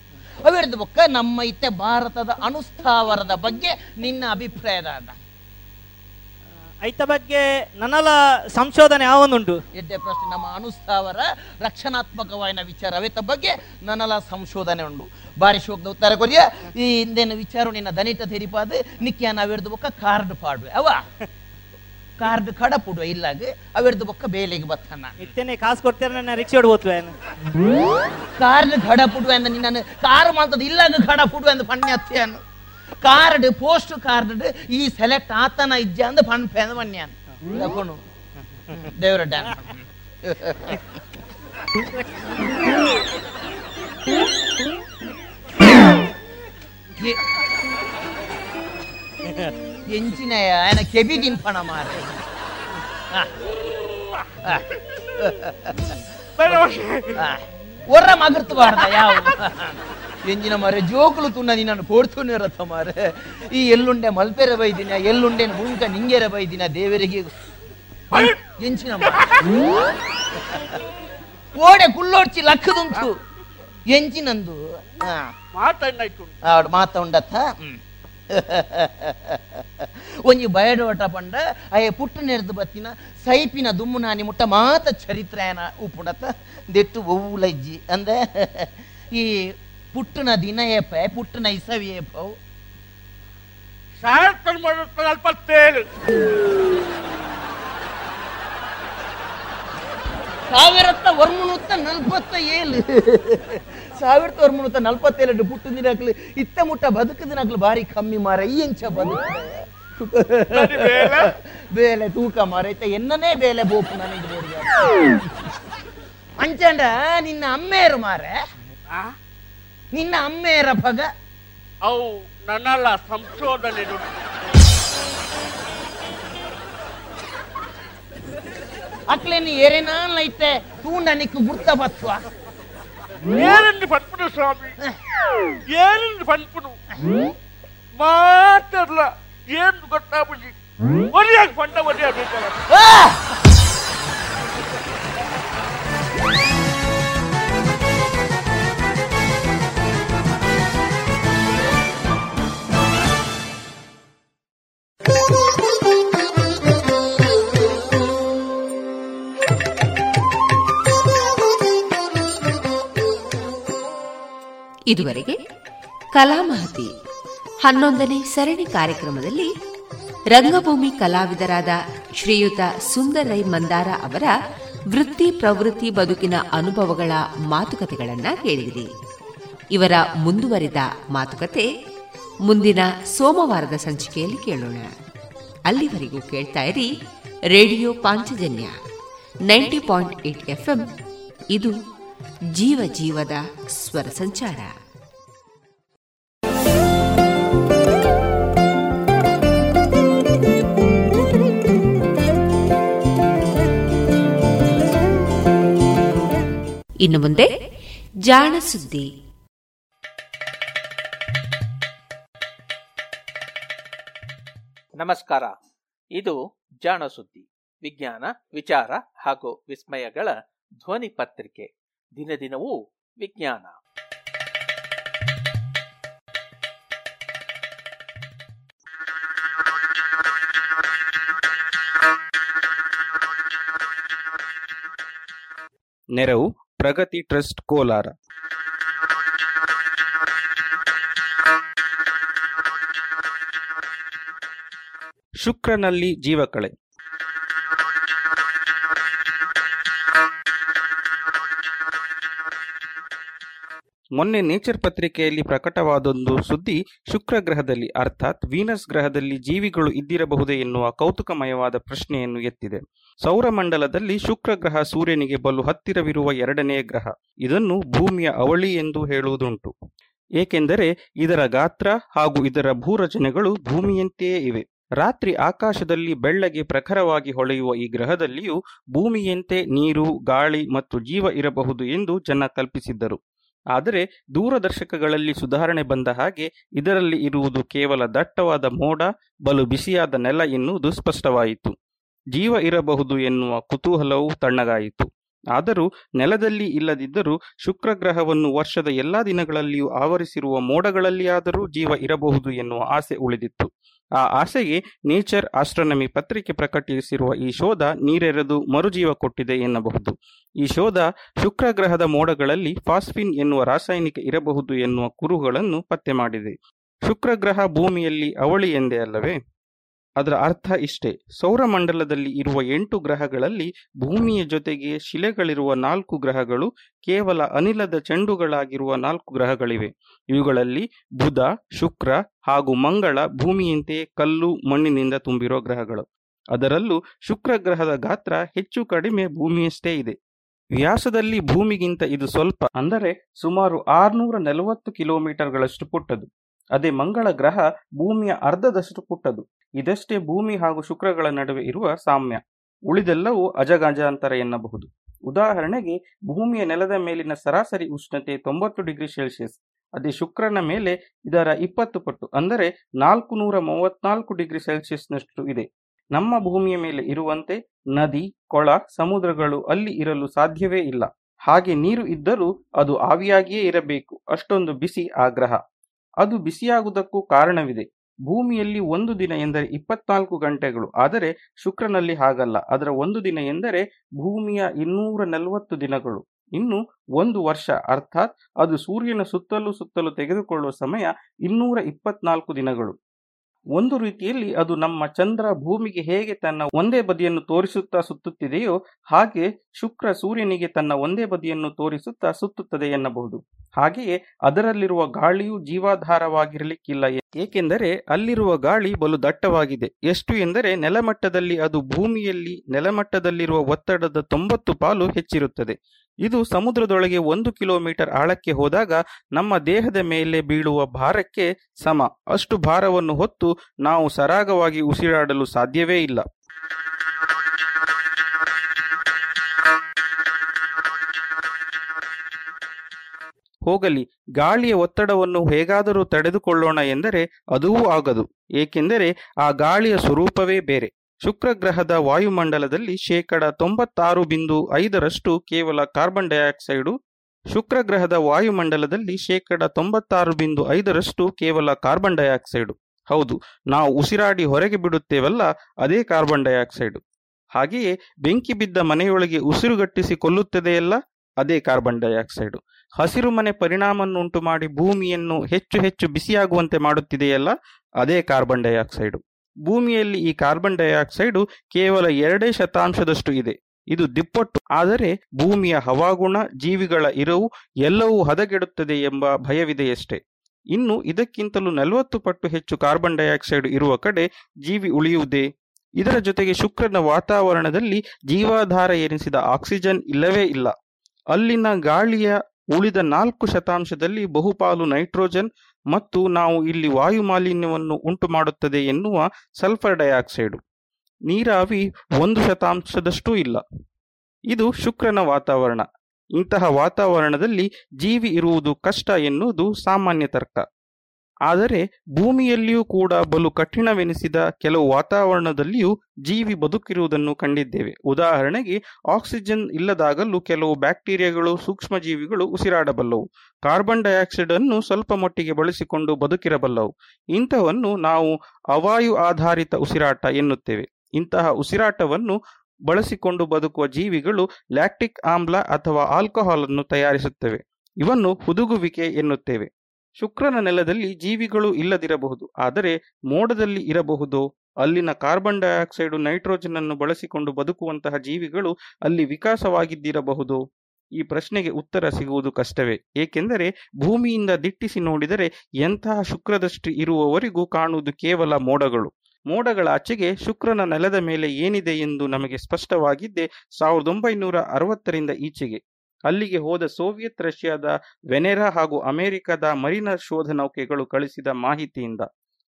Speaker 20: ಅವಿರದ ಬೊಕ್ಕ ನಮ್ಮ ಇತ್ತೆ ಭಾರತದ ಅನುಸ್ಥಾವರದ ಬಗ್ಗೆ ನಿನ್ನ ಅಭಿಪ್ರಾಯದ
Speaker 22: ಐತ ಬಗ್ಗೆ ನನ್ನಲ ಸಂಶೋಧನೆ ಯಾವೊಂದುಂಟು
Speaker 20: ಎಡ್ಡೆ ಪ್ರಶ್ನೆ ನಮ್ಮ ಅನುಸ್ತಾವರ ರಕ್ಷಣಾತ್ಮಕವಾಗಿನ ವಿಚಾರ ಅವೇತ ಬಗ್ಗೆ ನನ್ನಲ ಸಂಶೋಧನೆ ಉಂಟು ಬಾರಿ ಶೋಕದ ಉತ್ತರ ಕೊರಿಯ ಈ ಇಂದೇನು ವಿಚಾರ ನಿನ್ನ ದನಿತ ತೆರಿಪಾದ ನಿಕ್ಕಿಯ ನಾವೆಡ್ದು ಬೊಕ್ಕ ಕಾರ್ಡ್ ಪಾಡ್ವೆ ಅವ ಕಾರ್ಡ್ ಕಡ ಪುಡುವ ಇಲ್ಲಾಗ ಅವೆಡ್ದು ಬೊಕ್ಕ ಬೇಲೆಗೆ ಬತ್ತನ ಇತ್ತೇನೆ
Speaker 22: ಕಾಸು ಕೊಡ್ತೇನೆ ನನ್ನ ರಿಕ್ಷೆ ಹೊಡ್ಬೋತ್ವೆ ಕಾರ್ಡ್
Speaker 20: ಕಡ ಪುಡುವೆ ಅಂದ ನಿನ್ನ ಕಾರ್ ಮಾಡ್ತದ ಇಲ್ಲಾಗ ಕಡ ಪುಡುವೆ ಅಂದ ಪಣ್ಯ ಅತ್ತೆ ಕಾರ್ಡ್ ಪೋಸ್ಟ್ ಕಾರ್ಡ್ ಈ ಸೆಲೆಕ್ಟ್ ಆತನ ಇಜ್ಜೆ ಅಂದ್ ಪಂಡ್ ಪೆದ ಬನ್ಯಾನ್ ತಕೊಂಡು ದೇವ್ರ ಡ್ಯಾನ್ ಎಂಚಿನ ಆಯನ ಕೆಬಿ ತಿನ್ಪಣ ಮಾರ ಒರ್ರ ಮಗರ್ತು ಬಾರ್ದ ಯಾವ ಎಂಜಿನ ಮಾರೆ ಜೋಕುಲು ತುನ್ನ ನಾನು ಪೋಡ್ತುನೇರ ಮಾರೆ ಈ ಎಲ್ಲುಂಡೆ ಮಲ್ಪೆರ ಬೈದಿನ ಎಲ್ಲುಂಡೆ ಹುಂಕ ನಿಂಗೆರ ಬೈದಿನ ದೇವರಿಗೆ ಎಂಚಿನ ಓಡೆ ಕುಲ್ಲೋಡ್ಚಿ ಲಕ್ಕದುಂಟು ಎಂಚಿನಂದು ಮಾತ ಉಂಡತ್ತ ಒಂಜಿ ಬಯಡೋಟ ಪಂಡ ಅಯ್ಯ ಪುಟ್ಟ ನೆರೆದು ಬತ್ತಿನ ಸೈಪಿನ ದುಮ್ಮು ನಾನಿ ಮುಟ್ಟ ಮಾತ ಚರಿತ್ರಾಯನ ಉಪ್ಪುಂಡತ್ತ ದೆಟ್ಟು ಒವ್ವುಲಜ್ಜಿ ಅಂದ ಈ
Speaker 21: ಪುಟ್ಟನ ದಿನ ಏಪ ಪುಟ್ಟನ ಇಸವಿ ಏಳು ಸಾವಿರದ
Speaker 20: ಇತ್ತ ಮುಟ್ಟ ಬದುಕು ಭಾರಿ ಕಮ್ಮಿ ಮಾರ ಈ ಬದುಕು ಬೇಲೆ ತೂಕ ಮಾರ ಎನ್ನನೇ ಬೇಲೆ ಬೋಪು ನನಗೆ ಅಂಚಂಡ ನಿನ್ನ ಅಮ್ಮೇರು ಮಾರ ನಿನ್ನ ಅಮ್ಮೆಯರ ಭಗ
Speaker 21: ಅವು ನನ್ನಲ್ಲ ಸಂಶೋಧನೆ
Speaker 20: ಅಕ್ಲೇನು ಏರೇನಾನ್ ಐತೆ ತೂ ನನಗೆ ಗುರ್ತ ಬತ್ವ
Speaker 21: ಏರನ್ನು ಪಂಪನು ಸ್ವಾಮಿ ಏರನ್ನು ಪಂಪನು ಮಾತಲ್ಲ ಏನು ಗೊತ್ತಾಗ್ಬಿಡಿ ಒರಿಯಾಗಿ ಪಂಡ ಒರಿಯಾಗಬೇಕಲ್ಲ
Speaker 23: ಇದುವರೆಗೆ ಕಲಾಮಹತಿ ಹನ್ನೊಂದನೇ ಸರಣಿ ಕಾರ್ಯಕ್ರಮದಲ್ಲಿ ರಂಗಭೂಮಿ ಕಲಾವಿದರಾದ ಶ್ರೀಯುತ ಸುಂದರೈ ಮಂದಾರ ಅವರ ವೃತ್ತಿ ಪ್ರವೃತ್ತಿ ಬದುಕಿನ ಅನುಭವಗಳ ಮಾತುಕತೆಗಳನ್ನು ಕೇಳಿದಿರಿ ಇವರ ಮುಂದುವರಿದ ಮಾತುಕತೆ ಮುಂದಿನ ಸೋಮವಾರದ ಸಂಚಿಕೆಯಲ್ಲಿ ಕೇಳೋಣ ಅಲ್ಲಿವರೆಗೂ ಕೇಳ್ತಾ ಇರಿ ರೇಡಿಯೋ ಪಾಂಚಜನ್ಯ ನೈಂಟಿ ಪಾಯಿಂಟ್ ಇದು ಜೀವ ಜೀವದ ಸ್ವರ ಸಂಚಾರ ಇನ್ನು ಮುಂದೆ ಜಾಣ ಸುದ್ದಿ ನಮಸ್ಕಾರ ಇದು ಜಾಣ ಸುದ್ದಿ ವಿಜ್ಞಾನ ವಿಚಾರ ಹಾಗೂ ವಿಸ್ಮಯಗಳ ಧ್ವನಿ ಪತ್ರಿಕೆ ದಿನ ದಿನವೂ ವಿಜ್ಞಾನ ನೆರವು ಪ್ರಗತಿ ಟ್ರಸ್ಟ್ ಕೋಲಾರ ಶುಕ್ರನಲ್ಲಿ ಜೀವಕಳೆ ಮೊನ್ನೆ ನೇಚರ್ ಪತ್ರಿಕೆಯಲ್ಲಿ ಪ್ರಕಟವಾದೊಂದು ಸುದ್ದಿ ಶುಕ್ರ ಗ್ರಹದಲ್ಲಿ ಅರ್ಥಾತ್ ವೀನಸ್ ಗ್ರಹದಲ್ಲಿ ಜೀವಿಗಳು ಇದ್ದಿರಬಹುದೇ ಎನ್ನುವ ಕೌತುಕಮಯವಾದ ಪ್ರಶ್ನೆಯನ್ನು ಎತ್ತಿದೆ ಸೌರಮಂಡಲದಲ್ಲಿ ಶುಕ್ರ ಗ್ರಹ ಸೂರ್ಯನಿಗೆ ಬಲು ಹತ್ತಿರವಿರುವ ಎರಡನೆಯ ಗ್ರಹ ಇದನ್ನು ಭೂಮಿಯ ಅವಳಿ ಎಂದು ಹೇಳುವುದುಂಟು ಏಕೆಂದರೆ ಇದರ ಗಾತ್ರ ಹಾಗೂ ಇದರ ಭೂರಚನೆಗಳು ಭೂಮಿಯಂತೆಯೇ ಇವೆ ರಾತ್ರಿ ಆಕಾಶದಲ್ಲಿ ಬೆಳ್ಳಗೆ ಪ್ರಖರವಾಗಿ ಹೊಳೆಯುವ ಈ ಗ್ರಹದಲ್ಲಿಯೂ ಭೂಮಿಯಂತೆ ನೀರು ಗಾಳಿ ಮತ್ತು ಜೀವ ಇರಬಹುದು ಎಂದು ಜನ ಕಲ್ಪಿಸಿದ್ದರು ಆದರೆ ದೂರದರ್ಶಕಗಳಲ್ಲಿ ಸುಧಾರಣೆ ಬಂದ ಹಾಗೆ ಇದರಲ್ಲಿ ಇರುವುದು ಕೇವಲ ದಟ್ಟವಾದ ಮೋಡ ಬಲು ಬಿಸಿಯಾದ ನೆಲ ಎನ್ನುವುದು ಸ್ಪಷ್ಟವಾಯಿತು
Speaker 24: ಜೀವ ಇರಬಹುದು ಎನ್ನುವ ಕುತೂಹಲವೂ ತಣ್ಣಗಾಯಿತು ಆದರೂ ನೆಲದಲ್ಲಿ ಇಲ್ಲದಿದ್ದರೂ ಶುಕ್ರಗ್ರಹವನ್ನು ವರ್ಷದ ಎಲ್ಲ ದಿನಗಳಲ್ಲಿಯೂ ಆವರಿಸಿರುವ ಮೋಡಗಳಲ್ಲಿಯಾದರೂ ಜೀವ ಇರಬಹುದು ಎನ್ನುವ ಆಸೆ ಉಳಿದಿತ್ತು ಆ ಆಸೆಗೆ ನೇಚರ್ ಆಸ್ಟ್ರಾನಮಿ ಪತ್ರಿಕೆ ಪ್ರಕಟಿಸಿರುವ ಈ ಶೋಧ ನೀರೆರೆದು ಮರುಜೀವ ಕೊಟ್ಟಿದೆ ಎನ್ನಬಹುದು ಈ ಶೋಧ ಶುಕ್ರಗ್ರಹದ ಮೋಡಗಳಲ್ಲಿ ಫಾಸ್ಫಿನ್ ಎನ್ನುವ ರಾಸಾಯನಿಕ ಇರಬಹುದು ಎನ್ನುವ ಕುರುಹುಗಳನ್ನು ಪತ್ತೆ ಮಾಡಿದೆ ಶುಕ್ರಗ್ರಹ ಭೂಮಿಯಲ್ಲಿ ಅವಳಿ ಎಂದೇ ಅಲ್ಲವೇ ಅದರ ಅರ್ಥ ಇಷ್ಟೇ ಸೌರಮಂಡಲದಲ್ಲಿ ಇರುವ ಎಂಟು ಗ್ರಹಗಳಲ್ಲಿ ಭೂಮಿಯ ಜೊತೆಗೆ ಶಿಲೆಗಳಿರುವ ನಾಲ್ಕು ಗ್ರಹಗಳು ಕೇವಲ ಅನಿಲದ ಚೆಂಡುಗಳಾಗಿರುವ ನಾಲ್ಕು ಗ್ರಹಗಳಿವೆ ಇವುಗಳಲ್ಲಿ ಬುಧ ಶುಕ್ರ ಹಾಗೂ ಮಂಗಳ ಭೂಮಿಯಂತೆ ಕಲ್ಲು ಮಣ್ಣಿನಿಂದ ತುಂಬಿರುವ ಗ್ರಹಗಳು ಅದರಲ್ಲೂ ಶುಕ್ರ ಗ್ರಹದ ಗಾತ್ರ ಹೆಚ್ಚು ಕಡಿಮೆ ಭೂಮಿಯಷ್ಟೇ ಇದೆ ವ್ಯಾಸದಲ್ಲಿ ಭೂಮಿಗಿಂತ ಇದು ಸ್ವಲ್ಪ ಅಂದರೆ ಸುಮಾರು ಆರುನೂರ ನಲವತ್ತು ಗಳಷ್ಟು ಪುಟ್ಟದು ಅದೇ ಮಂಗಳ ಗ್ರಹ ಭೂಮಿಯ ಅರ್ಧದಷ್ಟು ಪುಟ್ಟದು ಇದಷ್ಟೇ ಭೂಮಿ ಹಾಗೂ ಶುಕ್ರಗಳ ನಡುವೆ ಇರುವ ಸಾಮ್ಯ ಉಳಿದೆಲ್ಲವೂ ಅಜಗಜಾಂತರ ಎನ್ನಬಹುದು ಉದಾಹರಣೆಗೆ ಭೂಮಿಯ ನೆಲದ ಮೇಲಿನ ಸರಾಸರಿ ಉಷ್ಣತೆ ತೊಂಬತ್ತು ಡಿಗ್ರಿ ಸೆಲ್ಸಿಯಸ್ ಅದೇ ಶುಕ್ರನ ಮೇಲೆ ಇದರ ಇಪ್ಪತ್ತು ಪಟ್ಟು ಅಂದರೆ ನಾಲ್ಕು ನೂರ ಮೂವತ್ನಾಲ್ಕು ಡಿಗ್ರಿ ಸೆಲ್ಸಿಯಸ್ನಷ್ಟು ಇದೆ ನಮ್ಮ ಭೂಮಿಯ ಮೇಲೆ ಇರುವಂತೆ ನದಿ ಕೊಳ ಸಮುದ್ರಗಳು ಅಲ್ಲಿ ಇರಲು ಸಾಧ್ಯವೇ ಇಲ್ಲ ಹಾಗೆ ನೀರು ಇದ್ದರೂ ಅದು ಆವಿಯಾಗಿಯೇ ಇರಬೇಕು ಅಷ್ಟೊಂದು ಬಿಸಿ ಆಗ್ರಹ ಅದು ಬಿಸಿಯಾಗುವುದಕ್ಕೂ ಕಾರಣವಿದೆ ಭೂಮಿಯಲ್ಲಿ ಒಂದು ದಿನ ಎಂದರೆ ಇಪ್ಪತ್ನಾಲ್ಕು ಗಂಟೆಗಳು ಆದರೆ ಶುಕ್ರನಲ್ಲಿ ಹಾಗಲ್ಲ ಅದರ ಒಂದು ದಿನ ಎಂದರೆ ಭೂಮಿಯ ಇನ್ನೂರ ನಲವತ್ತು ದಿನಗಳು ಇನ್ನು ಒಂದು ವರ್ಷ ಅರ್ಥಾತ್ ಅದು ಸೂರ್ಯನ ಸುತ್ತಲೂ ಸುತ್ತಲೂ ತೆಗೆದುಕೊಳ್ಳುವ ಸಮಯ ಇನ್ನೂರ ಇಪ್ಪತ್ನಾಲ್ಕು ದಿನಗಳು ಒಂದು ರೀತಿಯಲ್ಲಿ ಅದು ನಮ್ಮ ಚಂದ್ರ ಭೂಮಿಗೆ ಹೇಗೆ ತನ್ನ ಒಂದೇ ಬದಿಯನ್ನು ತೋರಿಸುತ್ತಾ ಸುತ್ತುತ್ತಿದೆಯೋ ಹಾಗೆ ಶುಕ್ರ ಸೂರ್ಯನಿಗೆ ತನ್ನ ಒಂದೇ ಬದಿಯನ್ನು ತೋರಿಸುತ್ತಾ ಸುತ್ತುತ್ತದೆ ಎನ್ನಬಹುದು ಹಾಗೆಯೇ ಅದರಲ್ಲಿರುವ ಗಾಳಿಯು ಜೀವಾಧಾರವಾಗಿರಲಿಕ್ಕಿಲ್ಲ ಏಕೆಂದರೆ ಅಲ್ಲಿರುವ ಗಾಳಿ ಬಲು ದಟ್ಟವಾಗಿದೆ ಎಷ್ಟು ಎಂದರೆ ನೆಲಮಟ್ಟದಲ್ಲಿ ಅದು ಭೂಮಿಯಲ್ಲಿ ನೆಲಮಟ್ಟದಲ್ಲಿರುವ ಒತ್ತಡದ ತೊಂಬತ್ತು ಪಾಲು ಹೆಚ್ಚಿರುತ್ತದೆ ಇದು ಸಮುದ್ರದೊಳಗೆ ಒಂದು ಕಿಲೋಮೀಟರ್ ಆಳಕ್ಕೆ ಹೋದಾಗ ನಮ್ಮ ದೇಹದ ಮೇಲೆ ಬೀಳುವ ಭಾರಕ್ಕೆ ಸಮ ಅಷ್ಟು ಭಾರವನ್ನು ಹೊತ್ತು ನಾವು ಸರಾಗವಾಗಿ ಉಸಿರಾಡಲು ಸಾಧ್ಯವೇ ಇಲ್ಲ ಹೋಗಲಿ ಗಾಳಿಯ ಒತ್ತಡವನ್ನು ಹೇಗಾದರೂ ತಡೆದುಕೊಳ್ಳೋಣ ಎಂದರೆ ಅದೂ ಆಗದು ಏಕೆಂದರೆ ಆ ಗಾಳಿಯ ಸ್ವರೂಪವೇ ಬೇರೆ ಶುಕ್ರಗ್ರಹದ ವಾಯುಮಂಡಲದಲ್ಲಿ ಶೇಕಡ ತೊಂಬತ್ತಾರು ಬಿಂದು ಐದರಷ್ಟು ಕೇವಲ ಕಾರ್ಬನ್ ಡೈಆಕ್ಸೈಡು ಶುಕ್ರಗ್ರಹದ ವಾಯುಮಂಡಲದಲ್ಲಿ ಶೇಕಡ ತೊಂಬತ್ತಾರು ಬಿಂದು ಐದರಷ್ಟು ಕೇವಲ ಕಾರ್ಬನ್ ಡೈಆಕ್ಸೈಡು ಹೌದು ನಾವು ಉಸಿರಾಡಿ ಹೊರಗೆ ಬಿಡುತ್ತೇವಲ್ಲ ಅದೇ ಕಾರ್ಬನ್ ಡೈಆಕ್ಸೈಡು ಹಾಗೆಯೇ ಬೆಂಕಿ ಬಿದ್ದ ಮನೆಯೊಳಗೆ ಉಸಿರುಗಟ್ಟಿಸಿ ಕೊಲ್ಲುತ್ತದೆಯಲ್ಲ ಅದೇ ಕಾರ್ಬನ್ ಡೈಆಕ್ಸೈಡು ಹಸಿರು ಮನೆ ಪರಿಣಾಮವನ್ನುಂಟು ಮಾಡಿ ಭೂಮಿಯನ್ನು ಹೆಚ್ಚು ಹೆಚ್ಚು ಬಿಸಿಯಾಗುವಂತೆ ಮಾಡುತ್ತಿದೆಯಲ್ಲ ಅದೇ ಕಾರ್ಬನ್ ಡೈಆಕ್ಸೈಡು ಭೂಮಿಯಲ್ಲಿ ಈ ಕಾರ್ಬನ್ ಡೈಆಕ್ಸೈಡು ಕೇವಲ ಎರಡೇ ಶತಾಂಶದಷ್ಟು ಇದೆ ಇದು ದಿಪ್ಪಟ್ಟು ಆದರೆ ಭೂಮಿಯ ಹವಾಗುಣ ಜೀವಿಗಳ ಇರವು ಎಲ್ಲವೂ ಹದಗೆಡುತ್ತದೆ ಎಂಬ ಭಯವಿದೆಯಷ್ಟೇ ಇನ್ನು ಇದಕ್ಕಿಂತಲೂ ನಲವತ್ತು ಪಟ್ಟು ಹೆಚ್ಚು ಕಾರ್ಬನ್ ಡೈಆಕ್ಸೈಡ್ ಇರುವ ಕಡೆ ಜೀವಿ ಉಳಿಯುವುದೇ ಇದರ ಜೊತೆಗೆ ಶುಕ್ರನ ವಾತಾವರಣದಲ್ಲಿ ಜೀವಾಧಾರ ಎನಿಸಿದ ಆಕ್ಸಿಜನ್ ಇಲ್ಲವೇ ಇಲ್ಲ ಅಲ್ಲಿನ ಗಾಳಿಯ ಉಳಿದ ನಾಲ್ಕು ಶತಾಂಶದಲ್ಲಿ ಬಹುಪಾಲು ನೈಟ್ರೋಜನ್ ಮತ್ತು ನಾವು ಇಲ್ಲಿ ವಾಯು ಮಾಲಿನ್ಯವನ್ನು ಉಂಟು ಮಾಡುತ್ತದೆ ಎನ್ನುವ ಸಲ್ಫರ್ ಡೈಆಕ್ಸೈಡು ನೀರಾವಿ ಒಂದು ಶತಾಂಶದಷ್ಟೂ ಇಲ್ಲ ಇದು ಶುಕ್ರನ ವಾತಾವರಣ ಇಂತಹ ವಾತಾವರಣದಲ್ಲಿ ಜೀವಿ ಇರುವುದು ಕಷ್ಟ ಎನ್ನುವುದು ಸಾಮಾನ್ಯ ತರ್ಕ ಆದರೆ ಭೂಮಿಯಲ್ಲಿಯೂ ಕೂಡ ಬಲು ಕಠಿಣವೆನಿಸಿದ ಕೆಲವು ವಾತಾವರಣದಲ್ಲಿಯೂ ಜೀವಿ ಬದುಕಿರುವುದನ್ನು ಕಂಡಿದ್ದೇವೆ ಉದಾಹರಣೆಗೆ ಆಕ್ಸಿಜನ್ ಇಲ್ಲದಾಗಲೂ ಕೆಲವು ಬ್ಯಾಕ್ಟೀರಿಯಾಗಳು ಸೂಕ್ಷ್ಮ ಜೀವಿಗಳು ಉಸಿರಾಡಬಲ್ಲವು ಕಾರ್ಬನ್ ಡೈಆಕ್ಸೈಡ್ ಅನ್ನು ಸ್ವಲ್ಪ ಮಟ್ಟಿಗೆ ಬಳಸಿಕೊಂಡು ಬದುಕಿರಬಲ್ಲವು ಇಂಥವನ್ನು ನಾವು ಅವಾಯು ಆಧಾರಿತ ಉಸಿರಾಟ ಎನ್ನುತ್ತೇವೆ ಇಂತಹ ಉಸಿರಾಟವನ್ನು ಬಳಸಿಕೊಂಡು ಬದುಕುವ ಜೀವಿಗಳು ಲ್ಯಾಕ್ಟಿಕ್ ಆಮ್ಲ ಅಥವಾ ಆಲ್ಕೋಹಾಲ್ ಅನ್ನು ತಯಾರಿಸುತ್ತವೆ ಇವನ್ನು ಹುದುಗುವಿಕೆ ಎನ್ನುತ್ತೇವೆ ಶುಕ್ರನ ನೆಲದಲ್ಲಿ ಜೀವಿಗಳು ಇಲ್ಲದಿರಬಹುದು ಆದರೆ ಮೋಡದಲ್ಲಿ ಇರಬಹುದು ಅಲ್ಲಿನ ಕಾರ್ಬನ್ ಡೈಆಕ್ಸೈಡು ನೈಟ್ರೋಜನ್ ಅನ್ನು ಬಳಸಿಕೊಂಡು ಬದುಕುವಂತಹ ಜೀವಿಗಳು ಅಲ್ಲಿ ವಿಕಾಸವಾಗಿದ್ದಿರಬಹುದು ಈ ಪ್ರಶ್ನೆಗೆ ಉತ್ತರ ಸಿಗುವುದು ಕಷ್ಟವೇ ಏಕೆಂದರೆ ಭೂಮಿಯಿಂದ ದಿಟ್ಟಿಸಿ ನೋಡಿದರೆ ಎಂತಹ ಶುಕ್ರದಷ್ಟು ಇರುವವರೆಗೂ ಕಾಣುವುದು ಕೇವಲ ಮೋಡಗಳು ಮೋಡಗಳ ಆಚೆಗೆ ಶುಕ್ರನ ನೆಲದ ಮೇಲೆ ಏನಿದೆ ಎಂದು ನಮಗೆ ಸ್ಪಷ್ಟವಾಗಿದ್ದೆ ಸಾವಿರದ ಒಂಬೈನೂರ ಅರವತ್ತರಿಂದ ಈಚೆಗೆ ಅಲ್ಲಿಗೆ ಹೋದ ಸೋವಿಯತ್ ರಷ್ಯಾದ ವೆನೆರಾ ಹಾಗೂ ಅಮೆರಿಕದ ಮರಿನರ್ ಶೋಧ ನೌಕೆಗಳು ಕಳಿಸಿದ ಮಾಹಿತಿಯಿಂದ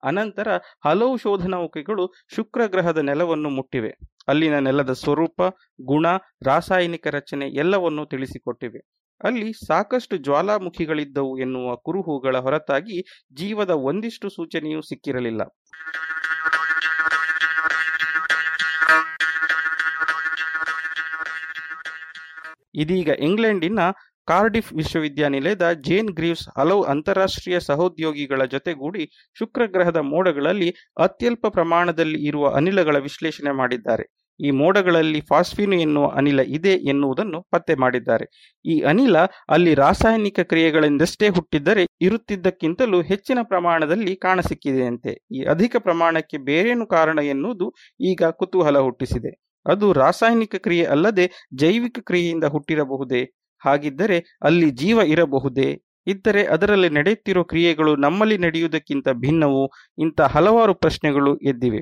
Speaker 24: ಅನಂತರ ಹಲವು ಶೋಧ ನೌಕೆಗಳು ಶುಕ್ರ ಗ್ರಹದ ನೆಲವನ್ನು ಮುಟ್ಟಿವೆ ಅಲ್ಲಿನ ನೆಲದ ಸ್ವರೂಪ ಗುಣ ರಾಸಾಯನಿಕ ರಚನೆ ಎಲ್ಲವನ್ನೂ ತಿಳಿಸಿಕೊಟ್ಟಿವೆ ಅಲ್ಲಿ ಸಾಕಷ್ಟು ಜ್ವಾಲಾಮುಖಿಗಳಿದ್ದವು ಎನ್ನುವ ಕುರುಹುಗಳ ಹೊರತಾಗಿ ಜೀವದ ಒಂದಿಷ್ಟು ಸೂಚನೆಯೂ ಸಿಕ್ಕಿರಲಿಲ್ಲ ಇದೀಗ ಇಂಗ್ಲೆಂಡಿನ ಕಾರ್ಡಿಫ್ ವಿಶ್ವವಿದ್ಯಾನಿಲಯದ ಜೇನ್ ಗ್ರೀವ್ಸ್ ಹಲವು ಅಂತಾರಾಷ್ಟ್ರೀಯ ಸಹೋದ್ಯೋಗಿಗಳ ಜೊತೆಗೂಡಿ ಶುಕ್ರಗ್ರಹದ ಮೋಡಗಳಲ್ಲಿ ಅತ್ಯಲ್ಪ ಪ್ರಮಾಣದಲ್ಲಿ ಇರುವ ಅನಿಲಗಳ ವಿಶ್ಲೇಷಣೆ ಮಾಡಿದ್ದಾರೆ ಈ ಮೋಡಗಳಲ್ಲಿ ಫಾಸ್ಫೀನು ಎನ್ನುವ ಅನಿಲ ಇದೆ ಎನ್ನುವುದನ್ನು ಪತ್ತೆ ಮಾಡಿದ್ದಾರೆ ಈ ಅನಿಲ ಅಲ್ಲಿ ರಾಸಾಯನಿಕ ಕ್ರಿಯೆಗಳಿಂದಷ್ಟೇ ಹುಟ್ಟಿದ್ದರೆ ಇರುತ್ತಿದ್ದಕ್ಕಿಂತಲೂ ಹೆಚ್ಚಿನ ಪ್ರಮಾಣದಲ್ಲಿ ಕಾಣಸಿಕ್ಕಿದೆಯಂತೆ ಈ ಅಧಿಕ ಪ್ರಮಾಣಕ್ಕೆ ಬೇರೇನು ಕಾರಣ ಎನ್ನುವುದು ಈಗ ಕುತೂಹಲ ಹುಟ್ಟಿಸಿದೆ ಅದು ರಾಸಾಯನಿಕ ಕ್ರಿಯೆ ಅಲ್ಲದೆ ಜೈವಿಕ ಕ್ರಿಯೆಯಿಂದ ಹುಟ್ಟಿರಬಹುದೇ ಹಾಗಿದ್ದರೆ ಅಲ್ಲಿ ಜೀವ ಇರಬಹುದೇ ಇದ್ದರೆ ಅದರಲ್ಲಿ ನಡೆಯುತ್ತಿರುವ ಕ್ರಿಯೆಗಳು ನಮ್ಮಲ್ಲಿ ನಡೆಯುವುದಕ್ಕಿಂತ ಭಿನ್ನವು ಇಂಥ ಹಲವಾರು ಪ್ರಶ್ನೆಗಳು ಎದ್ದಿವೆ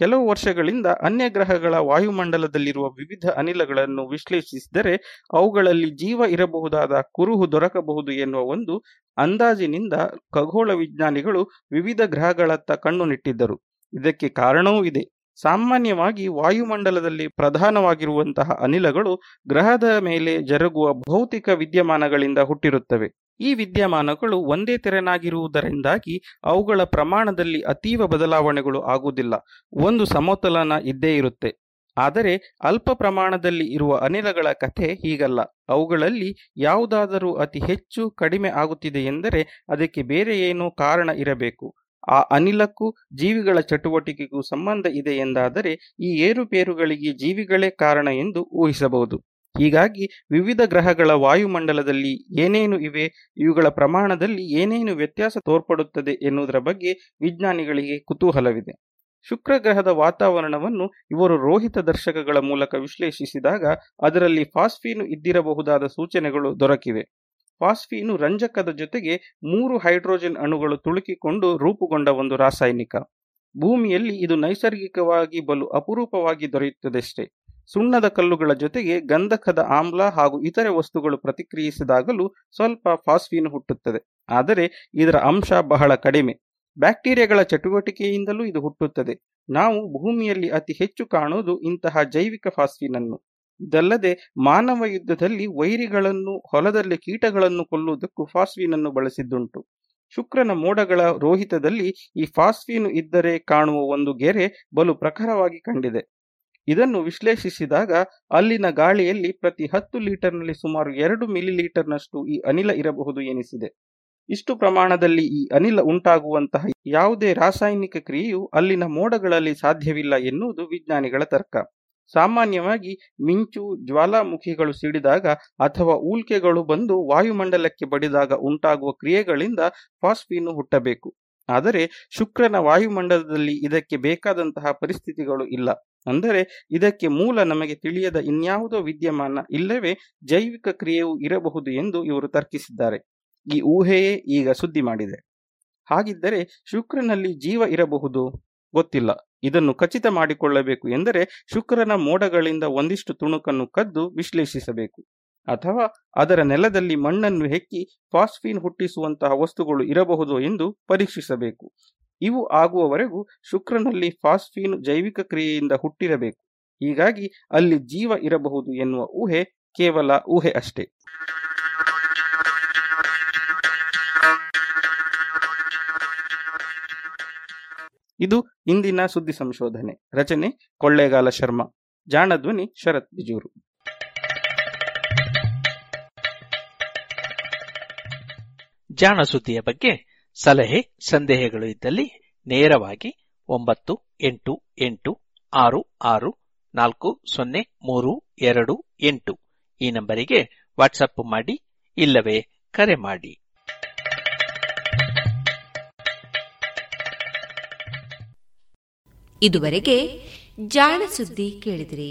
Speaker 24: ಕೆಲವು ವರ್ಷಗಳಿಂದ ಅನ್ಯ ಗ್ರಹಗಳ ವಾಯುಮಂಡಲದಲ್ಲಿರುವ ವಿವಿಧ ಅನಿಲಗಳನ್ನು ವಿಶ್ಲೇಷಿಸಿದರೆ ಅವುಗಳಲ್ಲಿ ಜೀವ ಇರಬಹುದಾದ ಕುರುಹು ದೊರಕಬಹುದು ಎನ್ನುವ ಒಂದು ಅಂದಾಜಿನಿಂದ ಖಗೋಳ ವಿಜ್ಞಾನಿಗಳು ವಿವಿಧ ಗ್ರಹಗಳತ್ತ ಕಣ್ಣು ನೆಟ್ಟಿದ್ದರು ಇದಕ್ಕೆ ಕಾರಣವೂ ಇದೆ ಸಾಮಾನ್ಯವಾಗಿ ವಾಯುಮಂಡಲದಲ್ಲಿ ಪ್ರಧಾನವಾಗಿರುವಂತಹ ಅನಿಲಗಳು ಗ್ರಹದ ಮೇಲೆ ಜರುಗುವ ಭೌತಿಕ ವಿದ್ಯಮಾನಗಳಿಂದ ಹುಟ್ಟಿರುತ್ತವೆ ಈ ವಿದ್ಯಮಾನಗಳು ಒಂದೇ ತೆರನಾಗಿರುವುದರಿಂದಾಗಿ ಅವುಗಳ ಪ್ರಮಾಣದಲ್ಲಿ ಅತೀವ ಬದಲಾವಣೆಗಳು ಆಗುವುದಿಲ್ಲ ಒಂದು ಸಮತೋಲನ ಇದ್ದೇ ಇರುತ್ತೆ ಆದರೆ ಅಲ್ಪ ಪ್ರಮಾಣದಲ್ಲಿ ಇರುವ ಅನಿಲಗಳ ಕಥೆ ಹೀಗಲ್ಲ ಅವುಗಳಲ್ಲಿ ಯಾವುದಾದರೂ ಅತಿ ಹೆಚ್ಚು ಕಡಿಮೆ ಆಗುತ್ತಿದೆ ಎಂದರೆ ಅದಕ್ಕೆ ಬೇರೆ ಏನೋ ಕಾರಣ ಇರಬೇಕು ಆ ಅನಿಲಕ್ಕೂ ಜೀವಿಗಳ ಚಟುವಟಿಕೆಗೂ ಸಂಬಂಧ ಇದೆ ಎಂದಾದರೆ ಈ ಏರುಪೇರುಗಳಿಗೆ ಜೀವಿಗಳೇ ಕಾರಣ ಎಂದು ಊಹಿಸಬಹುದು ಹೀಗಾಗಿ ವಿವಿಧ ಗ್ರಹಗಳ ವಾಯುಮಂಡಲದಲ್ಲಿ ಏನೇನು ಇವೆ ಇವುಗಳ ಪ್ರಮಾಣದಲ್ಲಿ ಏನೇನು ವ್ಯತ್ಯಾಸ ತೋರ್ಪಡುತ್ತದೆ ಎನ್ನುವುದರ ಬಗ್ಗೆ ವಿಜ್ಞಾನಿಗಳಿಗೆ ಕುತೂಹಲವಿದೆ ಶುಕ್ರ ಗ್ರಹದ ವಾತಾವರಣವನ್ನು ಇವರು ರೋಹಿತ ದರ್ಶಕಗಳ ಮೂಲಕ ವಿಶ್ಲೇಷಿಸಿದಾಗ ಅದರಲ್ಲಿ ಫಾಸ್ಫೀನು ಇದ್ದಿರಬಹುದಾದ ಸೂಚನೆಗಳು ದೊರಕಿವೆ ಫಾಸ್ಫೀನು ರಂಜಕದ ಜೊತೆಗೆ ಮೂರು ಹೈಡ್ರೋಜನ್ ಅಣುಗಳು ತುಳುಕಿಕೊಂಡು ರೂಪುಗೊಂಡ ಒಂದು ರಾಸಾಯನಿಕ ಭೂಮಿಯಲ್ಲಿ ಇದು ನೈಸರ್ಗಿಕವಾಗಿ ಬಲು ಅಪರೂಪವಾಗಿ ದೊರೆಯುತ್ತದೆಷ್ಟೇ ಸುಣ್ಣದ ಕಲ್ಲುಗಳ ಜೊತೆಗೆ ಗಂಧಕದ ಆಮ್ಲ ಹಾಗೂ ಇತರೆ ವಸ್ತುಗಳು ಪ್ರತಿಕ್ರಿಯಿಸಿದಾಗಲೂ ಸ್ವಲ್ಪ ಫಾಸ್ಫೀನು ಹುಟ್ಟುತ್ತದೆ ಆದರೆ ಇದರ ಅಂಶ ಬಹಳ ಕಡಿಮೆ ಬ್ಯಾಕ್ಟೀರಿಯಾಗಳ ಚಟುವಟಿಕೆಯಿಂದಲೂ ಇದು ಹುಟ್ಟುತ್ತದೆ ನಾವು ಭೂಮಿಯಲ್ಲಿ ಅತಿ ಹೆಚ್ಚು ಕಾಣುವುದು ಇಂತಹ ಜೈವಿಕ ಫಾಸ್ಫೀನನ್ನು ಇದಲ್ಲದೆ ಮಾನವ ಯುದ್ಧದಲ್ಲಿ ವೈರಿಗಳನ್ನು ಹೊಲದಲ್ಲಿ ಕೀಟಗಳನ್ನು ಕೊಲ್ಲುವುದಕ್ಕೂ ಫಾಸ್ವೀನ್ ಅನ್ನು ಬಳಸಿದ್ದುಂಟು ಶುಕ್ರನ ಮೋಡಗಳ ರೋಹಿತದಲ್ಲಿ ಈ ಫಾಸ್ಫೀನು ಇದ್ದರೆ ಕಾಣುವ ಒಂದು ಗೆರೆ ಬಲು ಪ್ರಖರವಾಗಿ ಕಂಡಿದೆ ಇದನ್ನು ವಿಶ್ಲೇಷಿಸಿದಾಗ ಅಲ್ಲಿನ ಗಾಳಿಯಲ್ಲಿ ಪ್ರತಿ ಹತ್ತು ಲೀಟರ್ನಲ್ಲಿ ಸುಮಾರು ಎರಡು ಮಿಲಿ ಲೀಟರ್ನಷ್ಟು ಈ ಅನಿಲ ಇರಬಹುದು ಎನಿಸಿದೆ ಇಷ್ಟು ಪ್ರಮಾಣದಲ್ಲಿ ಈ ಅನಿಲ ಉಂಟಾಗುವಂತಹ ಯಾವುದೇ ರಾಸಾಯನಿಕ ಕ್ರಿಯೆಯು ಅಲ್ಲಿನ ಮೋಡಗಳಲ್ಲಿ ಸಾಧ್ಯವಿಲ್ಲ ಎನ್ನುವುದು ವಿಜ್ಞಾನಿಗಳ ತರ್ಕ ಸಾಮಾನ್ಯವಾಗಿ ಮಿಂಚು ಜ್ವಾಲಾಮುಖಿಗಳು ಸಿಡಿದಾಗ ಅಥವಾ ಉಲ್ಕೆಗಳು ಬಂದು ವಾಯುಮಂಡಲಕ್ಕೆ ಬಡಿದಾಗ ಉಂಟಾಗುವ ಕ್ರಿಯೆಗಳಿಂದ ಫಾಸ್ಫೀನು ಹುಟ್ಟಬೇಕು ಆದರೆ ಶುಕ್ರನ ವಾಯುಮಂಡಲದಲ್ಲಿ ಇದಕ್ಕೆ ಬೇಕಾದಂತಹ ಪರಿಸ್ಥಿತಿಗಳು ಇಲ್ಲ ಅಂದರೆ ಇದಕ್ಕೆ ಮೂಲ ನಮಗೆ ತಿಳಿಯದ ಇನ್ಯಾವುದೋ ವಿದ್ಯಮಾನ ಇಲ್ಲವೇ ಜೈವಿಕ ಕ್ರಿಯೆಯೂ ಇರಬಹುದು ಎಂದು ಇವರು ತರ್ಕಿಸಿದ್ದಾರೆ ಈ ಊಹೆಯೇ ಈಗ ಸುದ್ದಿ ಮಾಡಿದೆ ಹಾಗಿದ್ದರೆ ಶುಕ್ರನಲ್ಲಿ ಜೀವ ಇರಬಹುದು ಗೊತ್ತಿಲ್ಲ ಇದನ್ನು ಖಚಿತ ಮಾಡಿಕೊಳ್ಳಬೇಕು ಎಂದರೆ ಶುಕ್ರನ ಮೋಡಗಳಿಂದ ಒಂದಿಷ್ಟು ತುಣುಕನ್ನು ಕದ್ದು ವಿಶ್ಲೇಷಿಸಬೇಕು ಅಥವಾ ಅದರ ನೆಲದಲ್ಲಿ ಮಣ್ಣನ್ನು ಹೆಕ್ಕಿ ಫಾಸ್ಫೀನ್ ಹುಟ್ಟಿಸುವಂತಹ ವಸ್ತುಗಳು ಇರಬಹುದು ಎಂದು ಪರೀಕ್ಷಿಸಬೇಕು ಇವು ಆಗುವವರೆಗೂ ಶುಕ್ರನಲ್ಲಿ ಫಾಸ್ಫೀನ್ ಜೈವಿಕ ಕ್ರಿಯೆಯಿಂದ ಹುಟ್ಟಿರಬೇಕು ಹೀಗಾಗಿ ಅಲ್ಲಿ ಜೀವ ಇರಬಹುದು ಎನ್ನುವ ಊಹೆ ಕೇವಲ ಊಹೆ ಅಷ್ಟೇ ಇದು ಇಂದಿನ ಸುದ್ದಿ ಸಂಶೋಧನೆ ರಚನೆ ಕೊಳ್ಳೇಗಾಲ ಶರ್ಮಾ ಜಾಣಧ್ವನಿ ಶರತ್ ಬಿಜೂರು
Speaker 25: ಜಾಣ ಸುದ್ದಿಯ ಬಗ್ಗೆ ಸಲಹೆ ಸಂದೇಹಗಳು ಇದ್ದಲ್ಲಿ ನೇರವಾಗಿ ಒಂಬತ್ತು ಎಂಟು ಎಂಟು ಆರು ಆರು ನಾಲ್ಕು ಸೊನ್ನೆ ಮೂರು ಎರಡು ಎಂಟು ಈ ನಂಬರಿಗೆ ವಾಟ್ಸಪ್ ಮಾಡಿ ಇಲ್ಲವೇ ಕರೆ ಮಾಡಿ
Speaker 26: ಇದುವರೆಗೆ ಜಾಣ ಸುದ್ದಿ ಕೇಳಿದಿರಿ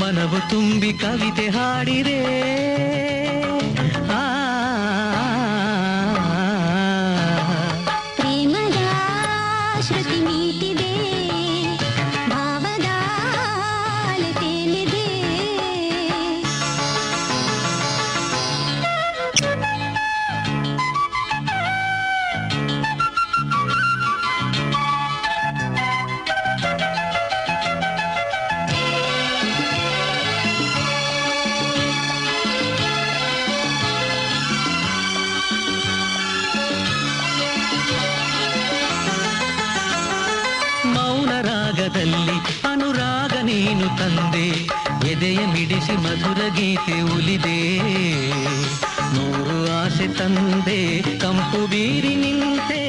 Speaker 27: ಮನವು ತುಂಬಿ ಕವಿತೆ ಹಾಡಿರೇ ಗೀತೆ ಉಲಿದೆ ನೂರು ಆಸೆ ತಂದೆ ಕಂಪು ಬೀರಿ ನಿಂತೆ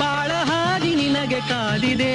Speaker 27: ಬಾಳ ನಿನಗೆ ಕಾದಿದೆ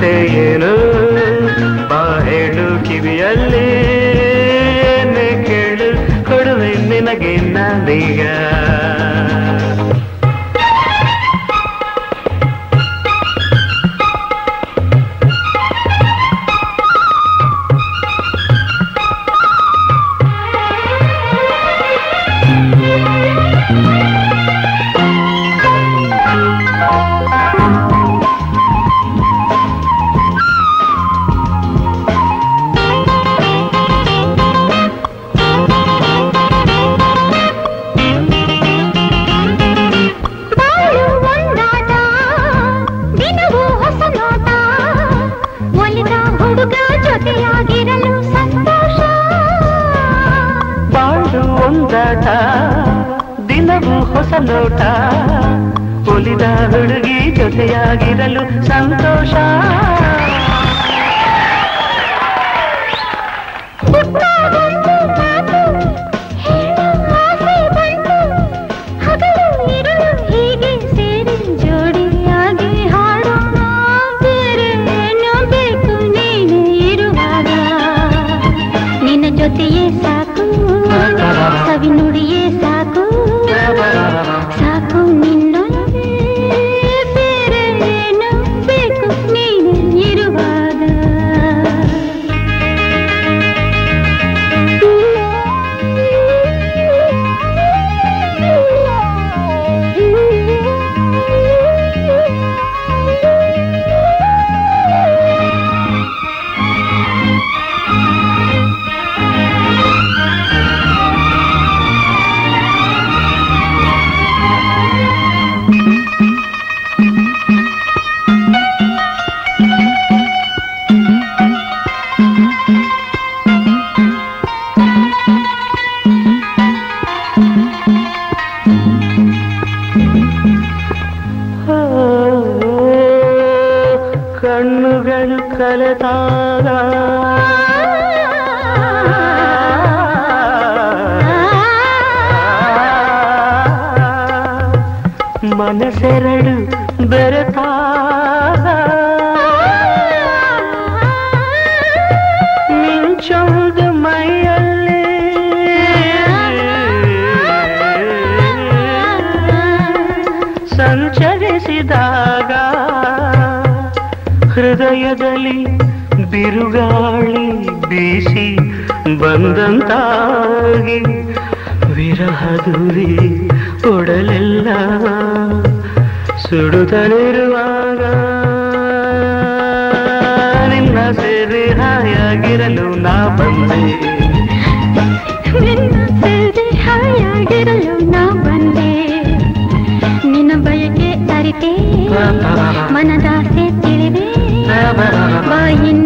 Speaker 26: say it.
Speaker 28: ಜೊತೆಯಾಗಿರಲು ಸಂತೋಷ ಬಾಳು ಒಂದಾಟ ದಿನವೂ ಹೊಸ ನೋಟ ಉಳಿದ ಹುಡುಗಿ ಜೊತೆಯಾಗಿರಲು ಸಂತೋಷ
Speaker 29: ತಾರಾ ಮನಸೆರಡು ಬೆರತಾ
Speaker 26: ಮಿಂಚೋದು ಮೈಯಲ್ಲಿ ಸಂಚರಿಸಿದಾಗ ಹೃದಯದಲ್ಲಿ ಬಿರುಗಾಳಿ ಬೀಸಿ ಬಂದಂತಾಗಿ ವಿರಹದುರಿ ಕೊಡಲೆಲ್ಲ ಸುಡುತ್ತಲಿರುವಾಗ ನಿನ್ನ ಸೇರಿ ಹಾಯಾಗಿರಲು ನಾ ಬಂದೆ ನಿನ್ನ ಬಯಕೆ ಮನದಾಸೆ ತಿಳಿದೆ ಬಾಯಿನ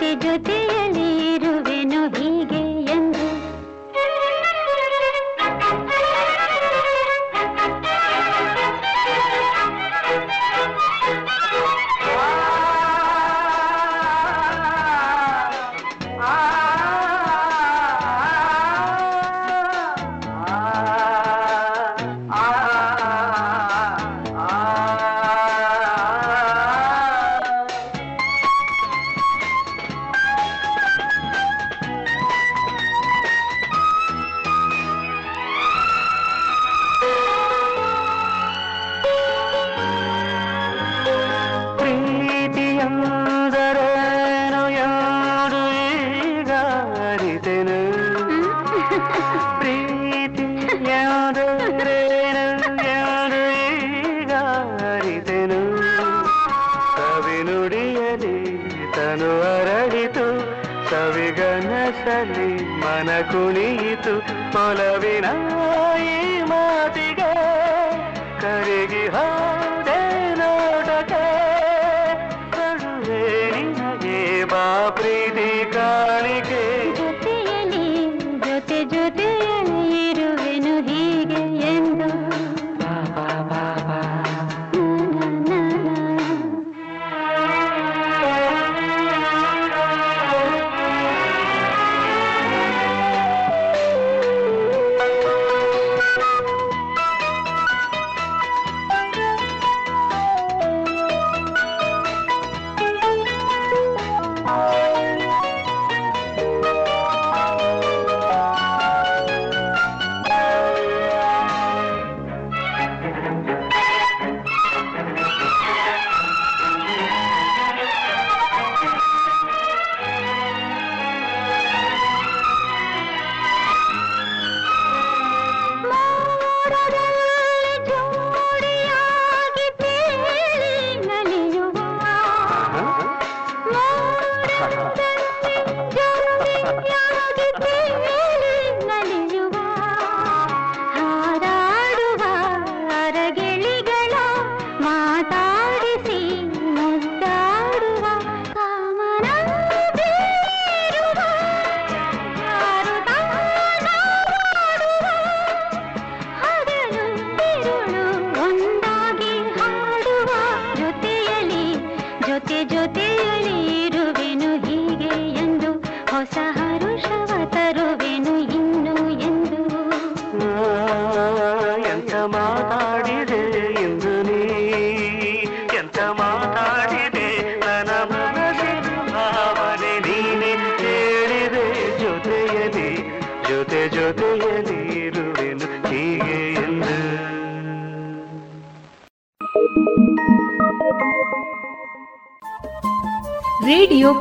Speaker 30: ಜೊತೆಯಲ್ಲಿ ಜೊತೆಯಲ್ಲಿರುವೆನು ಹೀಗೆ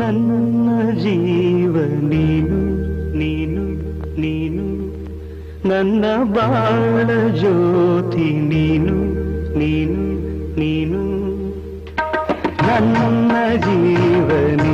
Speaker 26: ನನ್ನ ಜೀವ ನೀನು ನೀನು ನೀನು ನನ್ನ ಬಾಳ ಜ್ಯೋತಿ ನೀನು ನೀನು ನೀನು ನನ್ನ ಜೀವನಿ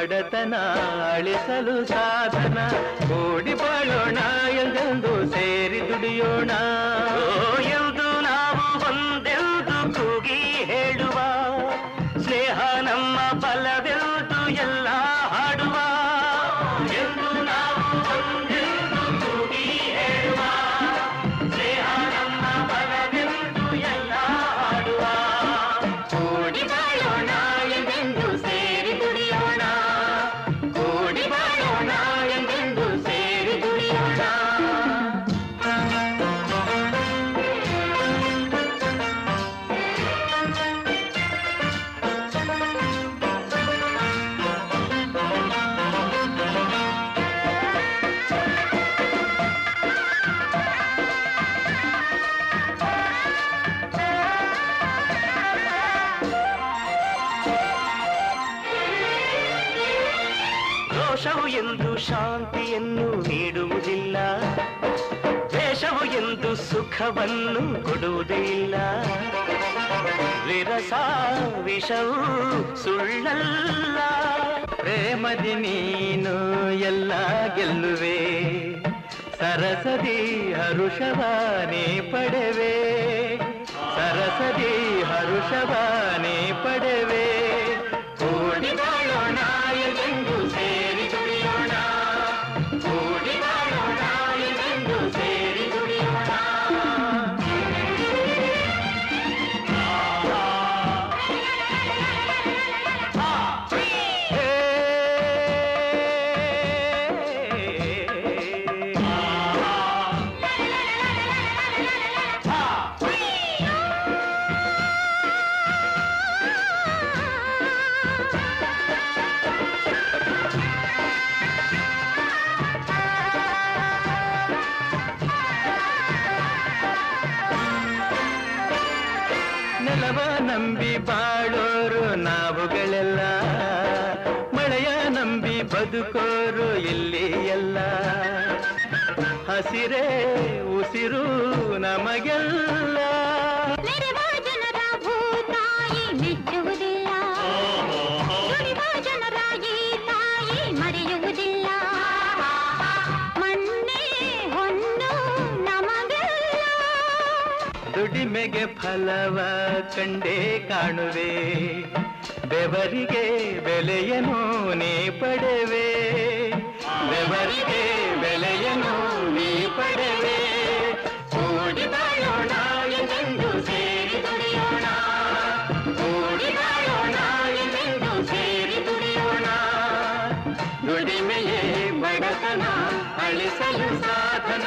Speaker 31: ಬಡತನ ಅಳಿಸಲು ಸಾಧನ ಓಡಿ ಬಾಳೋಣ ಎಂದೆಂದು ಸೇರಿ ದುಡಿಯೋಣ ಎಂದು ನಾವು ಒಂದೆಂದು ಕೂಗಿ ಹೇಳುವ ಸುಖವನ್ನು ಕೊಡುವುದಿಲ್ಲ ಇಲ್ಲ ವಿರಸ ವಿಷವು ಸುಳ್ಳಲ್ಲ ಪ್ರೇಮದಿ ನೀನು ಎಲ್ಲ ಗೆಲ್ಲುವೆ ಸರಸದಿ ಹರುಷವಾನೆ ಪಡೆವೆ ಸರಸದಿ ಹರುಷವಾನೆ ಪಡೆವೆ ಕೋರು ಇಲ್ಲಿ ಎಲ್ಲ ಹಸಿರೇ ಉಸಿರು ನಮಗೆಲ್ಲೂ
Speaker 32: ತಾಯಿ ಬಿಚ್ಚುವುದಿಲ್ಲ ದುಡಿಭಾಜನರಾಗಿ ತಾಯಿ ಮರೆಯುವುದಿಲ್ಲ ಮೊನ್ನೆ ಹೊಂದೂ ನಮಗೆ
Speaker 31: ದುಡಿಮೆಗೆ ಫಲವ ಕಂಡೇ ಕಾಣುವೆ ಬೆವರಿಗೆ ಬೆಲೆಯನು ನೀ ಪಡೆವೆ ಬೆವರಿಗೆ ಬೆಲೆಯನು ನೀ ಪಡೆವೆ ಕೂಡಿ ಬಾಳೋಣ ಎಂದು ಸೇರಿ ದುಡಿಯೋಣ ಕೂಡಿ ಬಾಳೋಣ ಎಂದು ಸೇರಿ ದುಡಿಯೋಣ ದುಡಿಮೆಯೇ ಬಡತನ ಅಳಿಸಲು ಸಾಧನ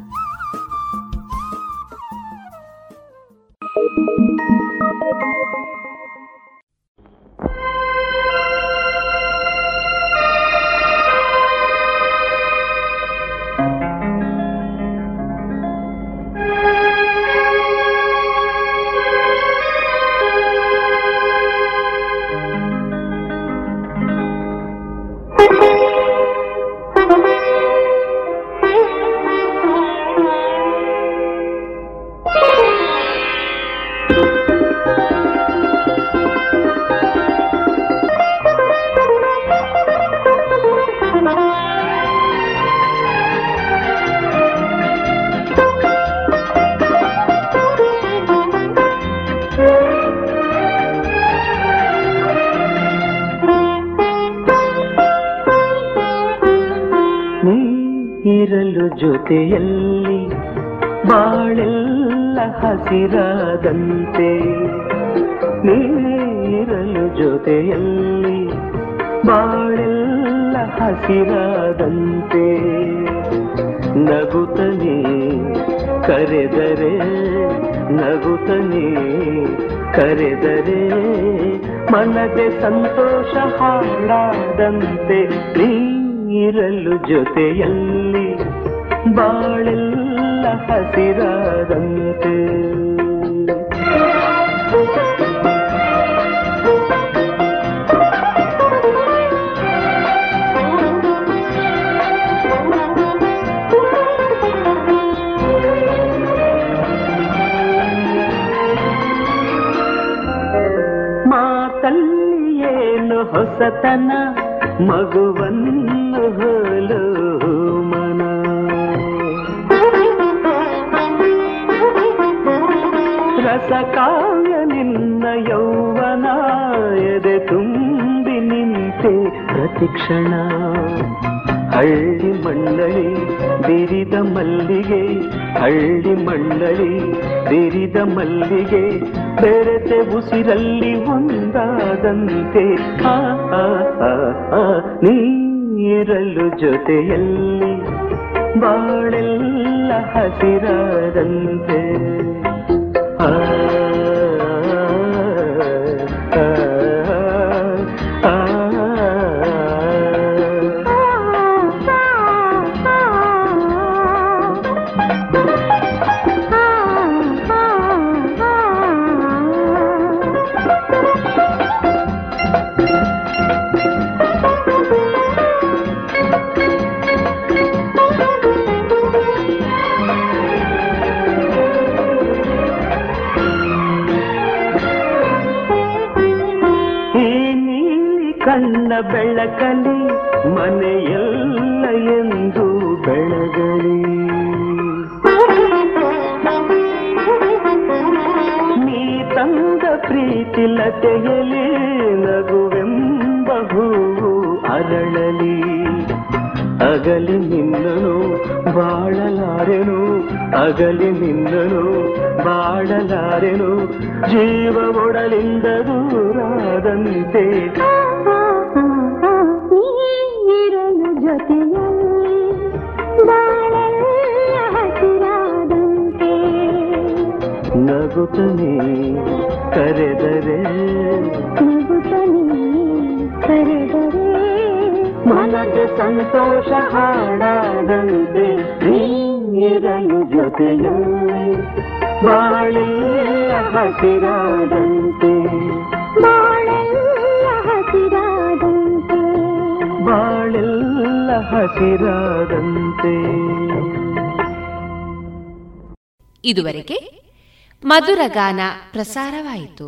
Speaker 31: ಜೊತೆಯಲ್ಲಿ ಬಾಳೆಲ್ಲ ಹಸಿರಾದಂತೆ ನೀರಲು ಜೊತೆಯಲ್ಲಿ ಬಾಳೆಲ್ಲ ಹಸಿರಾದಂತೆ ನಗುತ್ತನೆ ಕರೆದರೆ ನಗುತ್ತನೆ ಕರೆದರೆ ಮನದೆ ಸಂತೋಷ ಹಾಡಾದಂತೆ ನೀರಲು ಜೊತೆಯಲ್ಲಿ ಬಾಳೆಲ್ಲ ಹಸಿರಾದಂತೆ మా తల్లి ఏను ಹೊಸತನ ಮಲ್ಲಿಗೆ ಬೆರೆತೆ ಉಸಿರಲ್ಲಿ ಒಂದಾದಂತೆ ಆ ನೀರಲು ಜೊತೆಯಲ್ಲಿ ಬಾಳೆಲ್ಲ ಹಸಿರಾದಂತೆ ಬೆಳಕಲಿ ಮನೆಯೆಲ್ಲ ಎಂದು ಬೆಳಗಲಿ ನೀ ತಂದ ಪ್ರೀತಿ ಲತೆಯಲಿ ನಗುವೆಂಬ ಅರಳಲಿ ಅಗಲಿ ನಿನ್ನನು ಬಾಳಲಾರೆನು ಅಗಲಿ ನಿನ್ನನು ಬಾಳಲಾರೆನು ಜೀವ ಒಡಲಿಂದ ದೂರಾದಂತೆ ನಗುತ್ತನೆ ಕರೆದರೆ
Speaker 32: ನಗುತ್ತನೆ ಕರೆದರೆ
Speaker 31: ಮನದ ಸಂತೋಷ ಹಾಡಾದಂತೆ ನೀರಲು ಜೊತೆಯ ಬಾಳೆಯ ಹಸಿರಾದಂತೆ
Speaker 32: ಬಾಳೆಯ ಹಸಿರಾದಂತೆ
Speaker 31: ಬಾಳೆಲ್ಲ ಹಸಿರಾದಂತೆ
Speaker 26: ಇದುವರೆಗೆ ಮಧುರಗಾನ ಪ್ರಸಾರವಾಯಿತು